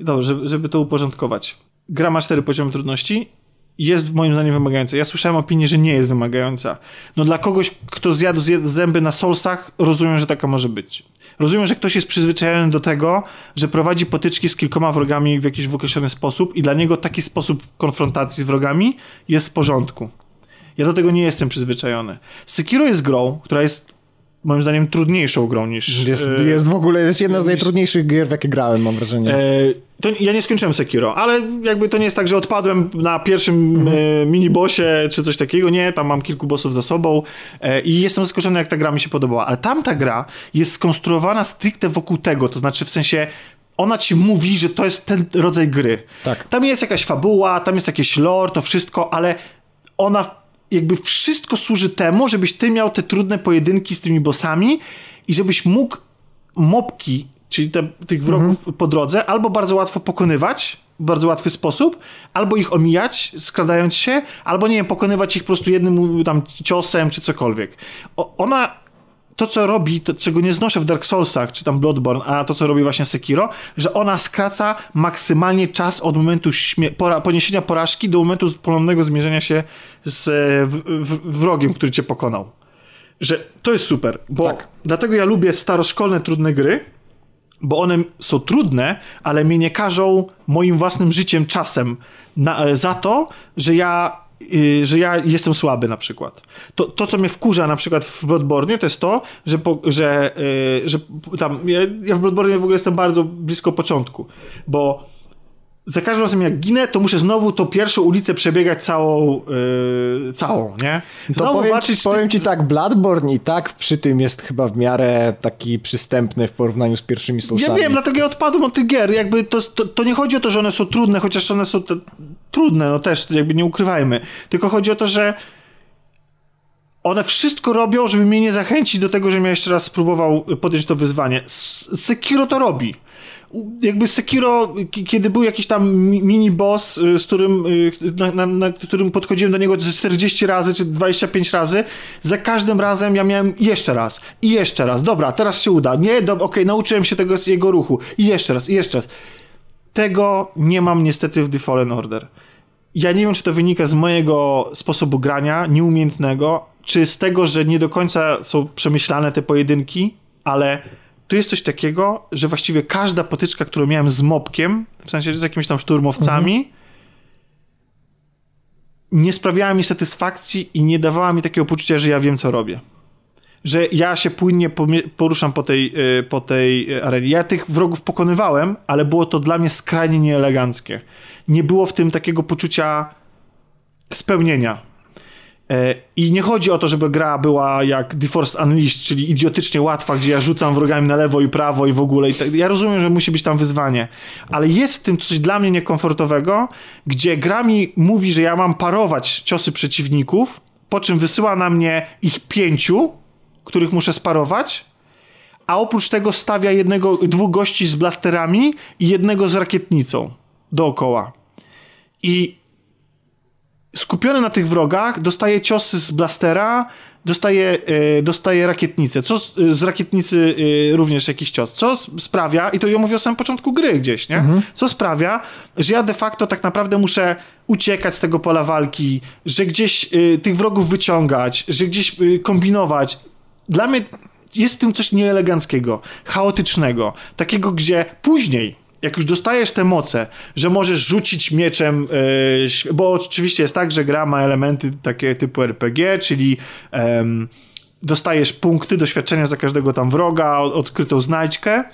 Dobrze, żeby, to uporządkować. Gra ma cztery poziomy trudności jest moim zdaniem wymagająca. Ja słyszałem opinię, że nie jest wymagająca. No dla kogoś, kto zjadł zęby na solsach, rozumiem, że taka może być. Rozumiem, że ktoś jest przyzwyczajony do tego, że prowadzi potyczki z kilkoma wrogami w jakiś w określony sposób i dla niego taki sposób konfrontacji z wrogami jest w porządku. Ja do tego nie jestem przyzwyczajony. Sekiro jest grą, która jest moim zdaniem trudniejszą grą niż...
Jest, e, jest w ogóle, jest jedna z najtrudniejszych gier, w jakie grałem, mam wrażenie. E,
to ja nie skończyłem Sekiro, ale jakby to nie jest tak, że odpadłem na pierwszym mhm. e, minibosie czy coś takiego, nie, tam mam kilku bossów za sobą e, i jestem zaskoczony, jak ta gra mi się podobała, ale tamta gra jest skonstruowana stricte wokół tego, to znaczy w sensie ona ci mówi, że to jest ten rodzaj gry.
Tak.
Tam jest jakaś fabuła, tam jest jakieś lore, to wszystko, ale ona jakby wszystko służy temu, żebyś ty miał te trudne pojedynki z tymi bossami i żebyś mógł mopki, czyli te, tych wrogów mhm. po drodze, albo bardzo łatwo pokonywać, w bardzo łatwy sposób, albo ich omijać, skradając się, albo nie wiem, pokonywać ich po prostu jednym tam ciosem, czy cokolwiek. O, ona to, co robi, to, czego nie znoszę w Dark Soulsach, czy tam Bloodborne, a to, co robi właśnie Sekiro, że ona skraca maksymalnie czas od momentu pora poniesienia porażki do momentu ponownego zmierzenia się z w, wrogiem, który cię pokonał. Że to jest super, bo tak. dlatego ja lubię staroszkolne, trudne gry, bo one są trudne, ale mnie nie każą moim własnym życiem, czasem na, za to, że ja że ja jestem słaby na przykład. To, to co mnie wkurza na przykład w Bloodborne to jest to, że, po, że, yy, że tam, ja, ja w Bloodborne w ogóle jestem bardzo blisko początku, bo za każdym razem jak ginę, to muszę znowu tą pierwszą ulicę przebiegać całą, yy, całą, nie?
Znowu to powiem, walczyć powiem ci tak, Bloodborne i tak przy tym jest chyba w miarę taki przystępny w porównaniu z pierwszymi Soulsami.
Ja wiem, dlatego ja odpadłem od tych gier. Jakby to, to, to nie chodzi o to, że one są trudne, chociaż one są te, trudne, no też, jakby nie ukrywajmy. Tylko chodzi o to, że one wszystko robią, żeby mnie nie zachęcić do tego, żebym ja jeszcze raz spróbował podjąć to wyzwanie. Sekiro to robi jakby Sekiro, kiedy był jakiś tam mini boss, y, z którym, y, na, na, na, którym podchodziłem do niego 40 razy czy 25 razy, za każdym razem ja miałem jeszcze raz i jeszcze raz. Dobra, teraz się uda. Nie, okej, okay, nauczyłem się tego z jego ruchu. I jeszcze raz, i jeszcze raz. Tego nie mam niestety w The Fallen Order. Ja nie wiem, czy to wynika z mojego sposobu grania, nieumiejętnego, czy z tego, że nie do końca są przemyślane te pojedynki, ale tu jest coś takiego, że właściwie każda potyczka, którą miałem z mopkiem, w sensie z jakimiś tam szturmowcami, mhm. nie sprawiała mi satysfakcji i nie dawała mi takiego poczucia, że ja wiem, co robię. Że ja się płynnie poruszam po tej, y, po tej y, arenie. Ja tych wrogów pokonywałem, ale było to dla mnie skrajnie nieeleganckie. Nie było w tym takiego poczucia spełnienia I nie chodzi o to, żeby gra była jak The Force Unleashed, czyli idiotycznie łatwa, gdzie ja rzucam wrogami na lewo i prawo i w ogóle. I tak. Ja rozumiem, że musi być tam wyzwanie, ale jest w tym coś dla mnie niekomfortowego, gdzie gra mi mówi, że ja mam parować ciosy przeciwników, po czym wysyła na mnie ich pięciu, których muszę sparować, a oprócz tego stawia jednego, dwóch gości z blasterami i jednego z rakietnicą dookoła. I skupiony na tych wrogach, dostaje ciosy z blastera, dostaje, e, dostaje rakietnicę, co z, z rakietnicy e, również jakiś cios, co sprawia, i to ja mówię o samym początku gry gdzieś, nie? Mhm. Co sprawia, że ja de facto tak naprawdę muszę uciekać z tego pola walki, że gdzieś e, tych wrogów wyciągać, że gdzieś kombinować. Dla mnie jest w tym coś nieeleganckiego, chaotycznego, takiego, gdzie później jak już dostajesz te moce, że możesz rzucić mieczem, yy, bo oczywiście jest tak, że gra ma elementy takie typu RPG, czyli dostajesz punkty doświadczenia za każdego tam wroga, odkrytą znajdźkę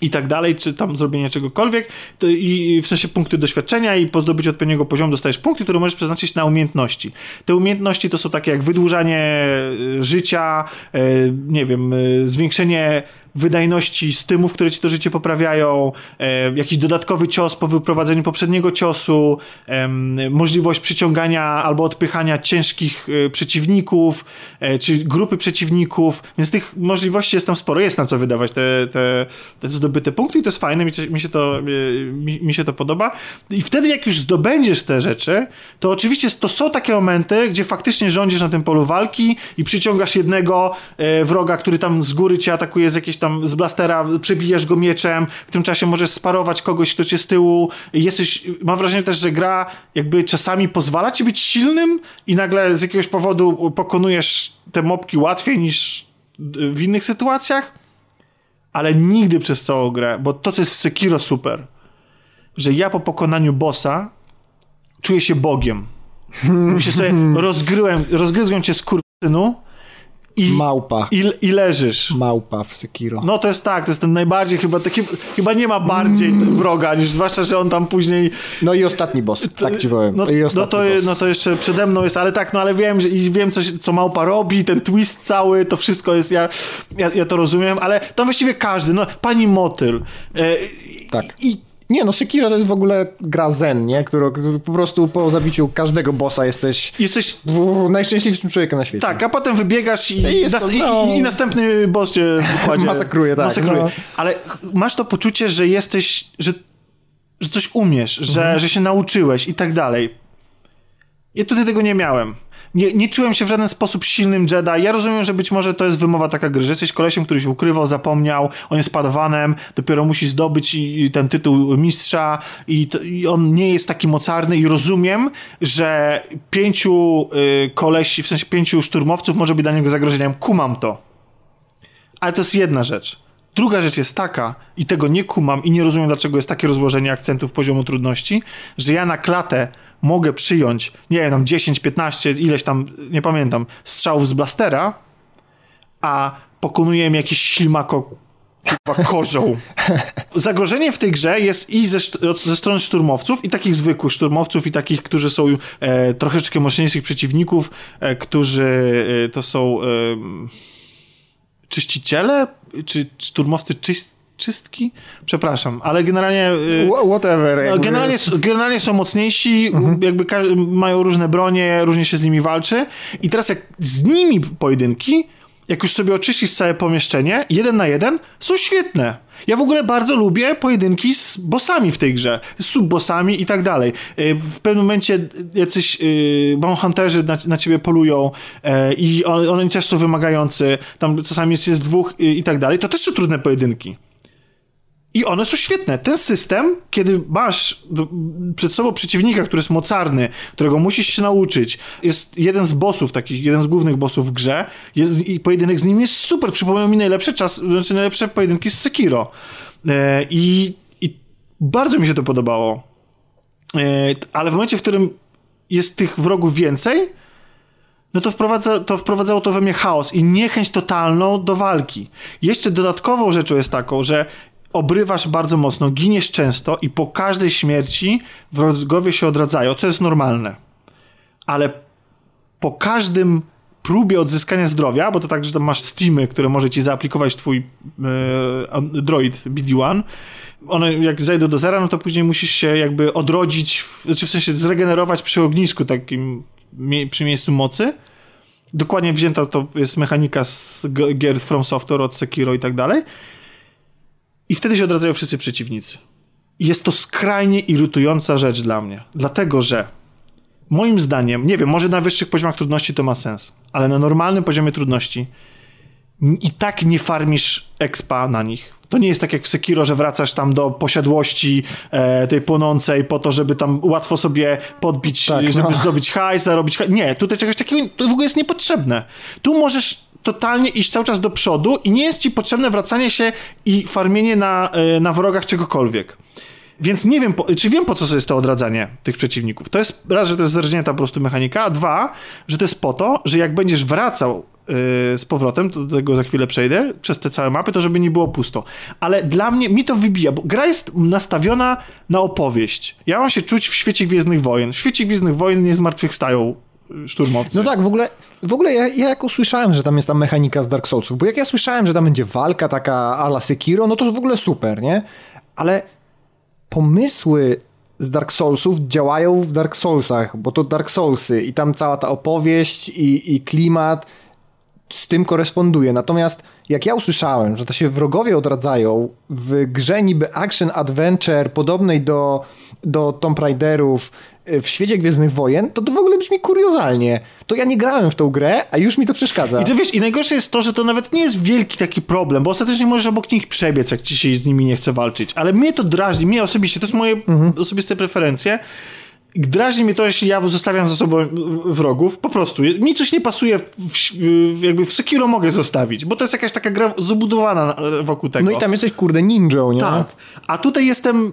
i tak dalej, czy tam zrobienie czegokolwiek, to i w sensie punkty doświadczenia i po zdobyciu odpowiedniego poziomu dostajesz punkty, które możesz przeznaczyć na umiejętności. Te umiejętności to są takie jak wydłużanie e, życia, e, nie wiem, e, zwiększenie wydajności stymów, które ci to życie poprawiają, e, jakiś dodatkowy cios po wyprowadzeniu poprzedniego ciosu, e, możliwość przyciągania albo odpychania ciężkich e, przeciwników, e, czy grupy przeciwników, więc tych możliwości jest tam sporo, jest na co wydawać te, te, te zdobyte punkty i to jest fajne, mi, mi, się to, e, mi, mi się to podoba. I wtedy jak już zdobędziesz te rzeczy, to oczywiście to są takie momenty, gdzie faktycznie rządzisz na tym polu walki i przyciągasz jednego e, wroga, który tam z góry cię atakuje z jakiejś tam tam z blastera przebijasz go mieczem, w tym czasie możesz sparować kogoś, kto cię z tyłu. Jesteś, mam wrażenie też, że gra jakby czasami pozwala ci być silnym i nagle z jakiegoś powodu pokonujesz te mopki łatwiej niż w innych sytuacjach, ale nigdy przez całą grę, bo to, co jest w Sekiro super, że ja po pokonaniu bossa czuję się Bogiem. [laughs] Myślę sobie, rozgryłem, rozgryzłem cię z kursynu,
i, Małpa.
I, I leżysz.
Małpa w Sekiro.
No to jest tak, to jest ten najbardziej chyba taki, chyba nie ma bardziej mm. wroga niż zwłaszcza, że on tam później...
No i ostatni boss, tak ci powiem.
No, no, to, no to jeszcze przede mną jest, ale tak, no ale wiem, że, i wiem co, co Małpa robi, ten twist cały, to wszystko jest, ja, ja, ja to rozumiem, ale tam właściwie każdy, no pani Motyl. E,
tak. I, nie, no Sekiro to jest w ogóle gra zen, nie? Którą, po prostu po zabiciu każdego bossa jesteś,
jesteś
najszczęśliwszym człowiekiem na świecie.
Tak, a potem wybiegasz i, I, nas, no... i, i następny boss cię kładzie. [laughs]
Masakruje, tak. Masakruje. No.
Ale masz to poczucie, że jesteś, że, że coś umiesz, że, mhm. że się nauczyłeś i tak dalej. Ja tutaj tego nie miałem nie, nie czułem się w żaden sposób silnym Jedi. Ja rozumiem, że być może to jest wymowa taka gry, że jesteś kolesiem, który się ukrywał, zapomniał, on jest padawanem, dopiero musi zdobyć i, ten tytuł mistrza i, to, i, on nie jest taki mocarny i rozumiem, że pięciu y, kolesi, w sensie pięciu szturmowców może być dla niego zagrożeniem. Kumam to. Ale to jest jedna rzecz. Druga rzecz jest taka, i tego nie kumam i nie rozumiem, dlaczego jest takie rozłożenie akcentów poziomu trudności, że ja na klatę mogę przyjąć, nie wiem, tam 10, 15, ileś tam, nie pamiętam, strzałów z blastera, a pokonuję jakiś ślimako [laughs] kozioł. Zagrożenie w tej grze jest i ze, ze strony szturmowców, i takich zwykłych szturmowców, i takich, którzy są e, troszeczkę mocniejszych przeciwników, e, którzy e, to są czyściciele, czy szturmowcy czyst czystki? Przepraszam, ale generalnie...
Y, whatever.
Jakby. Generalnie, generalnie są mocniejsi, mhm. jakby mają różne bronie, różnie się z nimi walczy i teraz jak z nimi pojedynki, jak już sobie oczyścisz całe pomieszczenie, jeden na jeden, są świetne. Ja w ogóle bardzo lubię pojedynki z bossami w tej grze, z subbossami i tak dalej. Y, w pewnym momencie jacyś yy, hunterzy na, na ciebie polują yy, i on, oni też są wymagający, tam czasami jest, jest dwóch i tak dalej. To też są trudne pojedynki. I one są świetne. Ten system, kiedy masz przed sobą przeciwnika, który jest mocarny, którego musisz się nauczyć, jest jeden z bossów, takich, jeden z głównych bossów w grze, jest, i pojedynek z nim jest super. Przypomniał mi najlepsze czas, znaczy najlepsze pojedynki z Sekiro. E, i, I bardzo mi się to podobało. E, ale w momencie, w którym jest tych wrogów więcej, no to, wprowadza, to wprowadzało to we mnie chaos i niechęć totalną do walki. Jeszcze dodatkową rzeczą jest taką, że obrywasz bardzo mocno, giniesz często i po każdej śmierci wrogowie się odradzają, co jest normalne. Ale po każdym próbie odzyskania zdrowia, bo to tak, że tam masz steamy, które może ci zaaplikować twój e, droid BD-1, one jak zejdą do zera, no to później musisz się jakby odrodzić, w, znaczy w sensie zregenerować przy ognisku takim przy miejscu mocy. Dokładnie wzięta to jest mechanika z gier From Software od Sekiro i tak dalej. I wtedy się odradzają wszyscy przeciwnicy. I jest to skrajnie irytująca rzecz dla mnie. Dlatego, że moim zdaniem, nie wiem, może na wyższych poziomach trudności to ma sens, ale na normalnym poziomie trudności i tak nie farmisz expa na nich. To nie jest tak jak w Sekiro, że wracasz tam do posiadłości e, tej płonącej po to, żeby tam łatwo sobie podbić, tak, żeby no. zdobyć hajs, zarobić hajs. Nie, tutaj czegoś takiego to w ogóle jest niepotrzebne. Tu możesz totalnie iść cały czas do przodu i nie jest ci potrzebne wracanie się i farmienie na, e, na wrogach czegokolwiek. Więc nie wiem, po, czy wiem po co jest to odradzanie tych przeciwników. To jest raz, że to jest zerżnięta ta po prostu mechanika, a dwa, że to jest po to, że jak będziesz wracał yy, z powrotem, to do tego za chwilę przejdę, przez te całe mapy, to żeby nie było pusto. Ale dla mnie, mi to wybija, bo gra jest nastawiona na opowieść. Ja mam się czuć w świecie Gwiezdnych Wojen. W świecie Gwiezdnych Wojen nie zmartwychwstają szturmowcy.
No tak, w ogóle, w ogóle ja, ja jak usłyszałem, że tam jest ta mechanika z Dark Soulsów, bo jak ja słyszałem, że tam będzie walka taka ala Sekiro, no to w ogóle super, nie? Ale pomysły z Dark Soulsów działają w Dark Soulsach, bo to Dark Soulsy i tam cała ta opowieść i, i klimat z tym koresponduje. Natomiast jak ja usłyszałem, że to się wrogowie odradzają w grze niby action adventure podobnej do, do Tomb Raiderów w świecie Gwiezdnych Wojen, to to w ogóle brzmi kuriozalnie. To ja nie grałem w tą grę, a już mi to przeszkadza.
I to wiesz, i najgorsze jest to, że to nawet nie jest wielki taki problem, bo ostatecznie możesz obok nich przebiec, jak ci się z nimi nie chce walczyć. Ale mnie to drażni, mnie osobiście, to jest moje mhm. osobiste preferencje, drażni mnie to, jeśli ja zostawiam za sobą wrogów, po prostu. Mi coś nie pasuje, w, w, jakby w Sekiro mogę zostawić, bo to jest jakaś taka gra zabudowana wokół tego.
No i tam jesteś, kurde, ninją, nie?
Tak. A tutaj jestem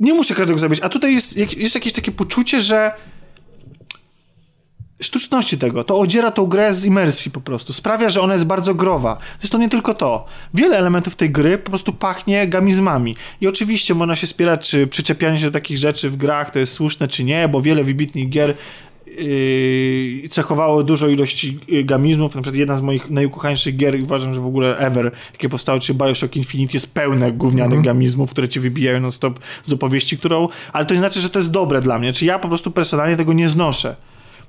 nie muszę każdego zabić, a tutaj jest, jest jakieś takie poczucie, że sztuczności tego, to odziera tą grę z imersji po prostu, sprawia, że ona jest bardzo growa. Zresztą nie tylko to. Wiele elementów tej gry po prostu pachnie gamizmami. I oczywiście można się spierać, czy przyczepianie się do takich rzeczy w grach to jest słuszne, czy nie, bo wiele wybitnych gier yy, cechowało dużo ilości yy, gamizmów. Na przykład jedna z moich najukochańszych gier, uważam, że w ogóle ever, jakie powstały, czy Bioshock Infinite, jest pełne gównianych mm -hmm. gamizmów, które cię wybijają non stop z opowieści, którą... Ale to nie znaczy, że to jest dobre dla mnie. Czy ja po prostu personalnie tego nie znoszę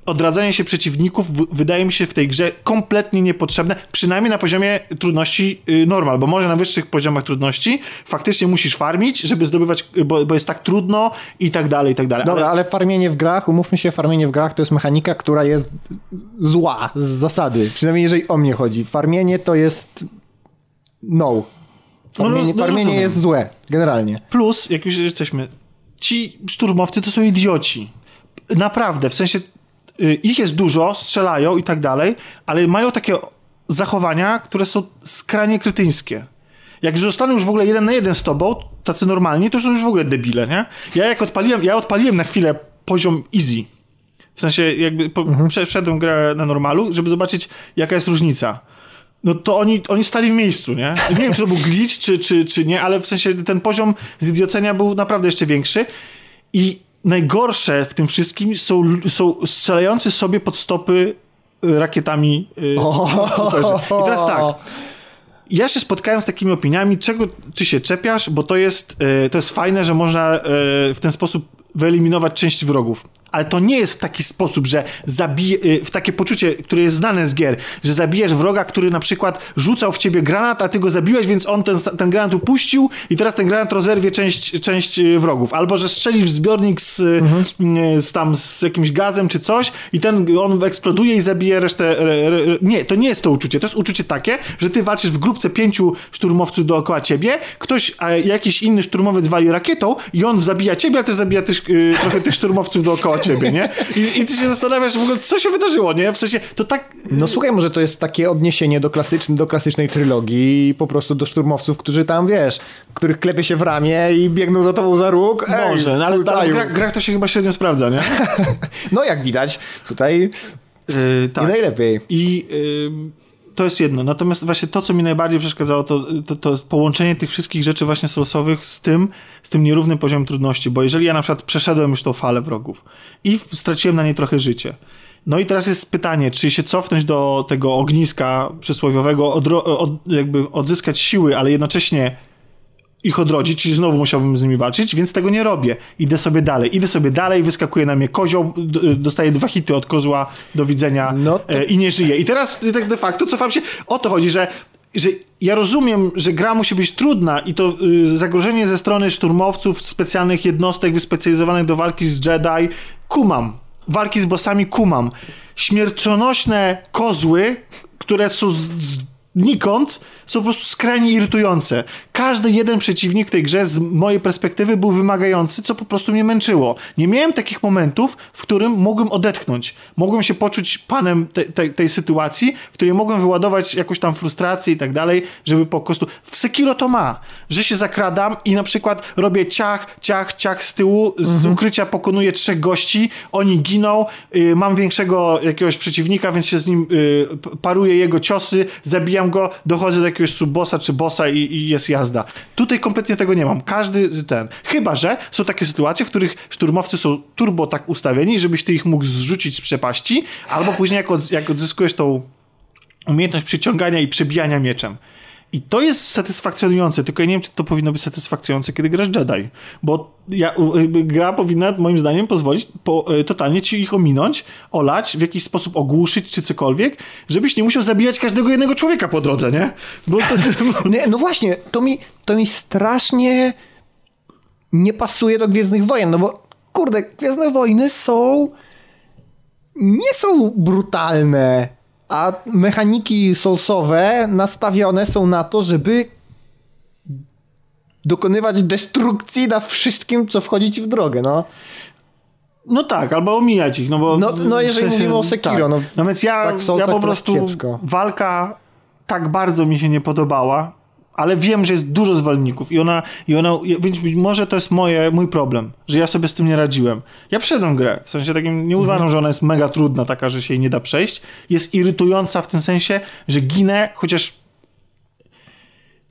odradzanie się przeciwników wydaje mi się w tej grze kompletnie niepotrzebne, przynajmniej na poziomie trudności y, normal, bo może na wyższych poziomach trudności faktycznie musisz farmić, żeby zdobywać, bo, bo jest tak trudno i tak dalej, i tak dalej.
Dobra, ale... ale farmienie w grach, umówmy się, farmienie w grach to jest mechanika, która jest zła z zasady, przynajmniej jeżeli o mnie chodzi. Farmienie to jest no. Farmienie, no, no, farmienie jest złe, generalnie.
Plus, jak już jesteśmy, ci szturmowcy to są idioci. Naprawdę, w sensie Y, ich jest dużo, strzelają i tak dalej, ale mają takie zachowania, które są skrajnie krytyńskie. Jak zostaną już w ogóle jeden na jeden z tobą, tacy normalni, to już są już w ogóle debile, nie? Ja jak odpaliłem, ja odpaliłem na chwilę poziom easy. W sensie jakby po, mhm. przeszedłem grę na normalu, żeby zobaczyć jaka jest różnica. No to oni, oni stali w miejscu, nie? Nie wiem, czy to był glitch, czy, czy, czy nie, ale w sensie ten poziom zidiocenia był naprawdę jeszcze większy. I najgorsze w tym wszystkim są, są strzelający sobie pod stopy y, rakietami. Oh. I teraz tak. Ja się spotkałem z takimi opiniami, czego ty się czepiasz, bo to jest, y, to jest fajne, że można w ten sposób wyeliminować część wrogów ale to nie jest w taki sposób, że zabije, y, w takie poczucie, które jest znane z gier, że zabijesz wroga, który na przykład rzucał w ciebie granat, a ty go zabiłeś, więc on ten, ten granat upuścił i teraz ten granat rozerwie część, część y, wrogów. Albo, że strzelisz w zbiornik z, mhm. z tam z jakimś gazem czy coś i ten, on eksploduje i zabije resztę. Nie, to nie jest to uczucie. To jest uczucie takie, że ty walczysz w grupce pięciu szturmowców dookoła ciebie, ktoś, a jakiś inny szturmowiec wali rakietą i on zabija ciebie, ale też zabija też, trochę tych [laughs] szturmowców dookoła ciebie, nie? I, I, ty się zastanawiasz w ogóle, co się wydarzyło, nie? W sensie, to tak...
No słuchaj, może to jest takie odniesienie do, klasycz, do klasycznej trylogii, po prostu do szturmowców, którzy tam, wiesz, których klepie się w ramię i biegną za tobą za róg.
Ej, może, no, ale, ale w grach, grach to się chyba średnio sprawdza, nie? [laughs]
no jak widać, tutaj yy, tak. nie najlepiej.
I... Yy to jest jedno. Natomiast właśnie to, co mi najbardziej przeszkadzało, to, to, to połączenie tych wszystkich rzeczy właśnie sosowych z tym, z tym nierównym poziomem trudności, bo jeżeli ja na przykład przeszedłem już tą falę wrogów i straciłem na niej trochę życie, no i teraz jest pytanie, czy się cofnąć do tego ogniska przysłowiowego, od, jakby odzyskać siły, ale jednocześnie ich odrodzić, czyli znowu musiałbym z nimi walczyć, więc tego nie robię. Idę sobie dalej. Idę sobie dalej, wyskakuje na mnie kozioł, dostaję dwa hity od kozła, do widzenia no to... e, i nie żyję. I teraz tak de facto cofam się. O to chodzi, że że ja rozumiem, że gra musi być trudna i to y, zagrożenie ze strony szturmowców, specjalnych jednostek wyspecjalizowanych do walki z Jedi, kumam. walki z bossami kumam. Śmiercionośne kozły, które są z, z nikąd są po prostu skrajnie irytujące. Każdy jeden przeciwnik w tej grze z mojej perspektywy był wymagający, co po prostu mnie męczyło. Nie miałem takich momentów, w którym mogłem odetchnąć. Mogłem się poczuć panem te, te, tej sytuacji, w której mogłem wyładować jakąś tam frustrację i tak dalej, żeby po prostu... W Sekiro to ma, że się zakradam i na przykład robię ciach, ciach, ciach z tyłu, z mhm. ukrycia pokonuję trzech gości, oni giną, y, mam większego jakiegoś przeciwnika, więc się z nim y, paruję jego ciosy, zabijam go, dochodzę do jakiegoś subbossa czy bossa i, i, jest jazda. Tutaj kompletnie tego nie mam. Każdy ten. Chyba, że są takie sytuacje, w których szturmowcy są turbo tak ustawieni, żebyś ty ich mógł zrzucić z przepaści, albo później jak, od, jak odzyskujesz tą umiejętność przyciągania i przebijania mieczem. I to jest satysfakcjonujące, tylko ja nie wiem, czy to powinno być satysfakcjonujące, kiedy grasz Jedi. Bo ja, gra powinna, moim zdaniem, pozwolić po, e, totalnie ci ich ominąć, olać, w jakiś sposób ogłuszyć, czy cokolwiek, żebyś nie musiał zabijać każdego jednego człowieka po drodze, nie? Bo
to... [laughs] nie no właśnie, to mi, to mi strasznie nie pasuje do Gwiezdnych Wojen, no bo kurde, Gwiezdne Wojny są nie są brutalne a mechaniki soulsowe nastawione są na to, żeby dokonywać destrukcji na wszystkim, co wchodzi ci w drogę, no.
No tak, albo omijać ich, no bo...
No, no jeżeli w sensie, mówimy o Sekiro, tak. no...
No więc ja, tak, ja po prostu... Walka tak bardzo mi się nie podobała, ale wiem, że jest dużo zwolników i ona, i ona, więc może to jest moje, mój problem, że ja sobie z tym nie radziłem. Ja przeszedłem grę, w sensie takim, nie uważam, że ona jest mega trudna, taka, że się jej nie da przejść. Jest irytująca w tym sensie, że ginę, chociaż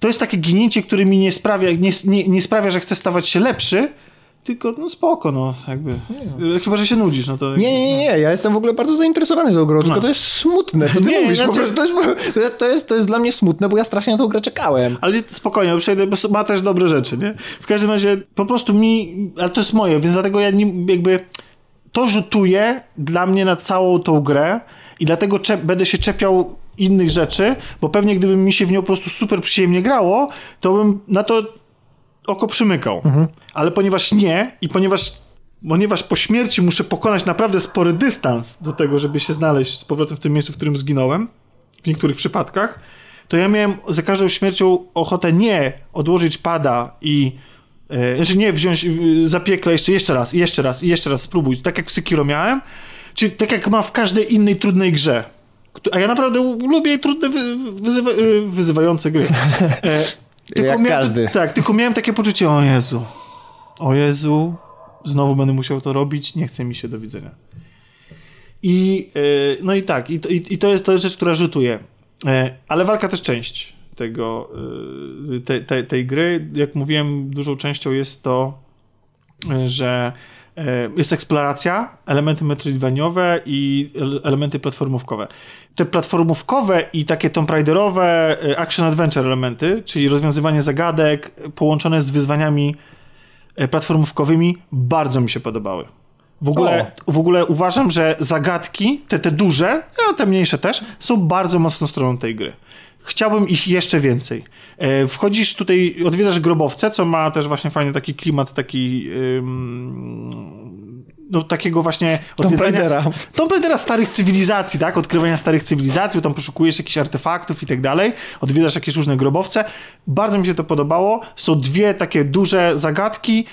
to jest takie ginięcie, które mi nie sprawia, nie, nie, nie sprawia, że chcę stawać się lepszy, tylko no spoko, no jakby. Nie. Chyba, że się nudzisz, no to...
Nie, nie, nie, ja jestem w ogóle bardzo zainteresowany tą grą, no. tylko to jest smutne, co ty [laughs] nie, mówisz, znaczy... to, jest, to, jest, to jest dla mnie smutne, bo ja strasznie na tą grę czekałem.
Ale spokojnie, przejdę, bo ma też dobre rzeczy, nie? W każdym razie po prostu mi, ale to jest moje, więc dlatego ja nie, jakby to rzutuje dla mnie na całą tą grę i dlatego będę się czepiał innych rzeczy, bo pewnie gdyby mi się w nią po prostu super przyjemnie grało, to bym na to oko przymykał. Mhm. Ale ponieważ nie i ponieważ, ponieważ po śmierci muszę pokonać naprawdę spory dystans do tego, żeby się znaleźć z powrotem w tym miejscu, w którym zginąłem, w niektórych przypadkach, to ja miałem za każdą śmiercią ochotę nie odłożyć pada i e, znaczy nie wziąć e, zapiekla jeszcze, jeszcze raz, jeszcze raz, i jeszcze raz spróbuj, tak jak w Sekiro miałem, czy tak jak ma w każdej innej trudnej grze. A ja naprawdę lubię trudne, wyzywa, e, wyzywające gry. E,
tylko Jak
miałem,
każdy.
Tak, tylko miałem takie poczucie, o Jezu, o Jezu, znowu będę musiał to robić, nie chce mi się do widzenia. I, yy, no i tak, i, i, i, to, jest, to jest rzecz, która rzutuje. Yy, ale walka też część tego, yy, te, te, tej gry. Jak mówiłem, dużą częścią jest to, że jest eksploracja, elementy metroidvaniowe i elementy platformówkowe te platformówkowe i takie Tomb Raiderowe e, action-adventure elementy, czyli rozwiązywanie zagadek połączone z wyzwaniami e, platformówkowymi, bardzo mi się podobały. W ogóle, w ogóle uważam, że zagadki, te, te duże, a te mniejsze też, są bardzo mocną stroną tej gry. Chciałbym ich jeszcze więcej. E, wchodzisz tutaj, odwiedzasz grobowce, co ma też właśnie fajny taki klimat, taki no, takiego właśnie
Raidera.
Tomb Raidera starych cywilizacji, tak? Odkrywania starych cywilizacji, tam poszukujesz jakichś artefaktów i tak dalej, odwiedzasz jakieś różne grobowce. Bardzo mi się to podobało. Są dwie takie duże zagadki,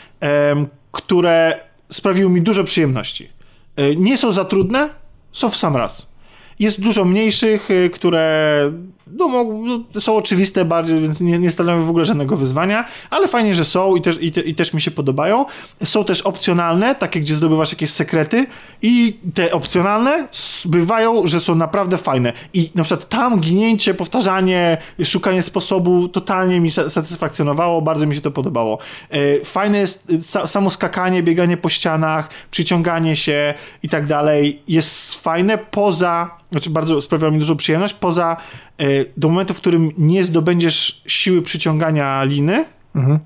które sprawiły mi dużo przyjemności. E, nie są za trudne, są w sam raz. Jest dużo mniejszych, y, które no, no, są oczywiste bardziej, więc nie, nie stanowią w ogóle żadnego wyzwania, ale fajnie, że są i też, i, te, i też mi się podobają. Są też opcjonalne, takie, gdzie zdobywasz jakieś sekrety i te opcjonalne bywają, że są naprawdę fajne. I na przykład tam ginięcie, powtarzanie, szukanie sposobu totalnie mi satysfakcjonowało, bardzo mi się to podobało. E, fajne jest y, samo skakanie, bieganie po ścianach, przyciąganie się i tak dalej. Jest fajne poza znaczy bardzo sprawia mi dużą przyjemność, poza e, do momentu, w którym nie zdobędziesz siły przyciągania liny. Mhm.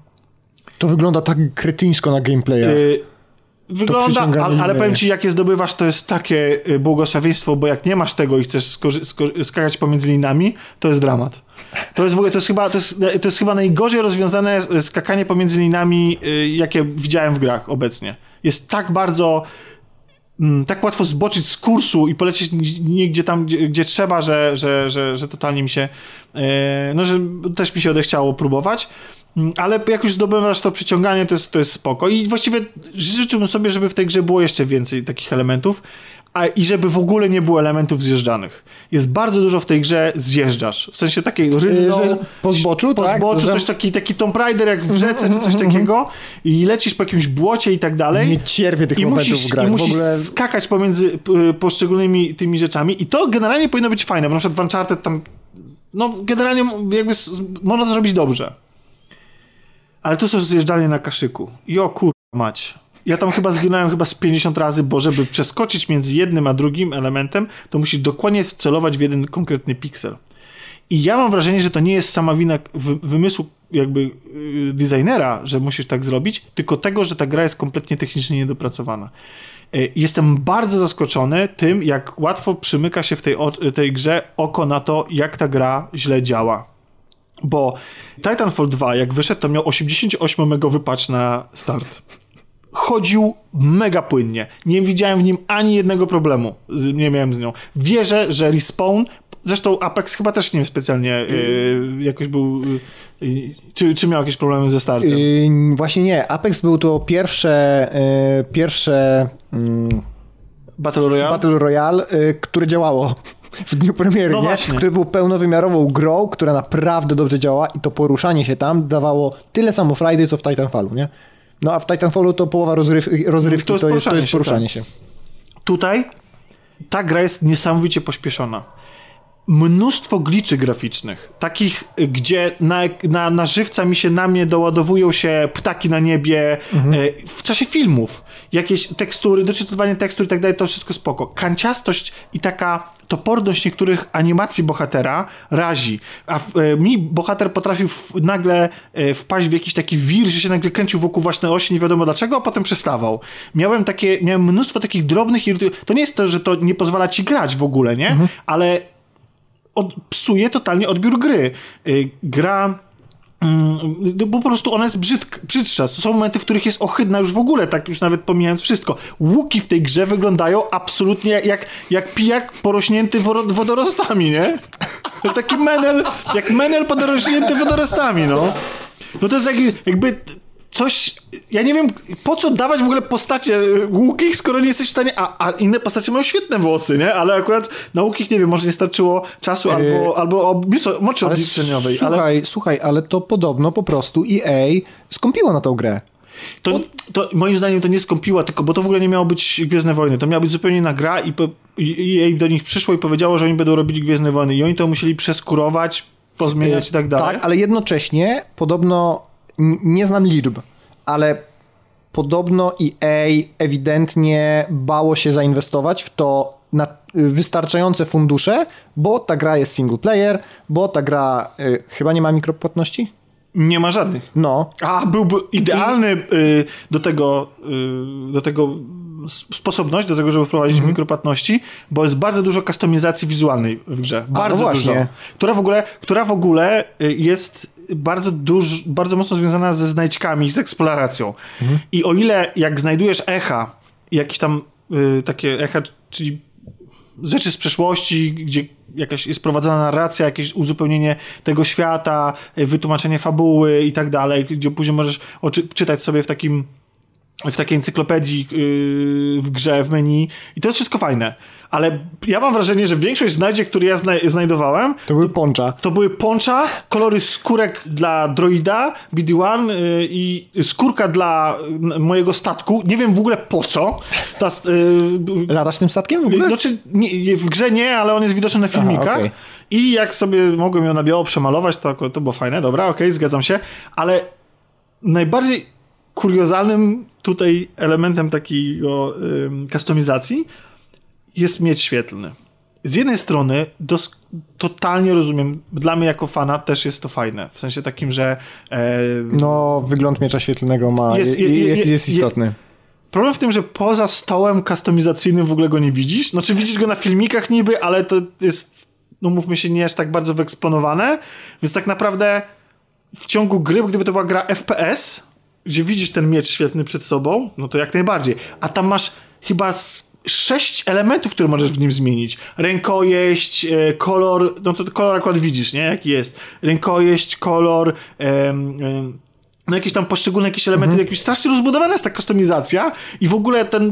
To wygląda tak kretyńsko na gameplayach. E,
wygląda, ale, ale powiem ci, jak je zdobywasz, to jest takie e, błogosławieństwo, bo jak nie masz tego i chcesz skakać pomiędzy linami, to jest dramat. To jest w ogóle, to jest chyba, to jest, to jest chyba najgorzej rozwiązane skakanie pomiędzy linami, jakie widziałem w grach obecnie. Jest tak bardzo tak łatwo zboczyć z kursu i polecieć nigdzie tam, gdzie, gdzie trzeba, że, że, że, że totalnie mi się, e, no, że też mi się odechciało próbować. Mm, ale jak już zdobywasz to przyciąganie, to jest, to jest spoko. I właściwie życzyłbym sobie, żeby w tej grze było jeszcze więcej takich elementów a, i żeby w ogóle nie było elementów zjeżdżanych. Jest bardzo dużo w tej grze zjeżdżasz. W sensie takiej rynną,
Yy, po zboczu,
po
tak?
zboczu,
To, że-
coś taki, taki Tomb Raider jak w rzece, czy coś [laughs] takiego i lecisz po jakimś błocie i tak dalej.
Nie cierpię tych
I
momentów
musisz,
w grach.
I musisz
ogóle
skakać pomiędzy poszczególnymi tymi rzeczami i to generalnie powinno być fajne, bo na przykład w Uncharted tam no generalnie jakby można to zrobić dobrze. Ale tu są zjeżdżalnie na kaszyku. I o kur... mać. Ja tam chyba zginąłem chyba z 50 razy, bo żeby przeskoczyć między jednym a drugim elementem, to musisz dokładnie wcelować w jeden konkretny piksel. I ja mam wrażenie, że to nie jest sama wina wy- wymysłu jakby yy, designera, że musisz tak zrobić, tylko tego, że ta gra jest kompletnie technicznie niedopracowana. Yy, Jestem bardzo zaskoczony tym, jak łatwo przymyka się w tej, tej grze oko na to, jak ta gra źle działa. Bo Titanfall 2, jak wyszedł, to miał 88-megowy patch na start. Chodził mega płynnie. Nie widziałem w nim ani jednego problemu. Z, nie miałem z nią. Wierzę, że respawn. Zresztą Apex chyba też nie specjalnie yy, jakoś był. Yy, czy, czy miał jakieś problemy ze startem?
Yy, właśnie nie. Apex był to pierwsze, yy, pierwsze mm,
Battle Royale?
Battle Royale, yy, które działało w dniu premiery,
No
nie?
właśnie.
który był pełnowymiarową grą, która naprawdę dobrze działa i to poruszanie się tam dawało tyle samo frajdy, co w Titanfallu, nie? No a w Titanfallu to połowa rozryw, rozrywki
To
to
jest
jest, to jest
poruszanie się,
się.
Tutaj ta gra jest niesamowicie pośpieszona. Mnóstwo gliczy graficznych, takich, gdzie na, na, na żywca mi się na mnie doładowują się ptaki na niebie e, w czasie filmów. Jakieś tekstury, doczytywanie tekstur i tak dalej, to wszystko spoko. Kanciastość i taka toporność niektórych animacji bohatera razi. A e, mi bohater potrafił w, nagle e, wpaść w jakiś taki wir, że się nagle kręcił wokół własnej osi, nie wiadomo dlaczego, a potem przestawał. Miałem takie, miałem mnóstwo takich drobnych irytu- To nie jest to, że to nie pozwala ci grać w ogóle, nie? Ale od, psuje totalnie odbiór gry. Y, gra. Mm, bo po prostu ona jest brzydk, brzydsza. Są momenty, w których jest ohydna już w ogóle, tak już nawet pomijając wszystko. Łuki w tej grze wyglądają absolutnie jak, jak pijak porośnięty wodorostami, nie? [laughs] Taki menel, jak menel podorośnięty wodorostami, no. No to jest jak, jakby coś, ja nie wiem, po co dawać w ogóle postacie łukich, skoro nie jesteś w stanie, a, a inne postacie mają świetne włosy, nie? Ale akurat na łukich, nie wiem, może nie starczyło czasu albo, albo oblico, mocy
Ale
obliczeniowej, ale
słuchaj, słuchaj, ale to podobno po prostu EA skąpiło na tą grę.
to, to moim zdaniem to nie skąpiła, tylko bo to w ogóle nie miało być Gwiezdne Wojny, to miała być zupełnie inna gra i, po, i jej do nich przyszło i powiedziało, że oni będą robili Gwiezdne Wojny i oni to musieli przeskurować, pozmieniać i tak dalej.
Tak, ale jednocześnie podobno, nie znam liczb, ale podobno EA ewidentnie bało się zainwestować w to na wystarczające fundusze, bo ta gra jest single player, bo ta gra y, chyba nie ma mikropłatności?
Nie ma żadnych.
No.
A, byłby idealny y, do tego, y, do tego sposobność, do tego, żeby wprowadzić
Mhm.
mikropłatności, bo jest bardzo dużo kustomizacji wizualnej w grze. Bardzo
no
dużo. Która w ogóle, która w ogóle y, jest bardzo duż, bardzo mocno związana ze znajdźkami, z eksploracją.
Mhm.
I o ile jak znajdujesz echa, jakieś tam y, takie echa, czyli rzeczy z przeszłości, gdzie jakaś jest prowadzona narracja, jakieś uzupełnienie tego świata, y, wytłumaczenie fabuły i tak dalej, gdzie później możesz oczy- czytać sobie w takim w takiej encyklopedii yy, w grze, w menu i to jest wszystko fajne. Ale ja mam wrażenie, że większość znajdziek, które ja zna- znajdowałem,
To były poncza.
to były poncza, kolory skórek dla droida BD-1 yy, i skórka dla y, mojego statku. Nie wiem w ogóle po co. Ta, yy,
Latasz tym statkiem w ogóle?
znaczy, nie, w grze nie, ale on jest widoczny na filmikach.
okej.
I jak sobie mogłem ją na biało przemalować, to, to było fajne, dobra, okej, zgadzam się. Ale najbardziej kuriozalnym tutaj elementem takiego ym, kustomizacji jest miecz świetlny. Z jednej strony dos- totalnie rozumiem, dla mnie jako fana też jest to fajne. W sensie takim, że e,
No, wygląd miecza świetlnego ma,
Jest-
jest,
je- je-
jest, jest
je-
istotny.
Problem w tym, że poza stołem kustomizacyjnym w ogóle go nie widzisz. Znaczy widzisz go na filmikach niby, ale to jest, no mówmy się, nie jest tak bardzo wyeksponowane, więc tak naprawdę w ciągu gry, gdyby to była gra FPS, gdzie widzisz ten miecz świetny przed sobą, no to jak najbardziej. A tam masz chyba z sześć elementów, które możesz w nim zmienić. Rękojeść, e, kolor, no to kolor akurat widzisz, nie? Jaki jest. Rękojeść, kolor, em, em, no jakieś tam poszczególne jakieś elementy,
Mhm.
jakieś strasznie rozbudowana jest ta kustomizacja i w ogóle ten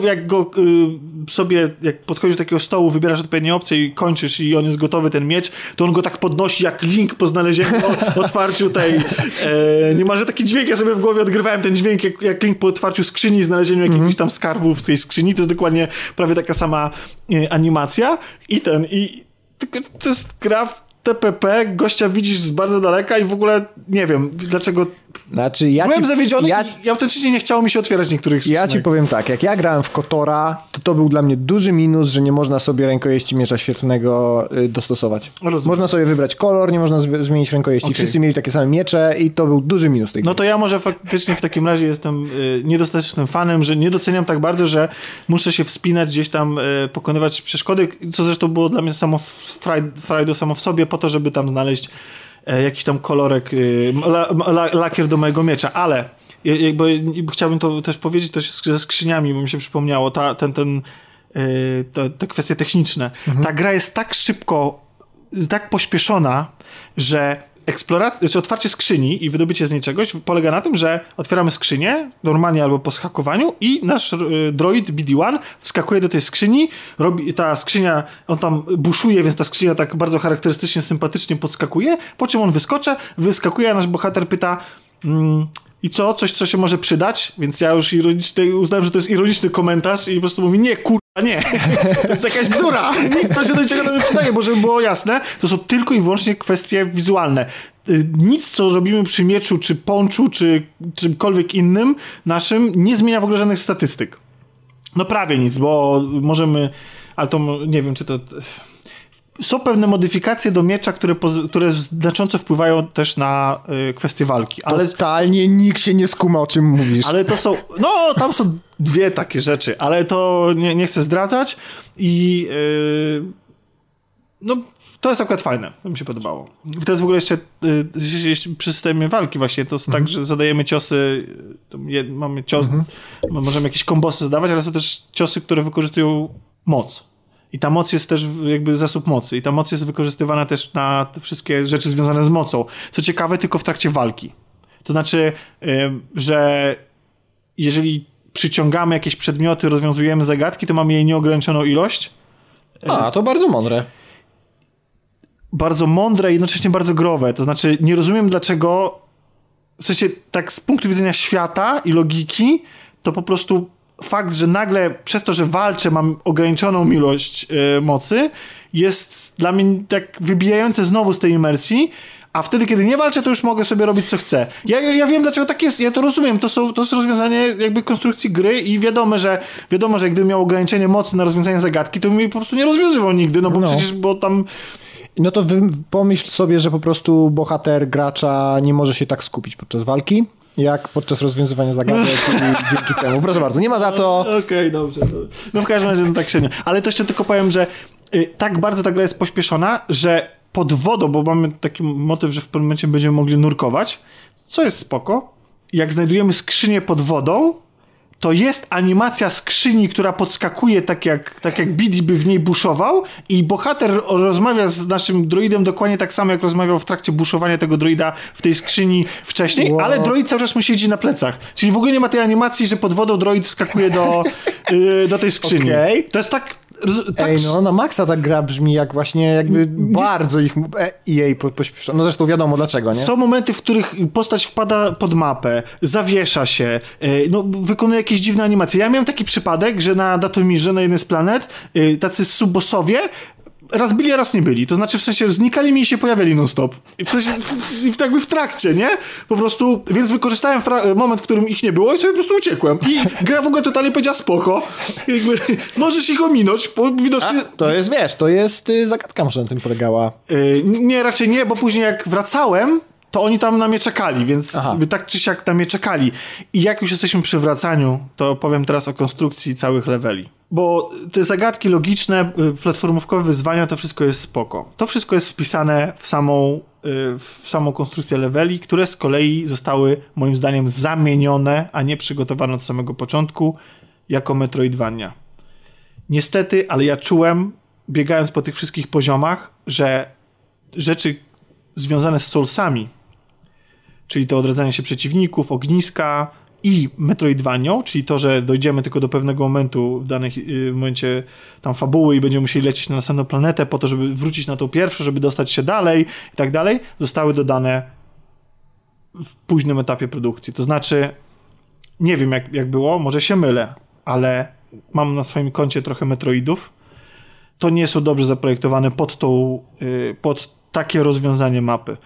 y, jak go y, sobie, jak podchodzisz do takiego stołu, wybierasz odpowiednie opcje i kończysz i on jest gotowy, ten miecz, to on go tak podnosi jak link po znalezieniu, o, [laughs] otwarciu tej, e, niemalże taki dźwięk, ja sobie w głowie odgrywałem ten dźwięk, jak, jak link po otwarciu skrzyni i znalezieniu
Mhm.
jakichś tam skarbów w tej skrzyni, to jest dokładnie prawie taka sama e, animacja i ten, i tylko to jest gra TPP, gościa widzisz z bardzo daleka i w ogóle nie wiem, dlaczego
Znaczy, ja
Byłem
ci,
zawiedziony
Ja,
i, autentycznie nie chciało mi się otwierać niektórych
ja ci powiem tak, jak ja grałem w Kotora, to to był dla mnie duży minus, że nie można sobie rękojeści miecza świetlnego y, dostosować.
Rozumiem.
Można sobie wybrać kolor, nie można zmienić rękojeści.
Okej.
Wszyscy mieli takie same miecze i to był duży minus tej gry.
No to ja może faktycznie w takim razie jestem y, niedostatecznym fanem, że nie doceniam tak bardzo, że muszę się wspinać gdzieś tam, y, pokonywać przeszkody, co zresztą było dla mnie samo fraj- frajdą samo w sobie, po to, żeby tam znaleźć jakiś tam kolorek, y, la, la, lakier do mojego miecza, ale y, y, bo y, chciałbym to też powiedzieć też ze skrzyniami, bo mi się przypomniało, ta, ten, ten, y, te, te kwestie techniczne. Ta gra jest tak szybko, tak pośpieszona, że eksploracja, znaczy otwarcie skrzyni i wydobycie z niej czegoś polega na tym, że otwieramy skrzynię, normalnie albo po schakowaniu i nasz y, droid BD-1 wskakuje do tej skrzyni, robi, ta skrzynia, on tam buszuje, więc ta skrzynia tak bardzo charakterystycznie, sympatycznie podskakuje, po czym on wyskoczy, wyskakuje, a nasz bohater pyta mm, i co? Coś, co się może przydać? Więc ja już ironicznie uznałem, że to jest ironiczny komentarz i po prostu mówi, nie, kur... nie, to jest jakaś bzdura, nic to się do niczego nie przydaje, bo żeby było jasne, to są tylko i wyłącznie kwestie wizualne. Y, Nic, co robimy przy mieczu, czy ponczu, czy czymkolwiek innym naszym, nie zmienia w ogóle żadnych statystyk. No prawie nic, bo możemy, ale to nie wiem, czy to... Są pewne modyfikacje do miecza, które, które znacząco wpływają też na y, kwestie walki, ale
Totalnie nikt się nie skuma, o czym mówisz.
ale to są, no tam są dwie takie rzeczy, ale to nie, nie chcę zdradzać i yy, no to jest akurat fajne, to mi się podobało. To jest w ogóle jeszcze yy, przy systemie walki właśnie, to jest tak, że zadajemy ciosy, mamy cios, mo- możemy jakieś kombosy zadawać, ale są też ciosy, które wykorzystują moc. I ta moc jest też jakby zasób mocy. I ta moc jest wykorzystywana też na te wszystkie rzeczy związane z mocą. Co ciekawe, tylko w trakcie walki. To znaczy, yy, że jeżeli przyciągamy jakieś przedmioty, rozwiązujemy zagadki, to mamy jej nieograniczoną ilość.
A, to bardzo mądre.
Bardzo mądre i jednocześnie bardzo growe. To znaczy, nie rozumiem dlaczego, w sensie tak z punktu widzenia świata i logiki, to po prostu fakt, że nagle przez to, że walczę, mam ograniczoną ilość e, mocy, jest dla mnie tak wybijające znowu z tej imersji, a wtedy, kiedy nie walczę, to już mogę sobie robić, co chcę. Ja, ja wiem, dlaczego tak jest, ja to rozumiem, to, są, to jest rozwiązanie jakby konstrukcji gry i wiadomo, że wiadomo, że gdybym miał ograniczenie mocy na rozwiązanie zagadki, to bym jej po prostu nie rozwiązywał nigdy, no bo
No.
przecież, bo tam
No to wy, pomyśl sobie, że po prostu bohater gracza nie może się tak skupić podczas walki, jak podczas rozwiązywania zagadek i [laughs] dzięki temu. Proszę bardzo, nie ma za co.
Okej, dobrze. dobrze. No w każdym razie no tak średnio. Ale to jeszcze tylko powiem, że y, tak bardzo ta gra jest pośpieszona, że pod wodą, bo mamy taki motyw, że w pewnym momencie będziemy mogli nurkować, co jest spoko. Jak znajdujemy skrzynię pod wodą, to jest animacja skrzyni, która podskakuje tak jak, tak jak Bidi by w niej buszował i bohater rozmawia z naszym droidem dokładnie tak samo, jak rozmawiał w trakcie buszowania tego droida w tej skrzyni wcześniej,
Wow.
ale droid cały czas mu siedzi na plecach. Czyli w ogóle nie ma tej animacji, że pod wodą droid wskakuje do, yy, [laughs] do tej skrzyni.
Okej.
To jest tak... tak
Ej, no na maksa ta gra brzmi jak właśnie jakby bardzo ich e, EA po- pośpieszono. No zresztą wiadomo dlaczego, nie?
Są momenty, w których postać wpada pod mapę, zawiesza się, e, no, wykonuje jakieś dziwne animacje. Ja miałem taki przypadek, że na Datomirze, na jednej z planet, e, tacy subosowie raz byli, a raz nie byli. To znaczy w sensie znikali mi i się pojawiali non-stop. I w sensie, w, w, jakby w trakcie, nie? Po prostu, więc wykorzystałem moment, w którym ich nie było i sobie po prostu uciekłem. I gra w ogóle totalnie powiedziała spoko. Jakby, możesz ich ominąć, bo widocznie...
A, to jest, wiesz, to jest y, zagadka może na tym polegała.
Yy, nie, raczej nie, bo później jak wracałem, to oni tam na mnie czekali, więc
Aha.
tak czy siak na mnie czekali. I jak już jesteśmy przy wracaniu, to powiem teraz o konstrukcji całych leveli. Bo te zagadki logiczne, y, platformówkowe wyzwania, to wszystko jest spoko. To wszystko jest wpisane w samą, y, w samą konstrukcję leveli, które z kolei zostały moim zdaniem zamienione, a nie przygotowane od samego początku jako Metroidvania. niestety, ale ja czułem, biegając po tych wszystkich poziomach, że rzeczy związane z Soulsami, czyli to odradzanie się przeciwników, ogniska i Metroidvanią, czyli to, że dojdziemy tylko do pewnego momentu w danym y, momencie tam fabuły i będziemy musieli lecieć na następną planetę po to, żeby wrócić na tą pierwszą, żeby dostać się dalej i tak dalej, zostały dodane w późnym etapie produkcji. To znaczy, nie wiem jak, jak było, może się mylę, ale mam na swoim koncie trochę Metroidów. To nie są dobrze zaprojektowane pod tą, y, pod takie rozwiązanie mapy.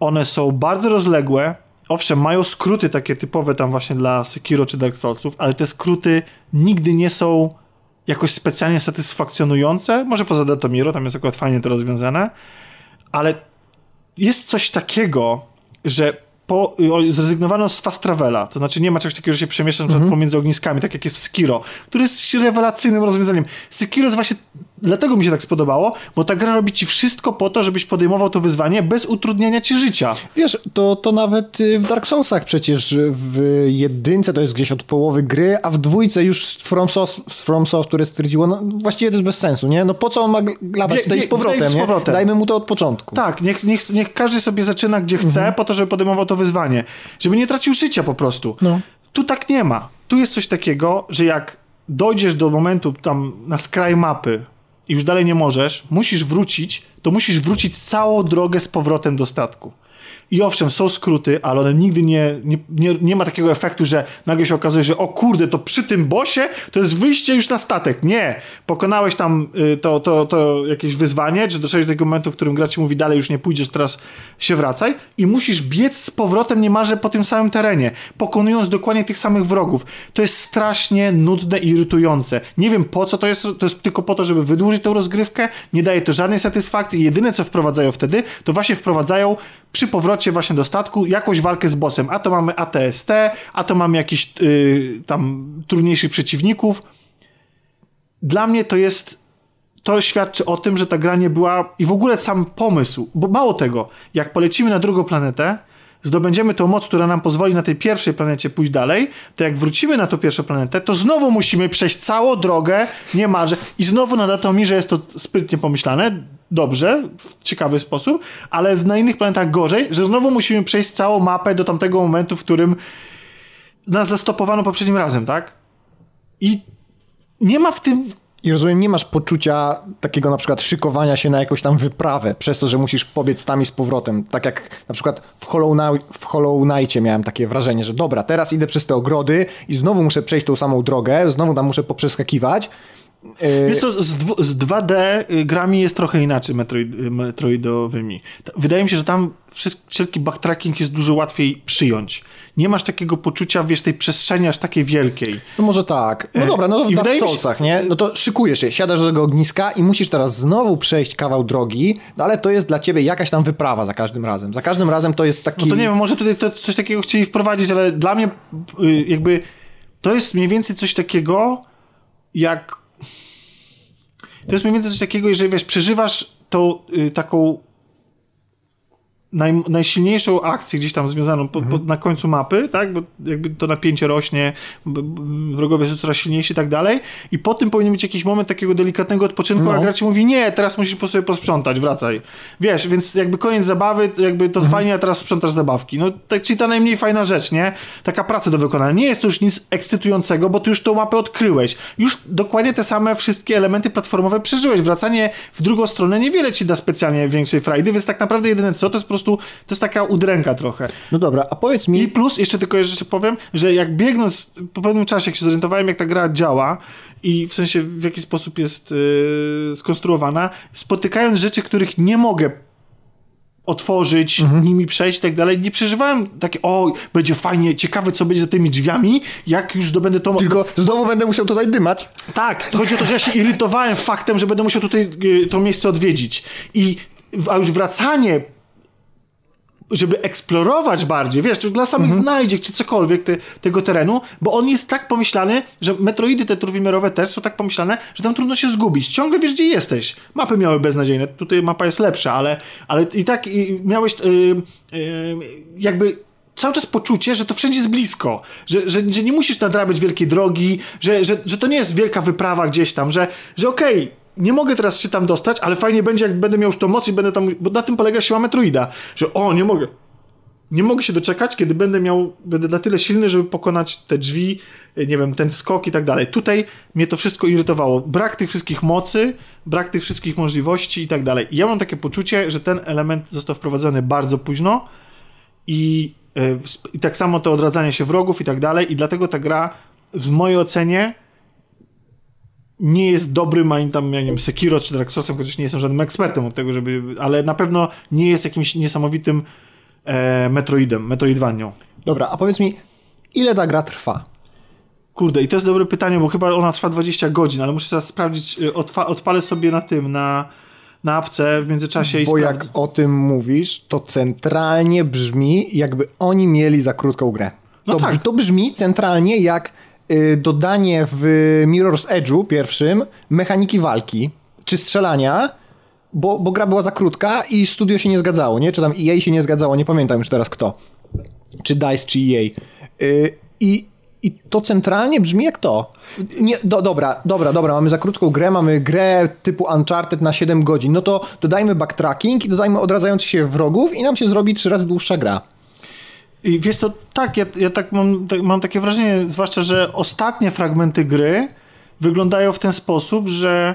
One są bardzo rozległe, owszem, mają skróty takie typowe tam właśnie dla Sekiro czy Dark Soulsów, ale te skróty nigdy nie są jakoś specjalnie satysfakcjonujące. Może poza Datomiro, tam jest akurat fajnie to rozwiązane, ale jest coś takiego, że po, zrezygnowano z fast travela, to znaczy nie ma czegoś takiego, że się przemieszcza mm -hmm. pomiędzy ogniskami, tak jak jest w Sekiro, który jest rewelacyjnym rozwiązaniem. Sekiro jest właśnie dlatego mi się tak spodobało, bo ta gra robi ci wszystko po to, żebyś podejmował to wyzwanie bez utrudniania ci życia.
Wiesz, to, to nawet y, w Dark Soulsach przecież w jedynce to jest gdzieś od połowy gry, a w dwójce już From, Soft, From Software stwierdziło, no właściwie to jest bez sensu, nie? No po co on ma latać tutaj z powrotem, z powrotem. Dajmy mu to od początku.
Tak, niech, niech, niech każdy sobie zaczyna gdzie chce, mhm. po to, żeby podejmował to wyzwanie. Żeby nie tracił życia po prostu. No. Tu tak nie ma. Tu jest coś takiego, że jak dojdziesz do momentu tam na skraj mapy, i już dalej nie możesz, musisz wrócić, to musisz wrócić całą drogę z powrotem do statku. I owszem, są skróty, ale one nigdy nie, nie, nie, nie, ma takiego efektu, że nagle się okazuje, że o kurde, to przy tym bosie to jest wyjście już na statek. Nie. Pokonałeś tam y, to, to, to jakieś wyzwanie, czy doszedłeś do tego momentu, w którym gra ci mówi dalej już nie pójdziesz, teraz się wracaj i musisz biec z powrotem niemalże po tym samym terenie, pokonując dokładnie tych samych wrogów. To jest strasznie nudne i irytujące. Nie wiem po co to jest, to jest tylko po to, żeby wydłużyć tą rozgrywkę, nie daje to żadnej satysfakcji. Jedyne co wprowadzają wtedy, to właśnie wprowadzają przy powrocie właśnie do statku jakąś walkę z bossem. A to mamy ATST, a to mamy jakiś yy, tam trudniejszych przeciwników. Dla mnie to jest to świadczy o tym, że ta gra nie była i w ogóle sam pomysł, bo mało tego, jak polecimy na drugą planetę, zdobędziemy tą moc, która nam pozwoli na tej pierwszej planecie pójść dalej, to jak wrócimy na tą pierwszą planetę, to znowu musimy przejść całą drogę niemalże i znowu na Datomirze jest to sprytnie pomyślane, dobrze, w ciekawy sposób, ale na innych planetach gorzej, że znowu musimy przejść całą mapę do tamtego momentu, w którym nas zastopowano poprzednim razem, tak? I nie ma w tym
i rozumiem, nie masz poczucia takiego na przykład szykowania się na jakąś tam wyprawę, przez to, że musisz pobiec tam i z powrotem. Tak jak na przykład w Hollow, w Hollow miałem takie wrażenie, że dobra, teraz idę przez te ogrody i znowu muszę przejść tą samą drogę, znowu tam muszę poprzeskakiwać
E, Wiesz co, z, z 2D y, grami jest trochę inaczej metroid, y, metroidowymi. Wydaje mi się, że tam wszelki backtracking jest dużo łatwiej przyjąć. Nie masz takiego poczucia, wiesz, tej przestrzeni aż takiej wielkiej.
No może tak. No e, dobra, no to w Dark Soulsach, się... nie? No to szykujesz się, siadasz do tego ogniska i musisz teraz znowu przejść kawał drogi, no ale to jest dla ciebie jakaś tam wyprawa za każdym razem. Za każdym razem to jest taki...
No to nie wiem, może tutaj to coś takiego chcieli wprowadzić, ale dla mnie y, jakby to jest mniej więcej coś takiego jak to jest mniej więcej coś takiego, jeżeli wiesz, przeżywasz tą y, taką naj, najsilniejszą akcję gdzieś tam związaną po, mhm. po, na końcu mapy, tak? Bo jakby to napięcie rośnie, wrogowie są coraz silniejsi i tak dalej. I po tym powinien być jakiś moment takiego delikatnego odpoczynku, no. a gra ci mówi, nie, teraz musisz po sobie posprzątać, wracaj. Wiesz, więc jakby koniec zabawy, jakby to mhm. fajnie, a teraz sprzątasz zabawki. No, tak, czyli ta najmniej fajna rzecz, nie? Taka praca do wykonania. Nie jest to już nic ekscytującego, bo ty już tą mapę odkryłeś. Już dokładnie te same wszystkie elementy platformowe przeżyłeś. Wracanie w drugą stronę niewiele ci da specjalnie większej frajdy, więc tak naprawdę jedyne co, to jest po prostu prostu to jest taka udręka trochę.
No dobra, a powiedz mi...
I plus, jeszcze tylko jeszcze powiem, że jak biegnąc po pewnym czasie, jak się zorientowałem, jak ta gra działa i w sensie w jaki sposób jest yy, skonstruowana, spotykając rzeczy, których nie mogę otworzyć, mhm. nimi przejść i tak dalej. Nie przeżywałem takie, o, będzie fajnie, ciekawe, co będzie za tymi drzwiami, jak już zdobędę to...
Tylko znowu będę musiał tutaj dymać.
Tak, chodzi o to, że ja się irytowałem faktem, że będę musiał tutaj y, to miejsce odwiedzić. I a już wracanie żeby eksplorować bardziej, wiesz, dla samych mhm. znajdziek czy cokolwiek te, tego terenu, bo on jest tak pomyślany, że metroidy te trójwymiarowe też są tak pomyślane, że tam trudno się zgubić. Ciągle wiesz, gdzie jesteś. Mapy miały beznadziejne, tutaj mapa jest lepsza, ale, ale i tak i miałeś yy, yy, jakby cały czas poczucie, że to wszędzie jest blisko, że, że, że nie musisz nadrabiać wielkiej drogi, że, że, że to nie jest wielka wyprawa gdzieś tam, że, że okej, okay, nie mogę teraz się tam dostać, ale fajnie będzie, jak będę miał już tą moc i będę tam, bo na tym polega siła Metroida, że o, nie mogę, nie mogę się doczekać, kiedy będę miał, będę na tyle silny, żeby pokonać te drzwi, nie wiem, ten skok i tak dalej. Tutaj mnie to wszystko irytowało. Brak tych wszystkich mocy, brak tych wszystkich możliwości i tak dalej. Ja mam takie poczucie, że ten element został wprowadzony bardzo późno i, yy, i tak samo to odradzanie się wrogów i tak dalej i dlatego ta gra w mojej ocenie nie jest dobrym ani tam, ja nie wiem, Sekiro czy Dark Soulsem, chociaż nie jestem żadnym ekspertem od tego, żeby, ale na pewno nie jest jakimś niesamowitym e, Metroidem, Metroidvanią.
Dobra, a powiedz mi, ile ta gra trwa?
Kurde, i to jest dobre pytanie, bo chyba ona trwa 20 godzin, ale muszę teraz sprawdzić, y, odfa- odpalę sobie na tym, na, na apce w międzyczasie i
Bo jak o tym mówisz, to centralnie brzmi, jakby oni mieli za krótką grę.
No
to,
tak.
to brzmi centralnie jak dodanie w Mirror's Edge'u pierwszym mechaniki walki czy strzelania, bo, bo gra była za krótka i studio się nie zgadzało, nie? Czy tam EA się nie zgadzało, nie pamiętam już teraz kto. Czy DICE, czy EA. Y, I, I to centralnie brzmi jak to. Nie, do, dobra, dobra, dobra, mamy za krótką grę, mamy grę typu Uncharted na 7 godzin, no to dodajmy backtracking i dodajmy odradzając się wrogów i nam się zrobi trzy razy dłuższa gra.
I wiesz co, tak, ja, ja tak, mam, tak mam takie wrażenie, zwłaszcza, że ostatnie fragmenty gry wyglądają w ten sposób, że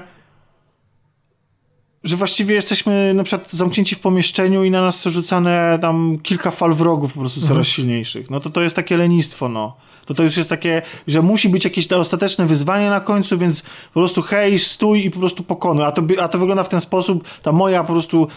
że właściwie jesteśmy na przykład zamknięci w pomieszczeniu i na nas są rzucane tam kilka fal wrogów po prostu coraz mhm. silniejszych. No to to jest takie lenistwo, no. To to już jest takie, że musi być jakieś ostateczne wyzwanie na końcu, więc po prostu hej, stój i po prostu pokonuj. A to, a to wygląda w ten sposób, ta moja po prostu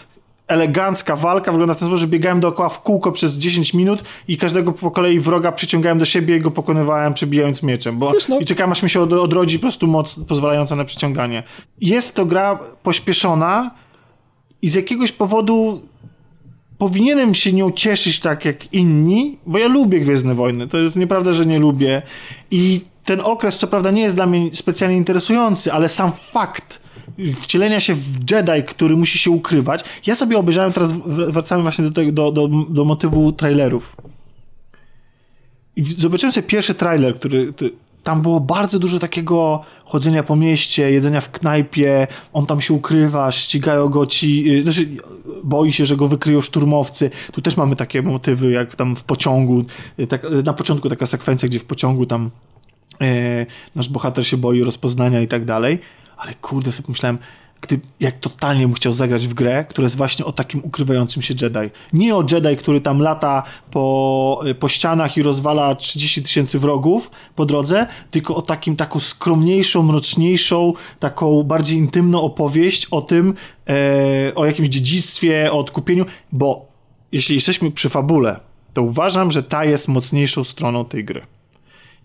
elegancka walka wygląda w ten sposób, że biegałem dookoła w kółko przez 10 minut i każdego po kolei wroga przyciągałem do siebie i go pokonywałem przebijając mieczem, bo no. i czekałem aż mi się od, odrodzi po prostu moc pozwalająca na przyciąganie. Jest to gra pośpieszona i z jakiegoś powodu powinienem się nią cieszyć tak jak inni, bo ja lubię Gwiezdne Wojny, to jest nieprawda, że nie lubię i ten okres co prawda nie jest dla mnie specjalnie interesujący, ale sam fakt wcielenia się w Jedi, który musi się ukrywać. Ja sobie obejrzałem, teraz wracamy właśnie do, do, do, do motywu trailerów. I zobaczyłem sobie pierwszy trailer, który, który, tam było bardzo dużo takiego chodzenia po mieście, jedzenia w knajpie, on tam się ukrywa, ścigają go ci, yy, znaczy boi się, że go wykryją szturmowcy. Tu też mamy takie motywy, jak tam w pociągu, yy, tak, yy, na początku taka sekwencja, gdzie w pociągu tam yy, nasz bohater się boi rozpoznania i tak dalej ale kurde sobie myślałem, gdy, jak totalnie bym chciał zagrać w grę, która jest właśnie o takim ukrywającym się Jedi. Nie o Jedi, który tam lata po, po ścianach i rozwala 30 tysięcy wrogów po drodze, tylko o takim, taką skromniejszą, mroczniejszą, taką bardziej intymną opowieść o tym, e, o jakimś dziedzictwie, o odkupieniu, bo jeśli jesteśmy przy fabule, to uważam, że ta jest mocniejszą stroną tej gry.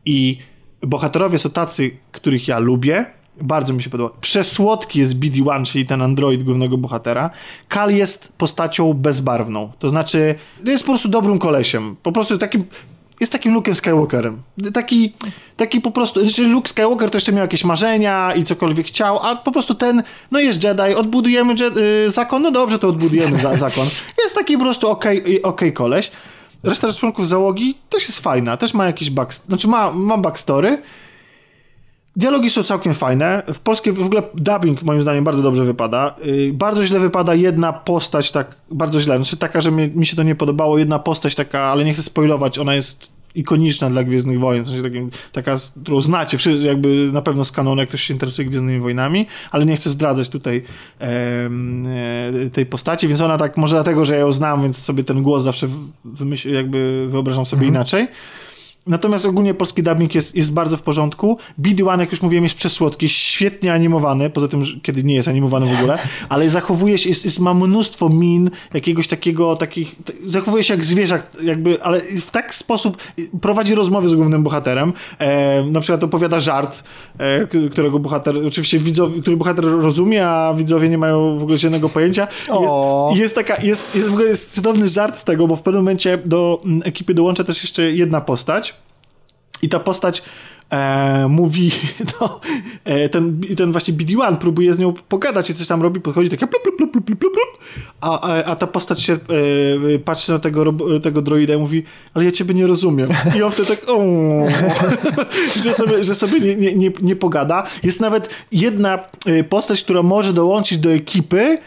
I bohaterowie są tacy, których ja lubię, bardzo mi się podoba. Przesłodki jest BD-1, czyli ten android głównego bohatera. Kal jest postacią bezbarwną. To znaczy, jest po prostu dobrym kolesiem. Po prostu takim jest takim Luke'em Skywalkerem. Taki, taki po prostu, znaczy Luke Skywalker to jeszcze miał jakieś marzenia i cokolwiek chciał, a po prostu ten, no jest Jedi, odbudujemy Jedi, y, zakon, no dobrze, to odbudujemy za, [laughs] zakon. Jest taki po prostu okej okay, okay koleś. Reszta członków załogi też jest fajna, też ma jakiś back, znaczy ma, ma backstory, Dialogi są całkiem fajne. W polskiej w ogóle dubbing moim zdaniem bardzo dobrze wypada. Yy, bardzo źle wypada jedna postać, tak bardzo źle. Znaczy taka, że mi, mi się to nie podobało. Jedna postać taka, ale nie chcę spoilować, ona jest ikoniczna dla Gwiezdnych Wojen, w sensie takim, taka, którą znacie, jakby na pewno z kanonu, jak ktoś się interesuje Gwiezdnymi Wojnami, ale nie chcę zdradzać tutaj e, e, tej postaci, więc ona tak, może dlatego, że ja ją znam, więc sobie ten głos zawsze wymyśl, jakby wyobrażam sobie mhm. inaczej. Natomiast ogólnie polski dubbing jest, jest bardzo w porządku. BD-1, jak już mówiłem, jest przesłodki, jest świetnie animowany, poza tym, kiedy nie jest animowany w ogóle, [laughs] ale zachowuje się, jest, jest, ma mnóstwo min, jakiegoś takiego, takich, zachowuje się jak zwierzak, jakby, ale w taki sposób prowadzi rozmowy z głównym bohaterem. E, na przykład opowiada żart, e, którego bohater, oczywiście widzowie, który bohater rozumie, a widzowie nie mają w ogóle żadnego pojęcia. Jest, jest taka, jest, jest w ogóle jest cudowny żart z tego, bo w pewnym momencie do ekipy dołącza też jeszcze jedna postać, i ta postać e, mówi, [laughs] no, e, ten, ten właśnie BD-1 próbuje z nią pogadać i coś tam robi, podchodzi takie plup, plup, plup, plup, plup, a, a, a ta postać się e, patrzy na tego, tego droida i mówi, ale ja ciebie nie rozumiem. I on wtedy tak, [laughs] że sobie, że sobie nie, nie, nie, nie pogada. Jest nawet jedna e, postać, która może dołączyć do ekipy,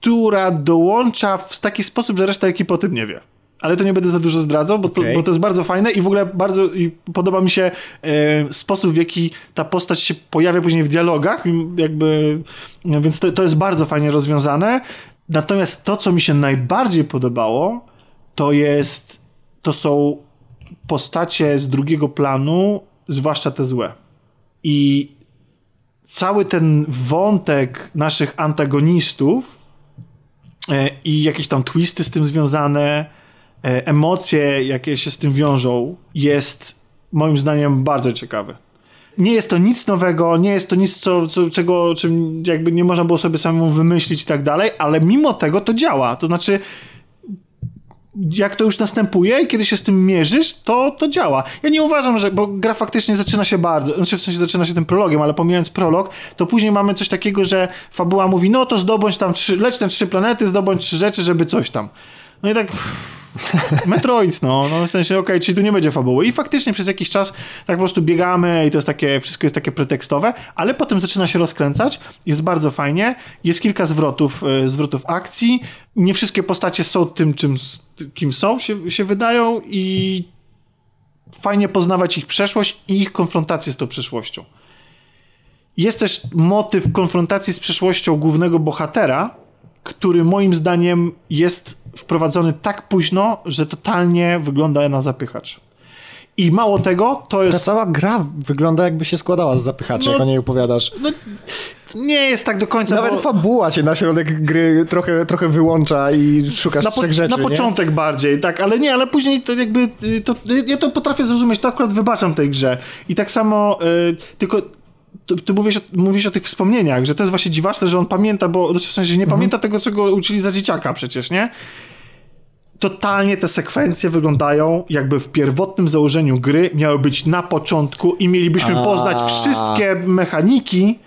która dołącza w taki sposób, że reszta ekipy o tym nie wie ale to nie będę za dużo zdradzał, bo to, okay. bo to jest bardzo fajne i w ogóle bardzo i podoba mi się e, sposób, w jaki ta postać się pojawia później w dialogach, jakby, więc to, to jest bardzo fajnie rozwiązane. Natomiast to, co mi się najbardziej podobało, to jest, to są postacie z drugiego planu, zwłaszcza te złe. I cały ten wątek naszych antagonistów e, i jakieś tam twisty z tym związane, emocje, jakie się z tym wiążą, jest moim zdaniem bardzo ciekawy. Nie jest to nic nowego, nie jest to nic, co, co, czego czym jakby nie można było sobie samemu wymyślić i tak dalej, ale mimo tego to działa. To znaczy, jak to już następuje i kiedy się z tym mierzysz, to, to działa. Ja nie uważam, że, bo gra faktycznie zaczyna się bardzo, znaczy w sensie zaczyna się tym prologiem, ale pomijając prolog, to później mamy coś takiego, że fabuła mówi, no to zdobądź tam trzy, leć na trzy planety, zdobądź trzy rzeczy, żeby coś tam. No i tak [laughs] Metroid, no, no w sensie, okej, okay, czyli tu nie będzie fabuły. I faktycznie przez jakiś czas tak po prostu biegamy i to jest takie, wszystko jest takie pretekstowe, ale potem zaczyna się rozkręcać, jest bardzo fajnie, jest kilka zwrotów, e, zwrotów akcji, nie wszystkie postacie są tym, czym, kim są, się, się wydają i fajnie poznawać ich przeszłość i ich konfrontację z tą przeszłością. Jest też motyw konfrontacji z przeszłością głównego bohatera, który moim zdaniem jest wprowadzony tak późno, że totalnie wygląda na zapychacz. I mało tego, to jest...
Ta cała gra wygląda jakby się składała z zapychaczy, no, jak o niej opowiadasz. No,
nie jest tak do końca.
Nawet bo... fabuła cię na środek gry trochę, trochę wyłącza i szukasz na trzech rzeczy.
Na początek
nie?
bardziej, tak, ale nie, ale później to jakby. To, ja to potrafię zrozumieć, to akurat wybaczam tej grze. I tak samo, yy, tylko ty, ty mówisz, mówisz o tych wspomnieniach, że to jest właśnie dziwaczne, że on pamięta, bo w sensie nie mhm. pamięta tego, co go uczyli za dzieciaka przecież, nie? Totalnie te sekwencje wyglądają jakby w pierwotnym założeniu gry miały być na początku i mielibyśmy A. poznać wszystkie mechaniki,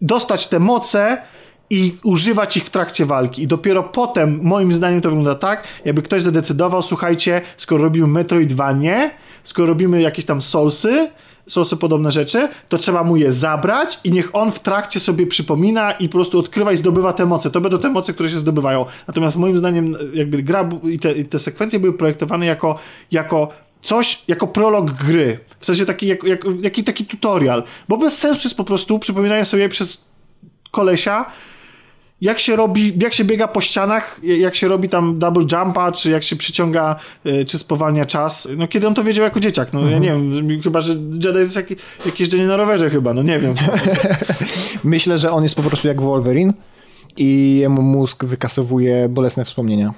dostać te moce i używać ich w trakcie walki. I dopiero potem, moim zdaniem, to wygląda tak, jakby ktoś zadecydował, słuchajcie, skoro robimy Metroidvanie, skoro robimy jakieś tam Soulsy, są podobne rzeczy, to trzeba mu je zabrać i niech on w trakcie sobie przypomina i po prostu odkrywa i zdobywa te moce. To będą te moce, które się zdobywają. Natomiast moim zdaniem jakby gra i te, i te sekwencje były projektowane jako, jako coś, jako prolog gry. W sensie taki, jak, jak, taki tutorial. Bo bez sensu jest po prostu, przypominają sobie przez kolesia, jak się robi, jak się biega po ścianach, jak się robi tam double jumpa, czy jak się przyciąga, e, czy spowalnia czas. No kiedy on to wiedział jako dzieciak? No mhm. ja nie wiem, chyba, że Jedi jest jak, jak jeżdżenie na rowerze chyba, no nie wiem. [laughs]
Myślę, że on jest po prostu jak Wolverine i jemu mózg wykasowuje bolesne wspomnienia.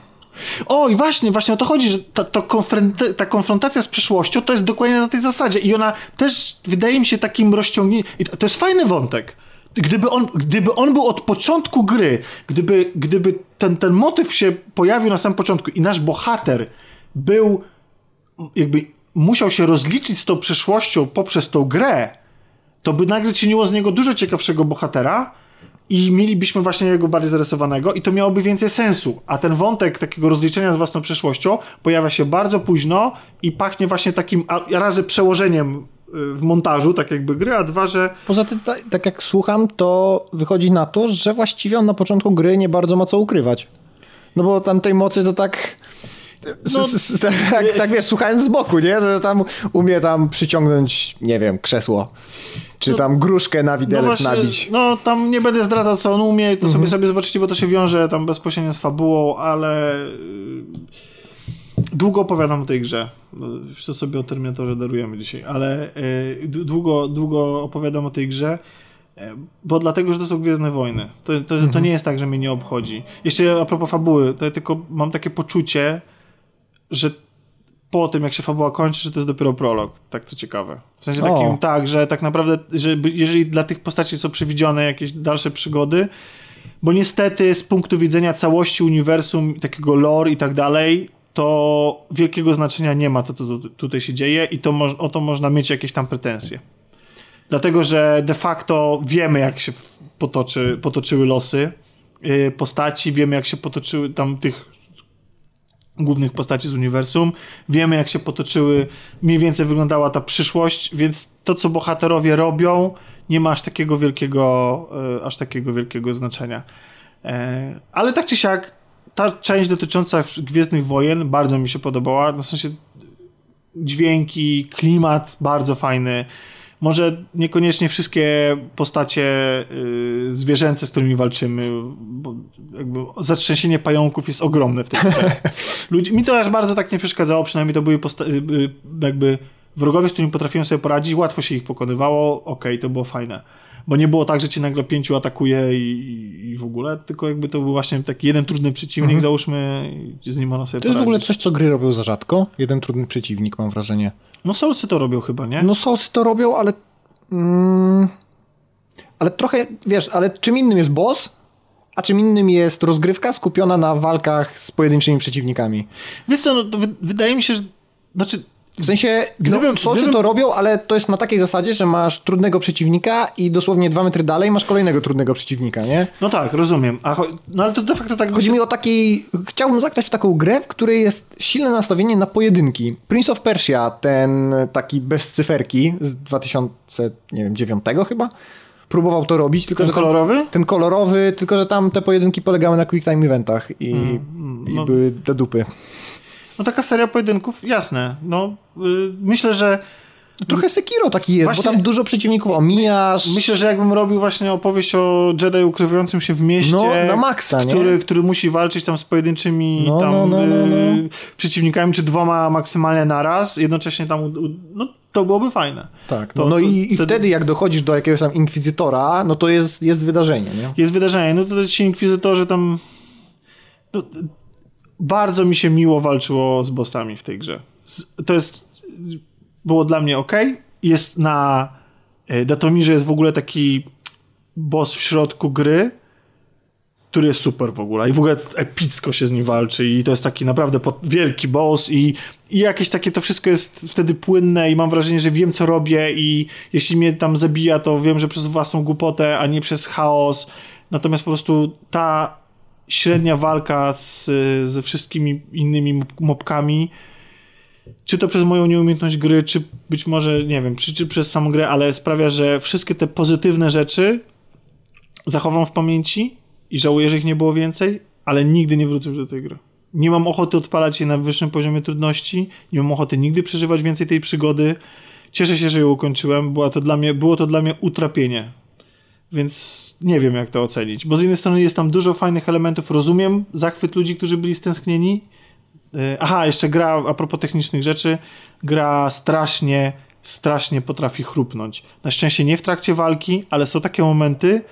O, i właśnie, właśnie o to chodzi, że ta, to konfront ta konfrontacja z przeszłością to jest dokładnie na tej zasadzie i ona też wydaje mi się takim rozciągnięciem. To jest fajny wątek. Gdyby on, gdyby on był od początku gry, gdyby, gdyby ten, ten motyw się pojawił na samym początku i nasz bohater był, jakby musiał się rozliczyć z tą przeszłością poprzez tą grę, to by nagle czyniło z niego dużo ciekawszego bohatera i mielibyśmy właśnie jego bardziej zarysowanego i to miałoby więcej sensu. A ten wątek takiego rozliczenia z własną przeszłością pojawia się bardzo późno i pachnie właśnie takim razy przełożeniem w montażu, tak jakby gry, a dwa, że...
Poza tym, tak, jak słucham, to wychodzi na to, że właściwie on na początku gry nie bardzo ma co ukrywać. No bo tam tej mocy to tak... No, [laughs] tak, tak wiesz, słuchałem z boku, nie? Że tam umie tam przyciągnąć, nie wiem, krzesło. Czy no, tam gruszkę na widelec no właśnie, nabić.
No tam nie będę zdradzał, co on umie, to mhm. sobie sobie zobaczycie, bo to się wiąże tam bezpośrednio z fabułą, ale długo opowiadam o tej grze. Jeszcze sobie o Terminatorze darujemy dzisiaj, ale y, długo, długo opowiadam o tej grze, e, bo dlatego, że to są Gwiezdne Wojny. To, to, mhm. to nie jest tak, że mnie nie obchodzi. Jeszcze a propos fabuły, to ja tylko mam takie poczucie, że po tym, jak się fabuła kończy, że to jest dopiero prolog. Tak to ciekawe. W sensie takim, o. tak, że tak naprawdę, że jeżeli dla tych postaci są przewidziane jakieś dalsze przygody, bo niestety z punktu widzenia całości uniwersum, takiego lore i tak dalej, to wielkiego znaczenia nie ma to, co tu- tutaj się dzieje i to o to można mieć jakieś tam pretensje. Dlatego, że de facto wiemy, jak się potoczy, potoczyły losy yy, postaci, wiemy, jak się potoczyły tam tych głównych postaci z uniwersum, wiemy, jak się potoczyły, mniej więcej wyglądała ta przyszłość, więc to, co bohaterowie robią, nie ma aż takiego wielkiego, yy, aż takiego wielkiego znaczenia. E, Ale tak czy siak, ta część dotycząca Gwiezdnych Wojen bardzo mi się podobała. No w sensie dźwięki, klimat bardzo fajny. Może niekoniecznie wszystkie postacie y, zwierzęce, z którymi walczymy, bo jakby zatrzęsienie pająków jest ogromne w tej grze. [laughs] Ludzi, mi to aż bardzo tak nie przeszkadzało, przynajmniej to były y, y, jakby wrogowie, z którymi potrafiłem sobie poradzić, łatwo się ich pokonywało, okej, to było fajne. Bo nie było tak, że cię nagle pięciu atakuje i, i w ogóle, tylko jakby to był właśnie taki jeden trudny przeciwnik, załóżmy, i z nim można sobie
To jest w ogóle
poradzić.
coś, co gry robią za rzadko. Jeden trudny przeciwnik, mam wrażenie.
No Soulsy to robią chyba, nie?
No Soulsy to robią, ale... Mm, ale trochę, wiesz, ale czym innym jest boss, a czym innym jest rozgrywka skupiona na walkach z pojedynczymi przeciwnikami.
Wiesz co, no, wydaje mi się, że... Znaczy,
W sensie,
Gdybym-
no, Soulsy
gdybym-
to robią, ale to jest na takiej zasadzie, że masz trudnego przeciwnika i dosłownie dwa metry dalej masz kolejnego trudnego przeciwnika, nie?
no tak, rozumiem. A, no ale to de facto tak...
Chodzi mi o taki... Chciałbym zagrać w taką grę, w której jest silne nastawienie na pojedynki. Prince of Persia, ten taki bez cyferki z 2009 chyba, próbował to robić, tylko
Ten
że
kolorowy?
Ten kolorowy, tylko że tam te pojedynki polegały na quick time eventach i, i
no.
były do dupy.
No taka seria pojedynków, jasne. No, y, myślę, że...
Trochę Sekiro taki jest,
Właśnie-
bo tam dużo przeciwników omijasz.
Myślę, że jakbym robił właśnie opowieść o Jedi ukrywającym się w mieście,
No, na maksa, nie?
który, który musi walczyć tam z pojedynczymi
No,
tam,
no, no, no, no.
y, przeciwnikami, czy dwoma maksymalnie naraz, jednocześnie tam, no to byłoby fajne.
Tak,
To-
no, no
to
i, i
wtedy-
wtedy jak dochodzisz do jakiegoś tam inkwizytora, no to jest, jest wydarzenie, nie?
Jest wydarzenie, no to ci inkwizytorzy tam, no, bardzo mi się miło walczyło z bossami w tej grze. To jest, było dla mnie ok. Jest na e, Datomirze jest w ogóle taki boss w środku gry, który jest super w ogóle i w ogóle epicko się z nim walczy i to jest taki naprawdę wielki boss i, i jakieś takie to wszystko jest wtedy płynne i mam wrażenie, że wiem co robię i jeśli mnie tam zabija, to wiem, że przez własną głupotę, a nie przez chaos. Natomiast po prostu ta średnia walka z, ze wszystkimi innymi mopkami czy to przez moją nieumiejętność gry, czy być może, nie wiem, czy, czy przez samą grę, ale sprawia, że wszystkie te pozytywne rzeczy zachowam w pamięci i żałuję, że ich nie było więcej, ale nigdy nie wrócę już do tej gry. Nie mam ochoty odpalać jej na wyższym poziomie trudności, nie mam ochoty nigdy przeżywać więcej tej przygody. Cieszę się, że ją ukończyłem. Była to dla mnie, było to dla mnie utrapienie. Więc nie wiem, jak to ocenić. Bo z jednej strony jest tam dużo fajnych elementów. Rozumiem zachwyt ludzi, którzy byli stęsknieni. Yy, Aha, jeszcze gra, a propos technicznych rzeczy, gra strasznie, strasznie potrafi chrupnąć. Na szczęście nie w trakcie walki, ale są takie momenty,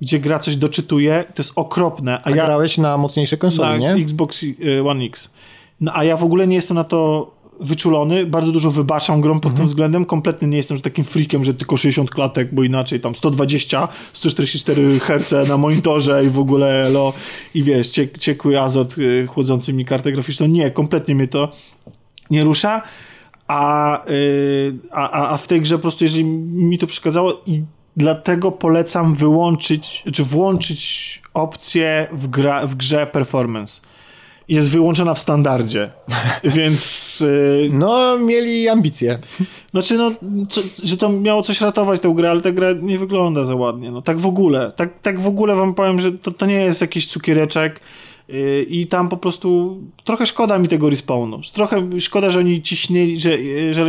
gdzie gra coś doczytuje, to jest okropne. A,
A
ja
grałeś na mocniejszej konsoli,
na
nie?
Xbox y, One X. No, a ja w ogóle nie jestem na to wyczulony, bardzo dużo wybaczam grom pod
Mhm.
tym względem, kompletnie nie jestem takim freakiem, że tylko 60 klatek, bo inaczej tam 120, 144 Hz na monitorze i w ogóle elo, i wiesz, ciek, ciekły azot y, chłodzący mi kartę graficzną. Nie, kompletnie mnie to nie rusza. A, y, a, a- a w tej grze po prostu, jeżeli mi to przeszkadzało i dlatego polecam wyłączyć, czy włączyć opcję w, gra, w grze performance. Jest wyłączona w standardzie, więc y,
No, mieli ambicje.
znaczy no, co, że to miało coś ratować tę grę, ale ta gra nie wygląda za ładnie. No tak w ogóle, tak, tak w ogóle wam powiem, że to, to nie jest jakiś cukiereczek yy, i tam po prostu trochę szkoda mi tego respawnu. Trochę szkoda, że oni ciśnieli, że, że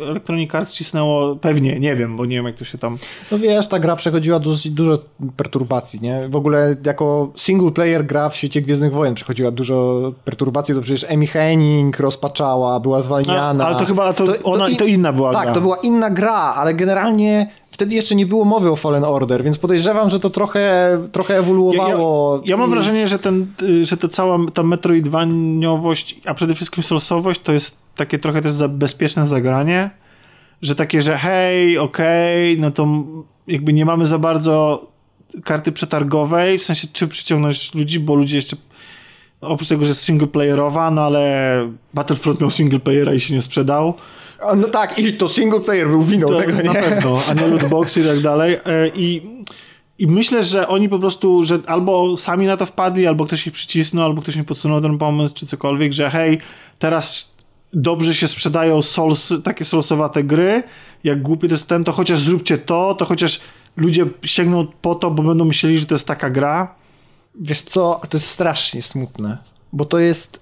Electronic Arts cisnęło, pewnie, nie wiem, bo nie wiem jak to się tam...
No wiesz, ta gra przechodziła dosyć dużo perturbacji, nie? W ogóle jako single player gra w świecie Gwiezdnych Wojen przechodziła dużo perturbacji, to przecież Amy Henning rozpaczała, była zwalniana.
A, ale to chyba to ona- to inna była
Tak,
gra.
to była inna gra, ale generalnie wtedy jeszcze nie było mowy o Fallen Order, więc podejrzewam, że to trochę, trochę
Ja,
ewoluowało.
ja, ja mam
i-
wrażenie, że, ten, y, że to cała ta metroidwaniowość, a przede wszystkim solsowość, to jest takie trochę też za bezpieczne zagranie, że takie, że hej, okej, no to jakby nie mamy za bardzo karty przetargowej, w sensie czy przyciągnąć ludzi, bo ludzie jeszcze Oprócz tego, że jest singleplayerowa, no ale Battlefront miał singleplayera i się nie sprzedał.
No tak, i to single player był winą
to,
tego, nie?
Na pewno, a nie lootboxy i tak dalej. E, I, I myślę, że oni po prostu, że albo sami na to wpadli, albo ktoś ich przycisnął, albo ktoś mi podsunął ten pomysł, czy cokolwiek, że hej, teraz dobrze się sprzedają souls, takie soulsowate gry, jak głupie to jest ten, to chociaż zróbcie to, to chociaż ludzie sięgną po to, bo będą myśleli, że to jest taka gra.
Wiesz co, to jest strasznie smutne, bo to jest,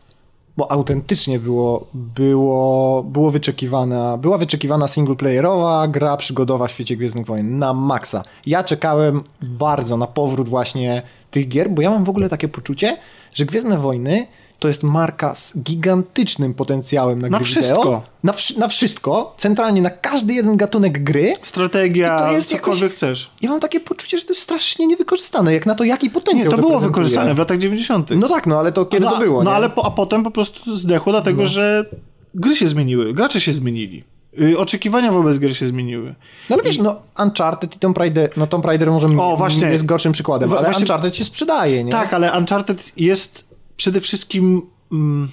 bo autentycznie było, było, było wyczekiwana, była wyczekiwana singleplayerowa gra przygodowa w świecie Gwiezdnych Wojen na maksa. Ja czekałem bardzo na powrót właśnie tych gier, bo ja mam w ogóle takie poczucie, że Gwiezdne Wojny to jest marka z gigantycznym potencjałem na,
na
gry
wszystko.
Wideo. Na, wsz na wszystko, centralnie na każdy jeden gatunek gry.
Strategia, to jest cokolwiek jakoś, chcesz.
Ja mam takie poczucie, że to jest strasznie niewykorzystane, jak na to, jaki potencjał
Nie, to,
to
było wykorzystane w latach 90.
No tak, no ale to kiedy
no,
to było,
No
nie?
ale po, a potem po prostu zdechło, dlatego no. że gry się zmieniły, gracze się zmienili. Y, oczekiwania wobec gry się zmieniły.
No ale wiesz, I... no Uncharted i Tomb Raider, no Tomb Raider może o, właśnie. jest gorszym przykładem, ale właśnie... Uncharted się sprzedaje, nie?
Tak, ale Uncharted jest przede wszystkim mm,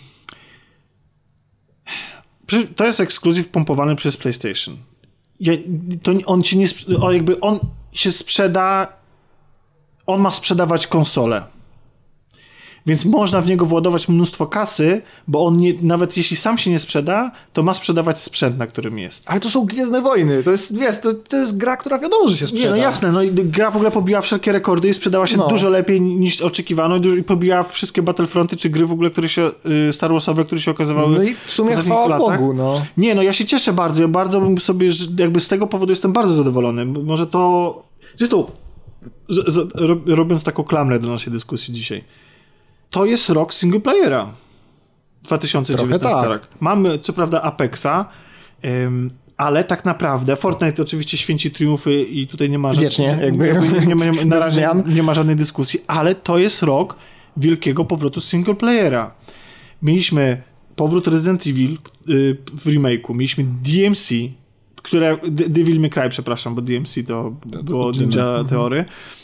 to jest ekskluzyw pompowany przez PlayStation. Ja, to on ci nie. Jakby on się sprzeda. On ma sprzedawać konsolę. Więc można w niego władować mnóstwo kasy, bo on nie, nawet jeśli sam się nie sprzeda, to ma sprzedawać sprzęt, na którym jest.
Ale to są Gwiezdne Wojny, to jest, wiesz, to, to jest gra, która wiadomo, że się sprzeda.
Nie, no jasne, no i gra w ogóle pobiła wszelkie rekordy i sprzedała się no. dużo lepiej niż oczekiwano i pobiła wszystkie Battlefronty, czy gry w ogóle, które się, y, Star Warsowe, które się okazywały
No i w sumie chwała. Bogu, no.
Nie, no ja się cieszę bardzo, ja bardzo bym sobie, jakby z tego powodu jestem bardzo zadowolony. Może to... Zresztą, z, z, robiąc taką klamrę do naszej dyskusji dzisiaj, to jest rok singleplayera. 2019 tak. rok. Mamy co prawda Apexa, ym, ale tak naprawdę Fortnite oczywiście święci triumfy i tutaj nie ma żadnej,
Wiecznie, jakby,
jakby nie, nie, nie, [laughs] na razie nie ma żadnej dyskusji, ale to jest rok wielkiego powrotu singleplayera. Mieliśmy powrót Resident Evil y, w remake'u, mieliśmy DMC, które Devil May Cry, przepraszam, bo DMC to, to było Ninja Theory. Y,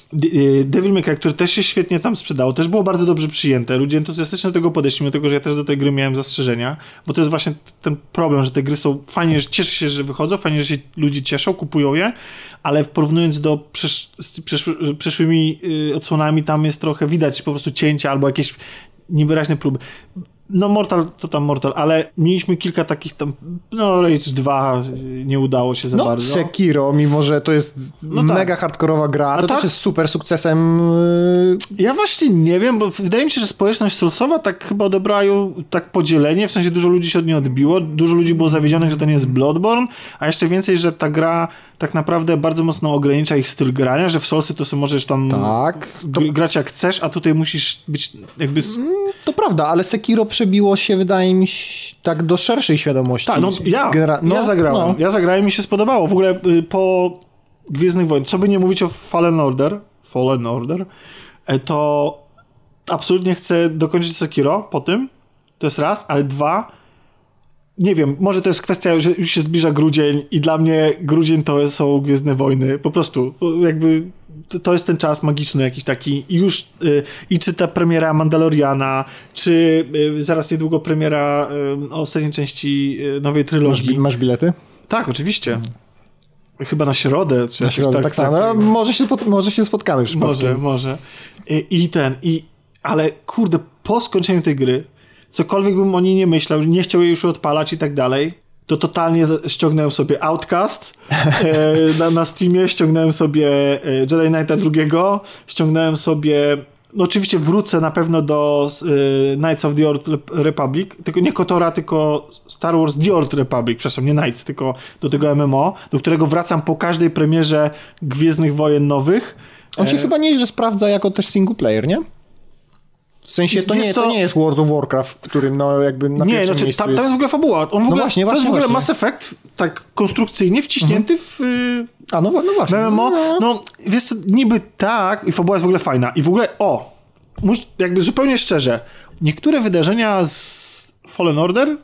Devil May Cry, który też się świetnie tam sprzedało, też było bardzo dobrze przyjęte. Ludzie entuzjastycznie do tego podeszli, mimo tego, że ja też do tej gry miałem zastrzeżenia, bo to jest właśnie ten problem, że te gry są fajnie, że cieszę się, że wychodzą, fajnie, że się ludzie cieszą, kupują je, ale porównując do przesz, z przeszły, przeszłymi y, odsłonami, tam jest trochę widać po prostu cięcia albo jakieś niewyraźne próby. No Mortal to tam Mortal, ale mieliśmy kilka takich tam, no Rage 2 nie udało się za
no,
bardzo.
Sekiro, mimo że to jest no tak. mega hardkorowa gra, to tak? też jest super sukcesem.
Y, ja właśnie nie wiem, bo wydaje mi się, że społeczność Soulsowa tak chyba odebrała tak podzielenie, w sensie dużo ludzi się od niej odbiło, dużo ludzi było zawiedzionych, że to nie jest Bloodborne, a jeszcze więcej, że ta gra tak naprawdę bardzo mocno ogranicza ich styl grania, że w Soulsy to sobie możesz tam tak, to... grać jak chcesz, a tutaj musisz być jakby...
Mm, to prawda, ale Sekiro przebiło się, wydaje mi się, tak do szerszej świadomości.
Tak, no ja, Genera no, ja zagrałem. No. Ja zagrałem i mi się spodobało. W ogóle y, po Gwiezdnych Wojen, co by nie mówić o Fallen Order, Fallen Order, e, to absolutnie chcę dokończyć Sekiro po tym, to jest raz, ale dwa, nie wiem, może to jest kwestia, że już się zbliża grudzień i dla mnie grudzień to są Gwiezdne Wojny. Po prostu, jakby to jest ten czas magiczny jakiś taki i już y, i czy ta premiera Mandaloriana, czy y, zaraz niedługo premiera y, ostatniej części nowej trylogii.
Masz, masz bilety?
Tak, oczywiście. Chyba na środę.
Czy na środę, tak, tak samo. Tak, no, może, się może się spotkamy.
Może, może. I, I ten, i ale kurde, po skończeniu tej gry cokolwiek bym o niej nie myślał, nie chciał jej już odpalać i tak dalej, to totalnie ściągnąłem sobie Outcast [laughs] e, na, na Steamie, ściągnąłem sobie e, Jedi Knighta drugiego, ściągnąłem sobie no oczywiście wrócę na pewno do e, Knights of the Old Republic, tylko nie Kotora, tylko Star Wars The Old Republic, przepraszam, nie Knights, tylko do tego MMO, do którego wracam po każdej premierze Gwiezdnych Wojen Nowych.
On się e... chyba nieźle sprawdza jako też single player, nie? W sensie to nie, to nie jest World of Warcraft, w którym no jakby na
Nie, znaczy tam, tam jest w ogóle fabuła. On w no ogóle, właśnie, to jest w ogóle. Mass Effect tak konstrukcyjnie wciśnięty mhm. w
A no, no właśnie.
MMO. No, no wiesz niby tak i fabuła jest w ogóle fajna. I w ogóle o, jakby zupełnie szczerze, niektóre wydarzenia z Fallen Order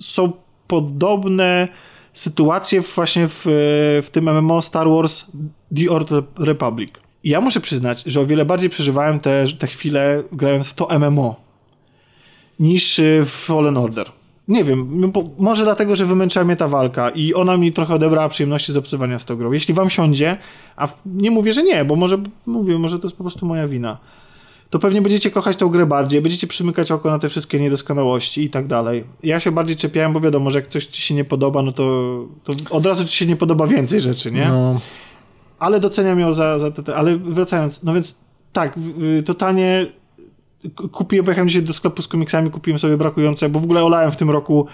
są podobne sytuacje właśnie w, w tym MMO Star Wars The Old Republic ja muszę przyznać, że o wiele bardziej przeżywałem te, te chwile grając w to MMO niż w Fallen Order. Nie wiem, może dlatego, że wymęczyła mnie ta walka i ona mi trochę odebrała przyjemności z obcowania z tą grą. Jeśli wam siądzie, a nie mówię, że nie, bo może, mówię, może to jest po prostu moja wina, to pewnie będziecie kochać tą grę bardziej, będziecie przymykać oko na te wszystkie niedoskonałości i tak dalej. Ja się bardziej czepiałem, bo wiadomo, że jak coś ci się nie podoba, no to, to od razu ci się nie podoba więcej rzeczy, nie? No. Ale doceniam ją za, za te, ale wracając, no więc tak, totalnie kupiłem, pojechałem dzisiaj do sklepu z komiksami, kupiłem sobie brakujące, bo w ogóle olałem w tym roku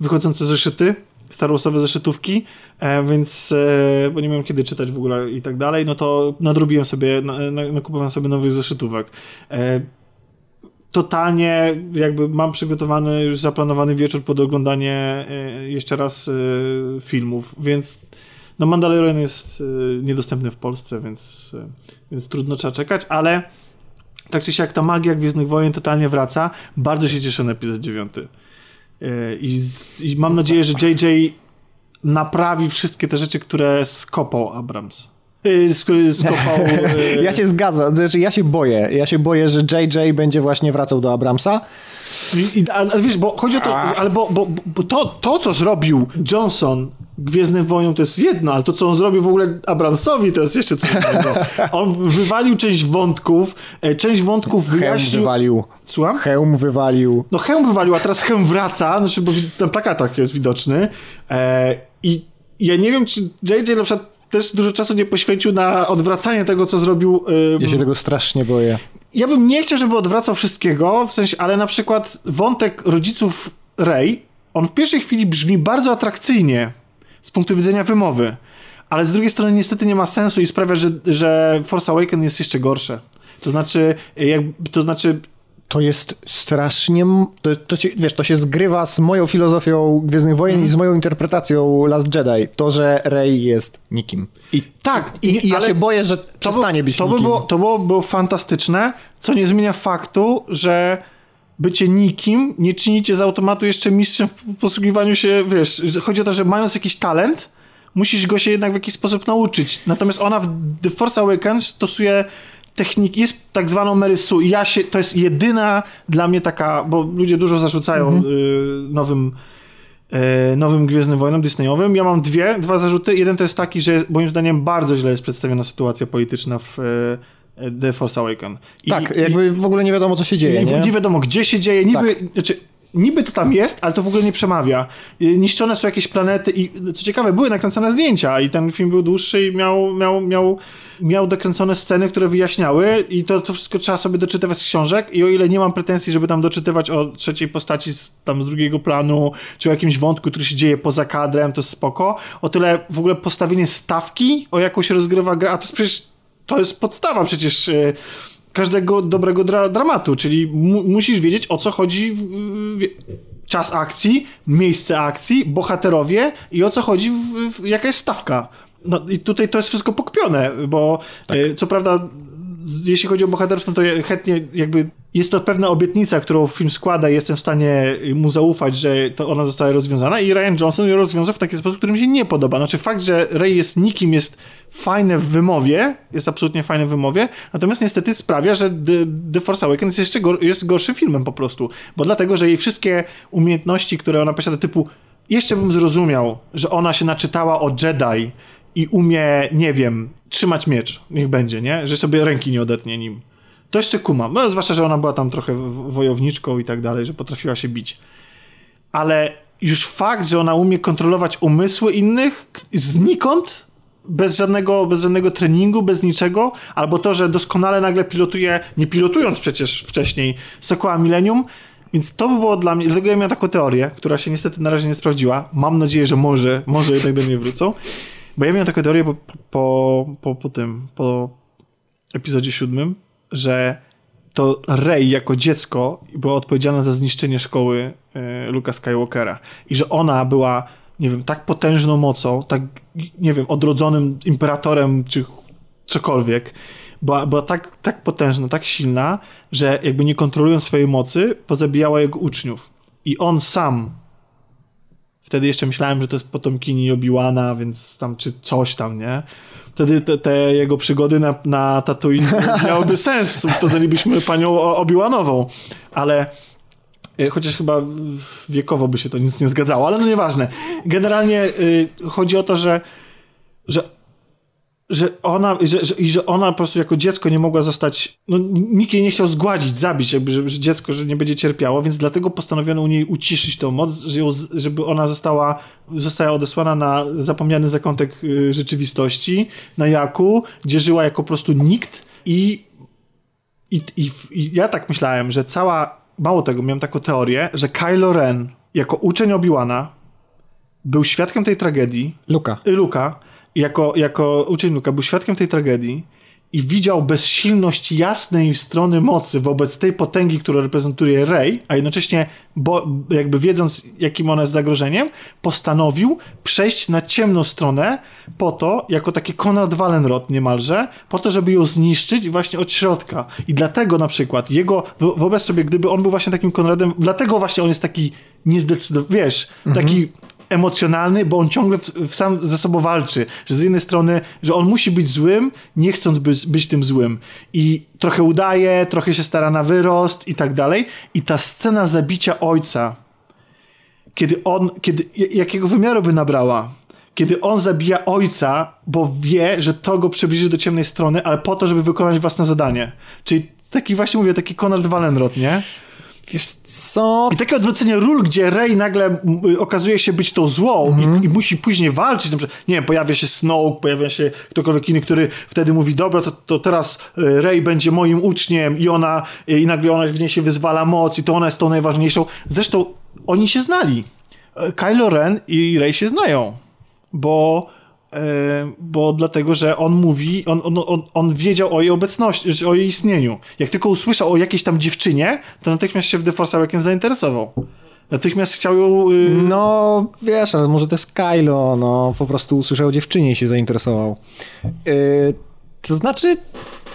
wychodzące zeszyty, starłosowe zeszytówki, e, więc, e, bo nie miałem kiedy czytać w ogóle i tak dalej, no to nadrobiłem sobie, nakupowałem sobie nowych zeszytówek. E, totalnie jakby mam przygotowany, już zaplanowany wieczór pod oglądanie jeszcze raz filmów, więc no Mandalorian jest niedostępny w Polsce, więc, więc trudno trzeba czekać, ale tak czy siak ta magia Gwiezdnych Wojen totalnie wraca. Bardzo się cieszę na epizod 9. E, I, I, mam nadzieję, że JJ naprawi wszystkie te rzeczy, które skopał Abrams. Skopał... [laughs]
Ja się zgadzam, znaczy ja się boję. Ja się boję, że JJ będzie właśnie wracał do Abramsa.
I, ale wiesz, bo chodzi o to, ale bo, bo, bo to, to, co zrobił Johnson Gwiezdnym Wojną to jest jedno, ale to, co on zrobił w ogóle Abramsowi, to jest jeszcze coś innego. On wywalił część wątków, e, część wątków wyjaśnił...
Hełm wywalił.
Słucham?
Hełm wywalił.
No hełm wywalił, a teraz hełm wraca, znaczy, bo na plakatach jest widoczny. E, I ja nie wiem, czy JJ na przykład też dużo czasu nie poświęcił na odwracanie tego, co zrobił...
Ja się tego strasznie boję.
Ja bym nie chciał, żeby odwracał wszystkiego, w sensie, ale na przykład wątek rodziców Rey, on w pierwszej chwili brzmi bardzo atrakcyjnie z punktu widzenia wymowy. Ale z drugiej strony niestety nie ma sensu i sprawia, że, że Force Awakens jest jeszcze gorsze. To znaczy, jak, to znaczy
to jest strasznie. To, to się, wiesz, to się zgrywa z moją filozofią Gwiezdnych Wojen mm. i z moją interpretacją Last Jedi. To, że Rey jest nikim. I tak, i, i ja się boję, że przestanie być
to
nikim.
By było, to było, było fantastyczne, co nie zmienia faktu, że bycie nikim nie czynicie z automatu jeszcze mistrzem w posługiwaniu się, wiesz, chodzi o to, że mając jakiś talent, musisz go się jednak w jakiś sposób nauczyć. Natomiast ona w The Force Awakens stosuje techniki, jest tak zwaną Mary Sue i ja się, to jest jedyna dla mnie taka, bo ludzie dużo zarzucają mhm. y, nowym y, nowym Gwiezdnym Wojnom Disneyowym. Ja mam dwie, dwa zarzuty. Jeden to jest taki, że moim zdaniem bardzo źle jest przedstawiona sytuacja polityczna w y, The Force Awakens.
I, tak, jakby w ogóle nie wiadomo, co się dzieje. Nie,
nie wiadomo, gdzie się dzieje. Niby, tak. znaczy, niby to tam jest, ale to w ogóle nie przemawia. Y, niszczone są jakieś planety i co ciekawe, były nakręcone zdjęcia i ten film był dłuższy i miał, miał, miał, miał dokręcone sceny, które wyjaśniały i to, to wszystko trzeba sobie doczytywać z książek i o ile nie mam pretensji, żeby tam doczytywać o trzeciej postaci z, tam z drugiego planu, czy o jakimś wątku, który się dzieje poza kadrem, to jest spoko, o tyle w ogóle postawienie stawki, o jaką się rozgrywa gra, a to jest przecież to jest podstawa przecież e, każdego dobrego dra dramatu, czyli mu musisz wiedzieć o co chodzi w, w, czas akcji, miejsce akcji, bohaterowie i o co chodzi, w, jaka jest stawka. No i tutaj to jest wszystko pokpione, bo tak. e, co prawda jeśli chodzi o bohaterstwo, to ja chętnie jakby jest to pewna obietnica, którą film składa i jestem w stanie mu zaufać, że to ona została rozwiązana i Ryan Johnson ją rozwiązał w taki sposób, który mi się nie podoba. Znaczy fakt, że Ray jest nikim, jest fajne w wymowie, jest absolutnie fajne w wymowie, natomiast niestety sprawia, że The, The Force Awakens jest jeszcze jest gorszym filmem po prostu, bo dlatego, że jej wszystkie umiejętności, które ona posiada, typu jeszcze bym zrozumiał, że ona się naczytała o Jedi i umie, nie wiem, trzymać miecz, niech będzie, nie? Że sobie ręki nie odetnie nim. To jeszcze kumam. No, zwłaszcza, że ona była tam trochę wojowniczką i tak dalej, że potrafiła się bić. Ale już fakt, że ona umie kontrolować umysły innych znikąd, bez żadnego, bez żadnego treningu, bez niczego, albo to, że doskonale nagle pilotuje, nie pilotując przecież wcześniej Sokoła Millennium, więc to by było dla mnie, dlatego ja miałem taką teorię, która się niestety na razie nie sprawdziła. Mam nadzieję, że może, może jednak do mnie wrócą. Bo ja miałem taką teorię po, po, po, po tym, po epizodzie siódmym, że to Rey jako dziecko była odpowiedzialna za zniszczenie szkoły e, Luka Skywalkera. I że ona była, nie wiem, tak potężną mocą, tak, nie wiem, odrodzonym imperatorem, czy cokolwiek, była, była tak, tak potężna, tak silna, że jakby nie kontrolując swojej mocy, pozabijała jego uczniów. I on sam Wtedy jeszcze myślałem, że to jest potomkini Obiłana, więc tam, czy coś tam, nie? Wtedy te, te jego przygody na, na Tatooine [laughs] miałyby sens. Poznalibyśmy panią Obiłanową, ale y, chociaż chyba wiekowo by się to nic nie zgadzało, ale no nieważne. Generalnie y, chodzi o to, że, że że ona, że, że, że ona po prostu jako dziecko nie mogła zostać, no nikt jej nie chciał zgładzić, zabić, jakby, że, że dziecko, że nie będzie cierpiało, więc dlatego postanowiono u niej uciszyć tą moc, że ją, żeby ona została, została odesłana na zapomniany zakątek y, rzeczywistości, na Jaku, gdzie żyła jako po prostu nikt i, i, i, i ja tak myślałem, że cała, mało tego, miałem taką teorię, że Kylo Ren jako uczeń Obi-Wana był świadkiem tej tragedii.
Luka.
Luka jako, jako uczeń Luka był świadkiem tej tragedii i widział bezsilność jasnej strony mocy wobec tej potęgi, którą reprezentuje Rey, a jednocześnie, bo, jakby wiedząc, jakim ona jest zagrożeniem, postanowił przejść na ciemną stronę po to, jako taki Konrad Wallenrod niemalże, po to, żeby ją zniszczyć właśnie od środka. I dlatego na przykład jego, wyobraź sobie, gdyby on był właśnie takim Konradem, dlatego właśnie on jest taki niezdecydowany, wiesz, mhm. taki emocjonalny, bo on ciągle w, w sam ze sobą walczy. Że z jednej strony, że on musi być złym, nie chcąc być, być tym złym. I trochę udaje, trochę się stara na wyrost i tak dalej. I ta scena zabicia ojca, kiedy on, kiedy, jakiego wymiaru by nabrała? Kiedy on zabija ojca, bo wie, że to go przybliży do ciemnej strony, ale po to, żeby wykonać własne zadanie. Czyli taki właśnie mówię, taki Konrad Wallenrod, nie?
Wiesz co?
I takie odwrócenie ról, gdzie Rey nagle okazuje się być tą złą mm. i, i, musi później walczyć. Nie wiem, pojawia się Snoke, pojawia się ktokolwiek inny, który wtedy mówi, dobra, to, to teraz e, Rey będzie moim uczniem i ona, e, i nagle ona w niej się wyzwala moc i to ona jest tą najważniejszą. Zresztą oni się znali. Kylo Ren i Rey się znają, bo bo dlatego, że on mówi, on, on, on, on wiedział o jej obecności, o jej istnieniu. Jak tylko usłyszał o jakiejś tam dziewczynie, to natychmiast się w The Force Awakens zainteresował. Natychmiast chciał ją... Yy...
No, wiesz, ale może to jest Kylo, no, po prostu usłyszał dziewczynie i się zainteresował. Yy, to znaczy,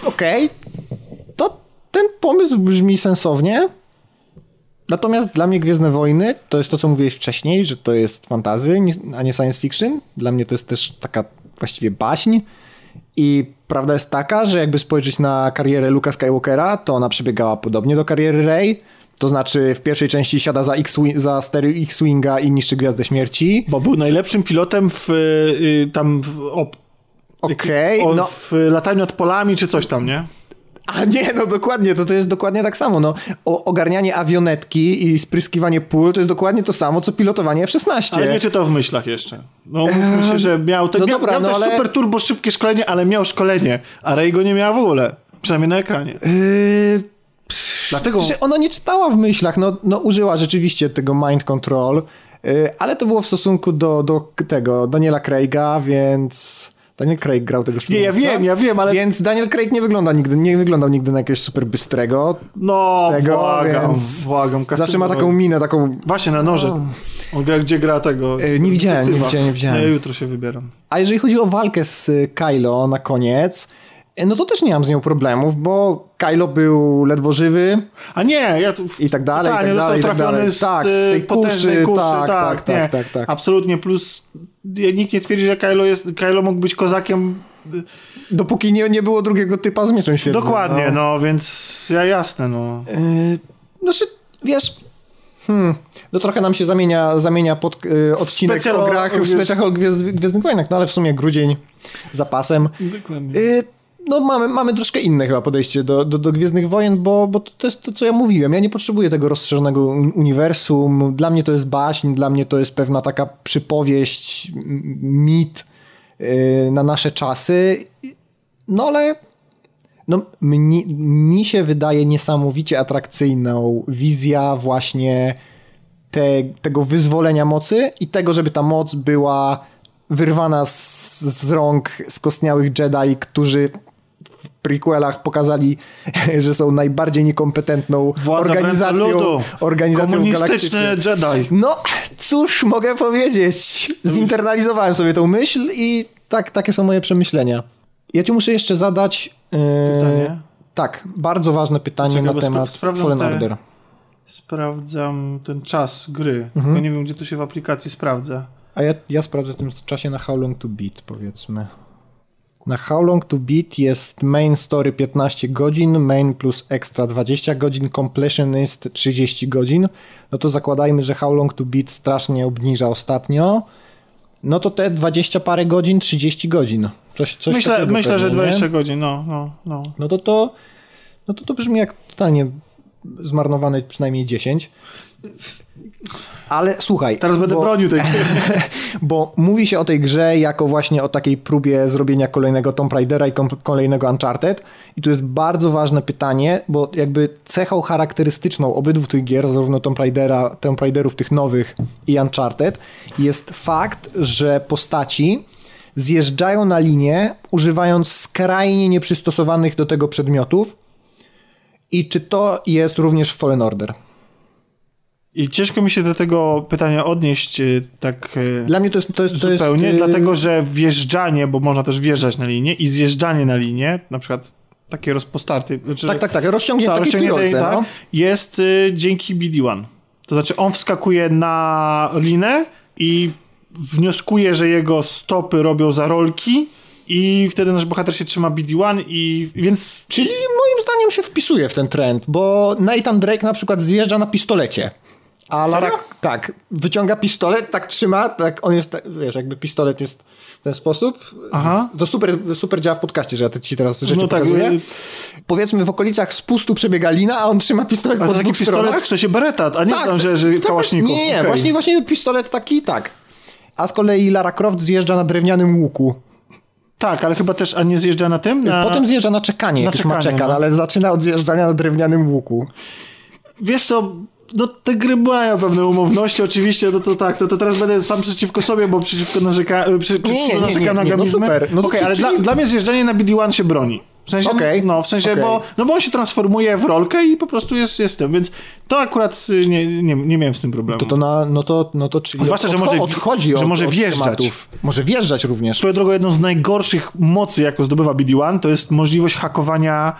okej, okay, to ten pomysł brzmi sensownie, Natomiast dla mnie Gwiezdne Wojny to jest to, co mówiłeś wcześniej, że to jest fantazy, a nie science fiction. Dla mnie to jest też taka właściwie baśń. I prawda jest taka, że jakby spojrzeć na karierę Luka Skywalkera, to ona przebiegała podobnie do kariery Rey. To znaczy w pierwszej części siada za, X za stery X-Winga i niszczy Gwiazdę Śmierci.
Bo był najlepszym pilotem w, y, tam w,
Okej, okay,
no. w lataniu nad polami czy coś tam, nie?
A nie, no dokładnie, to, to jest dokładnie tak samo. No, o, ogarnianie awionetki i spryskiwanie pól to jest dokładnie to samo, co pilotowanie F-16.
Ale nie czytał w myślach jeszcze. No myślę, że miał, te, no miał, dobra, miał no, też ale... super turbo szybkie szkolenie, ale miał szkolenie, a Rey go nie miała w ogóle. Przynajmniej na ekranie. Yy...
Dlatego... Że ona nie czytała w myślach, no, no użyła rzeczywiście tego mind control, yy, ale to było w stosunku do, do tego Daniela Craiga, więc... Daniel Craig grał tego
Nie, ja wiem, ja wiem, ale...
Więc Daniel Craig nie wygląda nigdy, nie wyglądał nigdy na jakiegoś super bystrego.
No, tego, błagam, więc błagam.
Zawsze ma taką minę, taką...
Właśnie, na noże. On gra, gdzie gra tego...
E, nie widziałem, nie widziałem, nie widziałem.
Ja jutro się wybieram.
A jeżeli chodzi o walkę z Kylo na koniec, no to też nie mam z nią problemów, bo Kylo był ledwo żywy.
A nie, ja tu...
I tak dalej, i tak dalej, i tak dalej.
Z, tak, z tej kuszy, kuszy tak, tak, tak, tak, tak, Absolutnie, plus nikt nie twierdzi, że Kylo, jest, Kylo mógł być kozakiem
Dopóki nie, nie było drugiego typa z mieczem świetnym.
Dokładnie, no, no więc ja jasne, no.
Yy, znaczy, wiesz, hmm, to trochę nam się zamienia, zamienia pod yy, odcinek Specjal o grach w specjach o Gwiezd, Gwiezdnych Wojnach, no ale w sumie grudzień zapasem.
Dokładnie. Yy,
no mamy, mamy troszkę inne chyba podejście do, do, do Gwiezdnych Wojen, bo, bo to jest to, co ja mówiłem. Ja nie potrzebuję tego rozszerzonego uniwersum. Dla mnie to jest baśń, dla mnie to jest pewna taka przypowieść, mit yy, na nasze czasy. No ale no, mi, mi się wydaje niesamowicie atrakcyjną wizja właśnie te, tego wyzwolenia mocy i tego, żeby ta moc była wyrwana z, z rąk skostniałych Jedi, którzy prequelach pokazali, [laughs] że są najbardziej niekompetentną
Władza organizacją,
organizacją
Komunistyczny Jedi.
No, cóż mogę powiedzieć? Zinternalizowałem sobie tą myśl i tak, takie są moje przemyślenia. Ja ci muszę jeszcze zadać...
Yy, pytanie?
Tak, bardzo ważne pytanie Czekaj, na temat Fallen te... Order.
sprawdzam ten czas gry, mhm. tylko nie wiem, gdzie to się w aplikacji sprawdza.
A ja, ja sprawdzę w tym czasie na How Long to Beat, powiedzmy. Na How Long to Beat jest main story 15 godzin, main plus extra 20 godzin, completionist 30 godzin. No to zakładajmy, że How Long to Beat strasznie obniża ostatnio. No to te 20 parę godzin, 30 godzin. Coś, coś
myślę, myślę że 20 nie? godzin, no, no, no.
No to to, no to to brzmi jak totalnie zmarnowany przynajmniej 10. Ale słuchaj.
Teraz będę bo, bronił tej gry. [laughs]
Bo mówi się o tej grze jako właśnie o takiej próbie zrobienia kolejnego Tomb Raidera i kolejnego Uncharted. I tu jest bardzo ważne pytanie, bo jakby cechą charakterystyczną obydwu tych gier, zarówno Tomb, Raidera, Tomb Raiderów tych nowych i Uncharted, jest fakt, że postaci zjeżdżają na linię używając skrajnie nieprzystosowanych do tego przedmiotów. I czy to jest również w Fallen Order?
I ciężko mi się do tego pytania odnieść y, tak
y, Dla mnie to jest, to jest,
zupełnie,
to jest...
dlatego że wjeżdżanie, bo można też wjeżdżać na linię i zjeżdżanie na linię, na przykład takie rozpostarty.
Znaczy, tak, tak, tak, rozciągnięte, tak, rozciągnięte tak, no.
jest y, dzięki BD-1. To znaczy on wskakuje na linę i wnioskuje, że jego stopy robią zarolki i wtedy nasz bohater się trzyma BD-1 i więc...
Czyli moim zdaniem się wpisuje w ten trend, bo Nathan Drake na przykład zjeżdża na pistolecie. A Lara, tak, wyciąga pistolet, tak trzyma, tak on jest, wiesz, jakby pistolet jest w ten sposób. Aha. To super, super działa w podcaście, że ja ci teraz rzeczy no tak, pokazuję. Tak, Powiedzmy w okolicach spustu przebiega lina, a on trzyma pistolet
a
po taki
pistolet w sensie bereta, a nie tak, tam, że, że tak,
Nie, nie, okay. właśnie, właśnie pistolet taki, tak. A z kolei Lara Croft zjeżdża na drewnianym łuku.
Tak, ale chyba też, a nie zjeżdża na tym? Na...
Potem zjeżdża na czekanie, na jak czekanie, już ma czeka, no. ale zaczyna od zjeżdżania na drewnianym łuku.
Wiesz co, no te gry mają pewne umowności, oczywiście, no to tak, to, to teraz będę sam przeciwko sobie, bo przeciwko narzeka, przy, przeciwko nie, nie, narzekam na gamizmy. No super. No okay, ale dla, dla mnie zjeżdżanie na BD-1 się broni. W sensie, okay. no, w sensie, okay. bo, no bo on się transformuje w rolkę i po prostu jest, jest tym, więc to akurat y, nie, nie, nie miałem z tym problemu.
To, to, na, no to, no to czyli
Zwłaszcza, że może, odchodzi że może wjeżdżać. Tematów.
Może wjeżdżać również.
Swoją drogą, jedną z najgorszych mocy, jaką zdobywa BD-1, to jest możliwość hakowania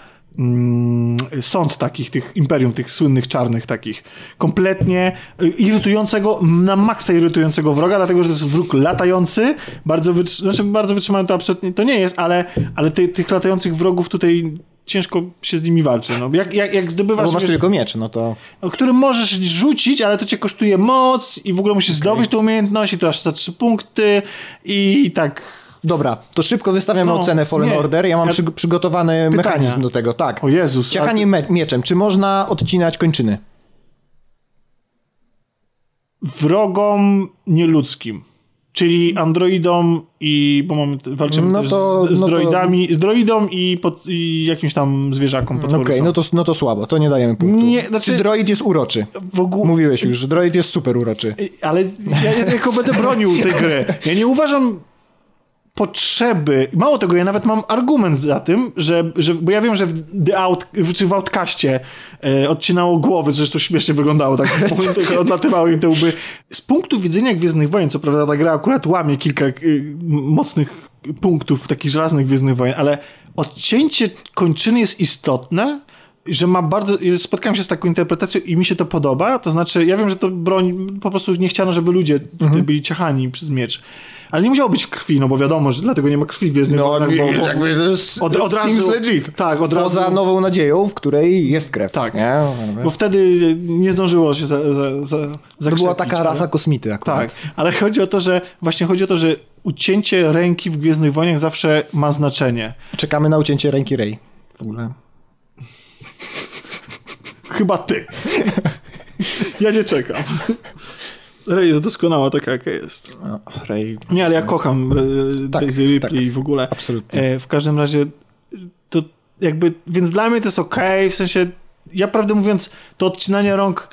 sąd takich, tych imperium, tych słynnych czarnych takich, kompletnie irytującego, na maksa irytującego wroga, dlatego, że to jest wróg latający, bardzo, wytrzy- znaczy bardzo wytrzymały to absolutnie, to nie jest, ale, ale ty, tych latających wrogów tutaj ciężko się z nimi walczy. No, jak, jak, jak zdobywasz...
Bo masz wiesz, tylko miecz, no to...
Którym możesz rzucić, ale to cię kosztuje moc i w ogóle musisz okay. zdobyć tę umiejętność i to aż za trzy punkty i tak
Dobra, to szybko wystawiamy no, ocenę Fallen nie. Order. Ja mam ja... Przy, przygotowany Pytania. mechanizm do tego. Tak.
O Jezus.
Ciachanie ty... mieczem. Czy można odcinać kończyny?
Wrogom nieludzkim. Czyli androidom i, bo mamy, walczymy no to, z, z no droidami, to... z droidą i, pod, i jakimś tam zwierzakom
Okej, okay, no, to, no to słabo, to nie dajemy punktu. Nie, znaczy... Czy droid jest uroczy? Ogóle... Mówiłeś już, że droid jest super uroczy.
Ale ja, ja tylko będę bronił tej gry. Ja nie uważam potrzeby. Mało tego, ja nawet mam argument za tym, że, że bo ja wiem, że w The Out, czy w Outcaście e, odcinało głowy, zresztą śmiesznie wyglądało, tak [laughs] odlatywały im te łby. Z punktu widzenia Gwiezdnych Wojen, co prawda ta gra akurat łamie kilka y, mocnych punktów takich żelaznych Gwiezdnych Wojen, ale odcięcie kończyny jest istotne, że ma bardzo. Spotkałem się z taką interpretacją i mi się to podoba. To znaczy, ja wiem, że to broń po prostu nie chciano, żeby ludzie mhm. byli ciachani przez miecz. Ale nie musiało być krwi, no bo wiadomo, że dlatego nie ma krwi w Gwiezdnych
no, Wojnach, bo, bo jakby to jest od, od razu, legit.
Tak, od razu.
Poza Nową Nadzieją, w której jest krew.
Tak, nie? bo wtedy nie zdążyło się za, za, za
To była taka rasa kosmity akurat.
Tak, ale chodzi o to, że właśnie chodzi o to, że ucięcie ręki w Gwiezdnych Wojnach zawsze ma znaczenie.
Czekamy na ucięcie ręki Rey w ogóle.
Chyba ty. Ja nie czekam. Rey jest doskonała taka, jaka jest. No,
Rey...
Nie, ale ja kocham e, tak, Daisy Ripley tak, w ogóle.
Absolutnie.
E, w każdym razie to jakby, więc dla mnie to jest ok, w sensie ja prawdę mówiąc, to odcinanie rąk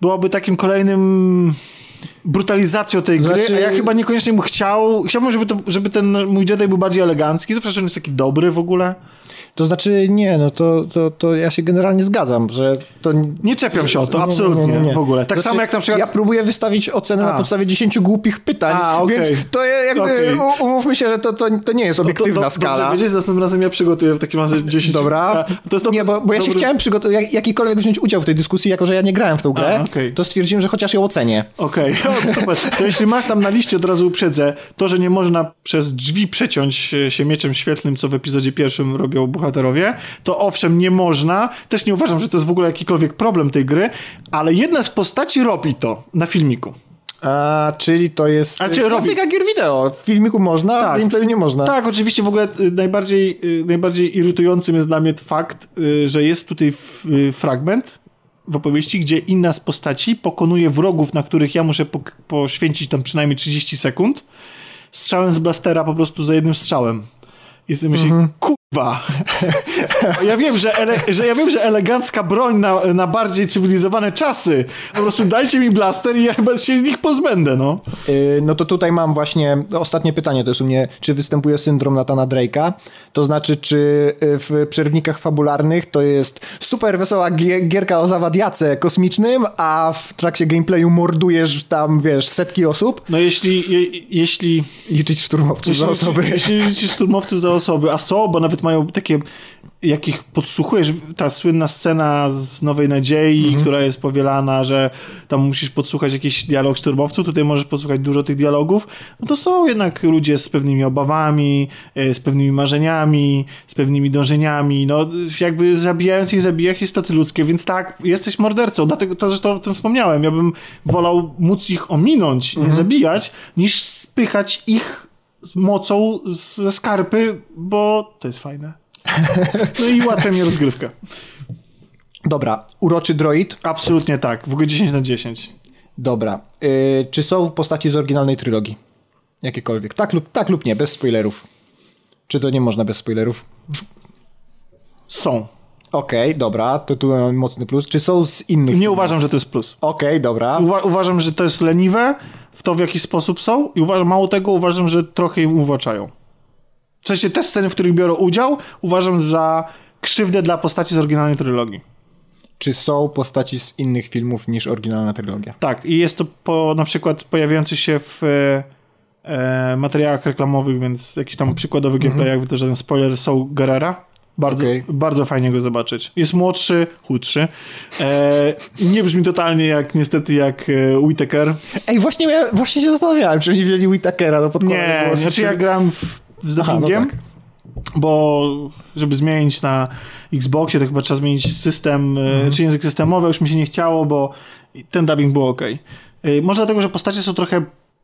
byłoby takim kolejnym brutalizacją tej gry,
Znaczy-
a ja chyba niekoniecznie bym chciał, chciałbym, żeby, to, żeby ten mój Jedi był bardziej elegancki, zawsze, że on jest taki dobry w ogóle.
To znaczy, nie, no to, to, to ja się generalnie zgadzam, że to...
Nie czepiam się o to,
Nie, nie,
absolutnie,
nie, nie, nie.
w ogóle. Tak
Znaczy,
samo jak na przykład...
Ja próbuję wystawić ocenę na
A.
podstawie 10 głupich pytań,
A, okej.
więc to jakby u- umówmy się, że to, to, to nie jest
No to-
obiektywna
do-
skala.
Dobrze wiedzieć, następnym razem ja przygotuję w takim razie 10...
Dobra.
To jest dobry,
nie, bo, bo ja się
dobry-
chciałem przygotować, jak, jakikolwiek wziąć udział w tej dyskusji, jako że ja nie grałem w tą grę,
A, okej.
to stwierdziłem, że chociaż ją ocenię.
Okej, [laughs] okay. To jeśli masz tam na liście, od razu uprzedzę, to, że nie można przez drzwi przeciąć się mieczem świetlnym, co w epizodzie pierwszym robią bohaterowie, to owszem, nie można. Też nie uważam, że to jest w ogóle jakikolwiek problem tej gry, ale jedna z postaci robi to na filmiku.
A, czyli to jest
A,
A,
czy robi-
klasyka gier wideo. W filmiku można,
Tak.
w gameplayu nie można.
Tak, oczywiście w ogóle y, najbardziej, y, najbardziej irytującym jest dla mnie fakt, y, że jest tutaj fragment w opowieści, gdzie inna z postaci pokonuje wrogów, na których ja muszę pok- poświęcić tam przynajmniej 30 sekund, strzałem z blastera po prostu za jednym strzałem. I sobie myślę,
Mhm.
Kurwa. Ja wiem, że, ele, że ja wiem, że elegancka broń na, na bardziej cywilizowane czasy. Po prostu dajcie mi blaster i ja chyba się z nich pozbędę, no.
Yy, No to tutaj mam właśnie ostatnie pytanie, to jest u mnie, czy występuje syndrom Natana Drake'a? To znaczy, czy y, w przerwnikach fabularnych to jest super wesoła gie- gierka o zawadiace kosmicznym, a w trakcie gameplayu mordujesz tam, wiesz, setki osób?
No jeśli, je, jeśli
Liczyć szturmowców za osoby.
Jeśli liczysz szturmowców za osoby, a są, bo nawet mają takie, jakich podsłuchujesz, ta słynna scena z Nowej Nadziei,
Mhm.
która jest powielana, że tam musisz podsłuchać jakiś dialog szturmowców, tutaj możesz podsłuchać dużo tych dialogów, no to są jednak ludzie z pewnymi obawami, e, z pewnymi marzeniami, z pewnymi dążeniami, no jakby zabijając ich zabijach istoty ludzkie, więc tak, jesteś mordercą, dlatego to zresztą o tym wspomniałem, ja bym wolał móc ich ominąć,
Mhm.
nie zabijać, niż spychać ich z mocą ze skarpy, bo to jest fajne. No i ułatwia mi rozgrywkę.
Dobra, uroczy droid.
Absolutnie tak. W ogóle 10 na 10.
Dobra. Yy, czy są postaci z oryginalnej trylogii? Jakiekolwiek. Tak lub, tak lub nie, bez spoilerów. Czy to nie można bez spoilerów?
Są.
Okej, dobra, to tu mam mocny plus. Czy są z innych?
Nie uważam, że to jest plus.
Okej, dobra.
Uwa- uważam, że to jest leniwe w to, w jaki sposób są i uważam, mało tego, uważam, że trochę im uwłaczają. W sensie te sceny, w których biorą udział, uważam za krzywdę dla postaci z oryginalnej trylogii.
Czy są postaci z innych filmów niż oryginalna trylogia?
Tak, i jest to po, na przykład pojawiający się w e, e, materiałach reklamowych, więc jakiś tam przykładowy gameplay, jakby to żaden spoiler, są Guerrera. Bardzo,
Okej.
bardzo fajnie go zobaczyć. Jest młodszy, chudszy. E, nie brzmi totalnie jak, niestety, jak e, Whittaker.
Ej, właśnie, właśnie się zastanawiałem, czy nie wzięli Whitakera do podkładu
Nie,
głosu,
znaczy
czy-
ja gram w, z
Aha, no tak.
bo żeby zmienić na Xboxie, to chyba trzeba zmienić system, e, czy język systemowy, już mi się nie chciało, bo ten dubbing był ok. E, Może dlatego, że postacie są trochę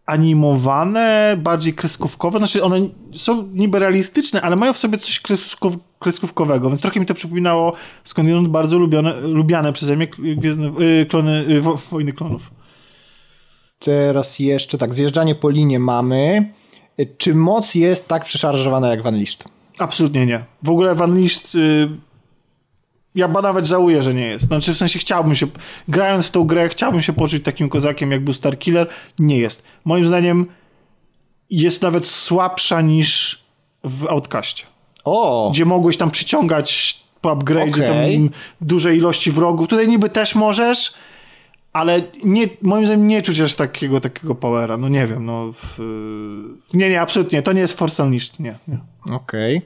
animowane, bardziej kreskówkowe, znaczy one są niby realistyczne, ale mają w sobie coś kreskow- kreskówkowego, więc trochę mi to przypominało skądinąd bardzo lubione, lubiane przeze mnie Gwiezdne, y, klony, y, wo, Wojny Klonów.
Teraz jeszcze tak, zjeżdżanie po linie mamy. Czy moc jest tak przeszarżowana jak Van Liszt?
Absolutnie nie. W ogóle Van Liszt... Y, ja ba nawet żałuję, że nie jest. Znaczy, w sensie chciałbym się... Grając w tą grę, chciałbym się poczuć takim kozakiem, jak był Starkiller. Nie jest. Moim zdaniem jest nawet słabsza niż w Outcaście.
O!
Gdzie mogłeś tam przyciągać po upgrade tam duże ilości wrogów. Tutaj niby też możesz, ale nie, moim zdaniem nie czuć aż takiego, takiego powera. No nie wiem, no... W, nie, nie, absolutnie. To nie jest Force Unleashed, nie. nie.
Okej.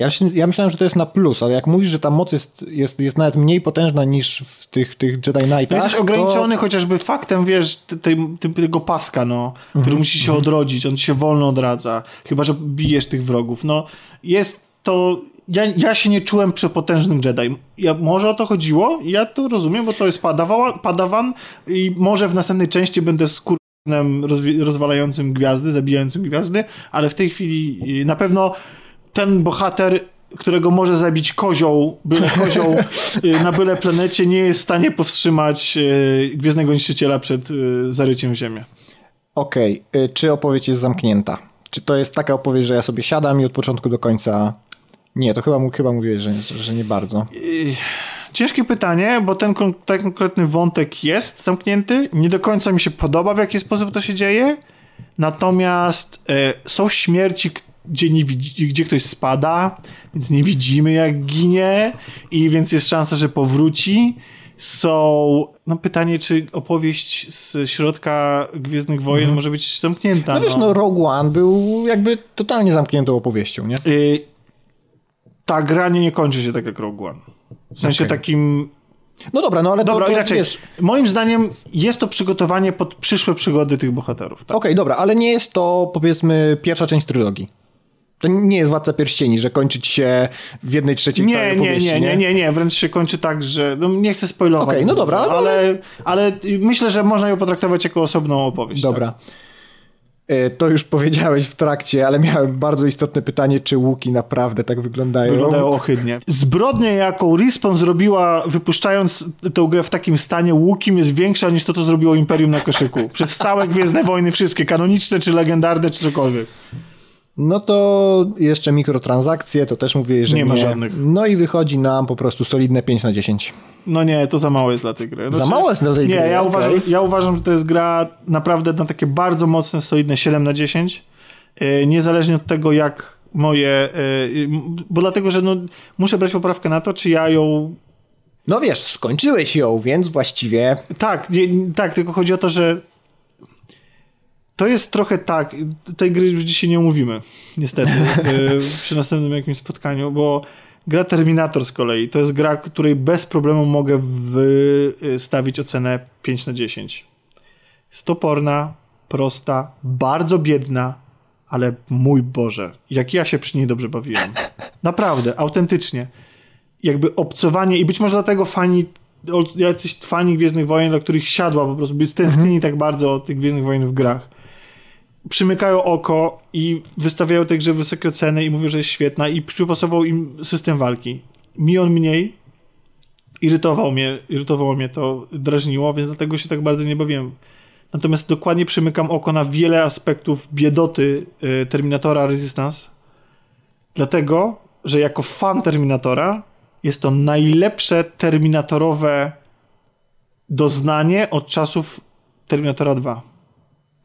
Ja, ja myślałem, że to jest na plus, ale jak mówisz, że ta moc jest, jest, jest nawet mniej potężna niż w tych, w tych Jedi Knightach,
No jesteś
to-
ograniczony chociażby faktem, wiesz, te- tej, tego paska, no, który musi się odrodzić, on się wolno odradza, chyba, że bijesz tych wrogów. No, jest to... Ja, ja się nie czułem przepotężnym Jedi. Ja, może o to chodziło, ja to rozumiem, bo to jest padawan, padawan i może w następnej części będę skurnem rozwi- rozwalającym gwiazdy, zabijającym gwiazdy, ale w tej chwili y, na pewno ten bohater którego może zabić kozioł, byle [laughs] kozioł y, na byle planecie nie jest w stanie powstrzymać y, Gwiezdnego Niszczyciela przed y, zaryciem w ziemię.
Okej, y, czy opowieść jest zamknięta? Czy to jest taka opowieść, że ja sobie siadam i od początku do końca... Nie, to chyba, chyba mówiłeś, że, że nie bardzo.
Ciężkie pytanie, bo ten, ten konkretny wątek jest zamknięty. Nie do końca mi się podoba, w jaki sposób to się dzieje. Natomiast są śmierci, gdzie, nie gdzie ktoś spada, więc nie widzimy jak ginie i więc jest szansa, że powróci. Są, no pytanie, czy opowieść z środka Gwiezdnych Wojen może być zamknięta.
No wiesz, no Rogue One był jakby totalnie zamkniętą opowieścią, nie?
Y, ta gra nie, nie kończy się tak jak Rogue One. W sensie
Okej.
takim...
No dobra, no ale
Dobra,
to, to,
inaczej.
wiesz...
Moim zdaniem jest to przygotowanie pod przyszłe przygody tych bohaterów. Tak?
Okej, dobra, ale nie jest to powiedzmy pierwsza część trylogii. To nie jest Władca Pierścieni, że kończy ci się w jednej trzeciej
Nie,
całej
nie,
opowieści,
nie, nie, nie, nie, wręcz się kończy tak, że no, nie chcę spoilować.
Okej, no dobra, ale-
ale, ale myślę, że można ją potraktować jako osobną opowieść.
Dobra.
Tak.
E, To już powiedziałeś w trakcie, ale miałem bardzo istotne pytanie, czy łuki naprawdę tak wyglądają?
Wyglądają ohydnie. Zbrodnia, jaką Respawn zrobiła, wypuszczając tę grę w takim stanie łukim, jest większa niż to, co zrobiło Imperium na koszyku. Przez całe Gwiezdne Wojny, wszystkie, kanoniczne, czy legendarne, czy cokolwiek.
No to jeszcze mikrotransakcje, to też mówię, że
Nie ma żadnych.
No i wychodzi nam po prostu solidne 5 na 10.
No nie, to za mało jest dla tej gry.
Za mało jest dla tej
nie,
gry,
ja,
okej.
uważam, ja uważam, że to jest gra naprawdę na takie bardzo mocne, solidne 7 na 10. Yy, niezależnie od tego, jak moje... Yy, bo dlatego, że no, muszę brać poprawkę na to, czy ja ją...
No wiesz, skończyłeś ją, więc właściwie...
Tak, nie, tak, tylko chodzi o to, że to jest trochę tak, tej gry już dzisiaj nie omówimy, niestety, yy, [laughs] przy następnym jakimś spotkaniu, bo gra Terminator z kolei to jest gra, której bez problemu mogę wystawić ocenę 5 na 10. Jest toporna, prosta, bardzo biedna, ale mój Boże, jak ja się przy niej dobrze bawiłem. Naprawdę, autentycznie. Jakby obcowanie i być może dlatego fani, o- jacyś fani Gwiezdnych Wojen, dla których siadła po prostu, by stęsknili tak bardzo od tych Gwiezdnych Wojen w grach, przymykają oko i wystawiają tej grze wysokie oceny i mówią, że jest świetna i przypasował im system walki. Mi on mniej irytował mnie, irytowało mnie to, drażniło, więc dlatego się tak bardzo nie bawiłem. Natomiast dokładnie przymykam oko na wiele aspektów biedoty y, Terminatora Resistance, dlatego, że jako fan Terminatora jest to najlepsze terminatorowe doznanie od czasów Terminatora 2.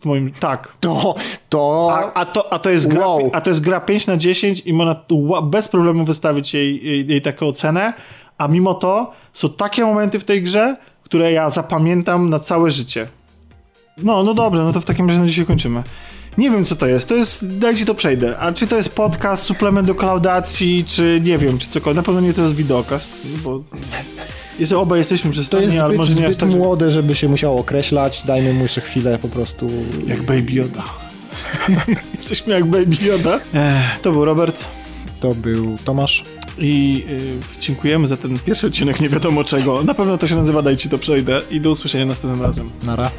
Moim, tak.
To, to...
A, a, to, a, to jest gra,
Wow.
a to jest gra 5 na 10 i można bez problemu wystawić jej, jej, jej taką ocenę, a mimo to są takie momenty w tej grze, które ja zapamiętam na całe życie. No, no dobrze, no to w takim razie na dzisiaj kończymy. Nie wiem, co to jest. To jest, dajcie to przejdę. A czy to jest podcast, suplement do klaudacji, czy nie wiem, czy cokolwiek. Na pewno nie to jest wideokast, bo jest, obaj jesteśmy
To
przystępni,
jest
ale
zbyt,
może nie
zbyt
tak,
młode, żeby się musiało określać. Dajmy mu jeszcze chwilę po prostu.
Jak Baby Yoda. [laughs] jesteśmy jak Baby Yoda. Ech, to był Robert.
To był Tomasz.
I y, dziękujemy za ten pierwszy odcinek nie wiadomo czego. Na pewno to się nazywa Daj ci to przejdę i do usłyszenia następnym razem.
Nara.